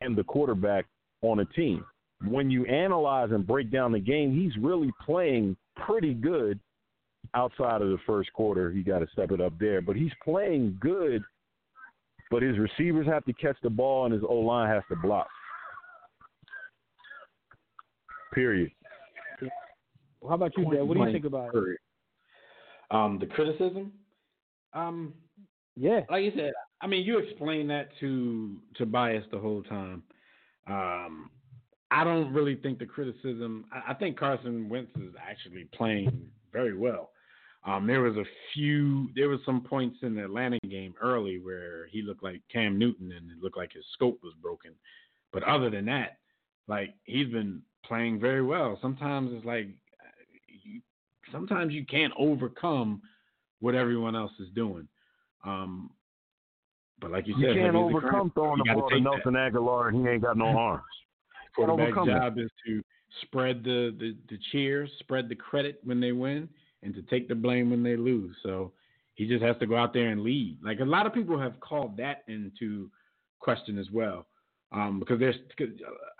and the quarterback on a team. When you analyze and break down the game, he's really playing pretty good outside of the first quarter. He got to step it up there, but he's playing good. But his receivers have to catch the ball and his O line has to block. Period.
How about you, Dad? What do you think about it?
Um, the criticism. Um,
yeah,
like you said, I mean, you explained that to to Bias the whole time. Um, I don't really think the criticism. I, I think Carson Wentz is actually playing very well. Um, there was a few. There was some points in the Atlanta game early where he looked like Cam Newton and it looked like his scope was broken. But other than that, like he's been playing very well. Sometimes it's like you, sometimes you can't overcome what everyone else is doing. Um, but like you
You
said,
can't
heavy is the
overcome throwing the ball to
take that.
Nelson Agholor and he ain't got no arms. Can't
Quarterback's job is to spread the, the, the cheers, spread the credit when they win, and to take the blame when they lose. So he just has to go out there and lead. Like a lot of people have called that into question as well, um, because there's.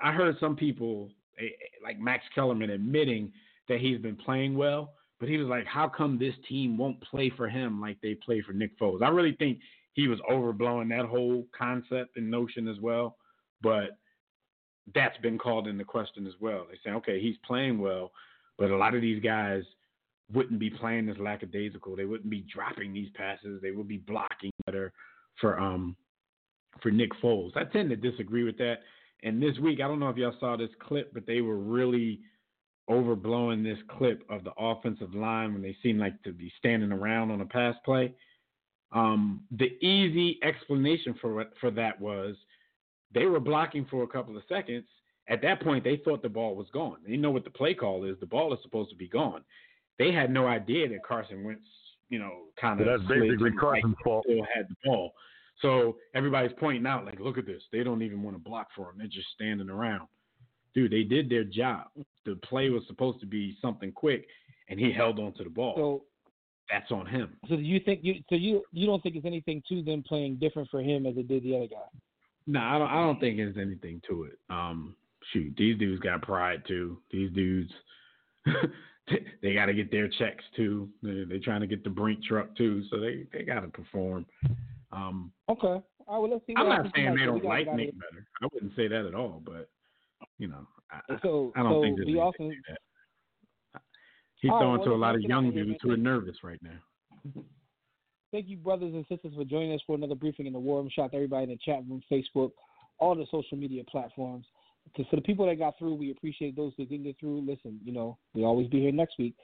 I heard some people eh, eh, like Max Kellerman admitting that he's been playing well, but he was like, "How come this team won't play for him like they play for Nick Foles?" I really think he was overblowing that whole concept and notion as well, but that's been called into question as well. They say, okay, he's playing well, but a lot of these guys wouldn't be playing this lackadaisical. They wouldn't be dropping these passes. They would be blocking better for um for Nick Foles. I tend to disagree with that. And this week, I don't know if y'all saw this clip, but they were really overblowing this clip of the offensive line when they seem like to be standing around on a pass play. Um, the easy explanation for for that was they were blocking for a couple of seconds. At that point, they thought the ball was gone. They know what the play call is? The ball is supposed to be gone. They had no idea that Carson Wentz, you know, kind of
So that's basically Carson's fault.
Still had the ball. So everybody's pointing out, like, look at this. They don't even want to block for him. They're just standing around. Dude, they did their job. The play was supposed to be something quick, and he held on to the ball.
So
that's on him.
So do you think you so you you don't think it's anything to them playing different for him as it did the other guy?
No, I don't. I don't think there's anything to it. Um, shoot, these dudes got pride too. These dudes, they got to get their checks too. They're, they're trying to get the Brink truck too, so they they got to perform. Um,
Okay. All right. Well, let's see.
I'm not saying they don't like Nick better. I wouldn't say that at all. But you know, I,
So
I don't
so
think there's
we
anything
also
to that. He's
right,
throwing
well,
to a lot of young dudes who are nervous right now.
Thank you, brothers and sisters, for joining us for another briefing in the war room. Shout out to everybody in the chat room, Facebook, all the social media platforms. To, for the people that got through, we appreciate those that didn't get through. Listen, you know, we'll always be here next week.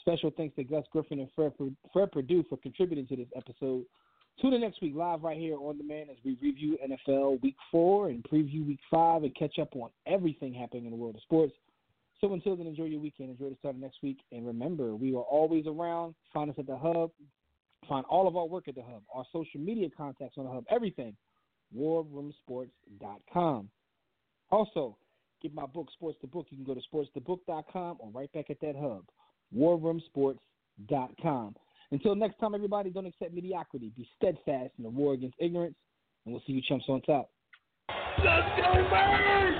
Special thanks to Gus Griffin and Fred, Fred Perdue for contributing to this episode. Tune in next week live right here on demand as we review NFL Week Four and preview Week Five and catch up on everything happening in the world of sports. So until then, enjoy your weekend. Enjoy the start of next week. And remember, we are always around. Find us at the Hub. Find all of our work at the Hub. Our social media contacts on the Hub. Everything. WarRoomSports.com. Also, get my book, Sports the Book, you can go to sportsthebook.com or right back at that hub, warroomsports.com. Until next time, everybody, don't accept mediocrity. Be steadfast in the war against ignorance, and we'll see you chumps on top.
Let's go, Birds!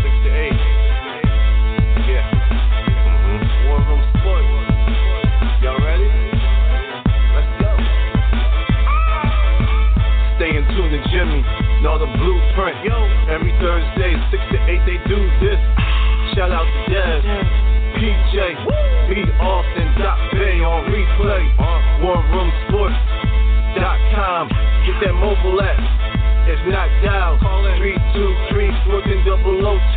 Six to eight. Yeah. Mm-hmm. War Room Sports. Y'all ready? Let's go. Stay in to Jimmy. Know the blueprint. Yo. Every Thursday, six to eight, they do this. Shout out to Dev. PJ, B. Austin, Doc Bay on replay. WarRoomSports.com. Get that mobile app. If not, dial 323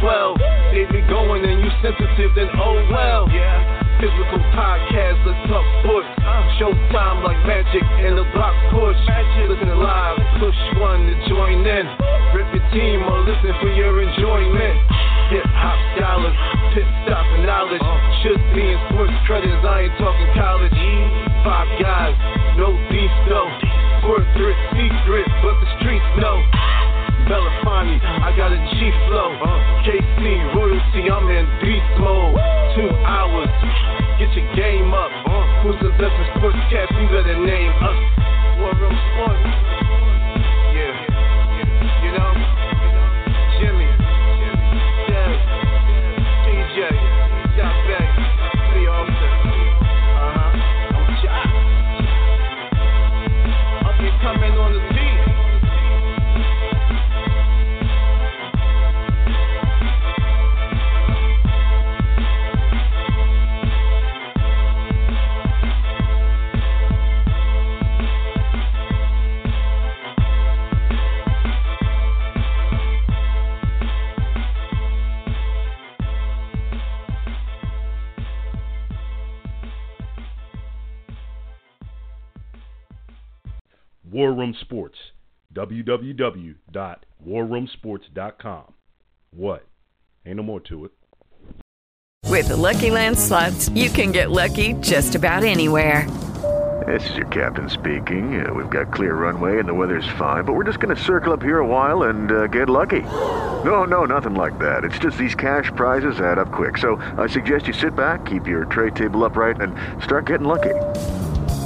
12. They be going and you sensitive, then oh well. Yeah. Physical podcast, let's talk sports. Uh. Showtime like magic in the block push. Listen live, push one to join in. Rip your team or listen for your enjoyment. Hip hop scholars, pit stop and knowledge. Should be in sports credits, I ain't talking college. Five guys, no beef though. Word threat, secret, but the streets know. Belafonte, I got a G flow. KC royalty, I'm in beast mode. Two hours, get your game up. Who's the best in sportscast? You better name us. War Room Sports.
War Room Sports. www.warroomsports.com. What? Ain't no more to it.
With the Lucky Land slots, you can get lucky just about anywhere.
This is your captain speaking. Uh, we've got clear runway and the weather's fine, but we're just going to circle up here a while and uh, get lucky. No, no, nothing like that. It's just these cash prizes add up quick. So I suggest you sit back, keep your tray table upright, and start getting lucky.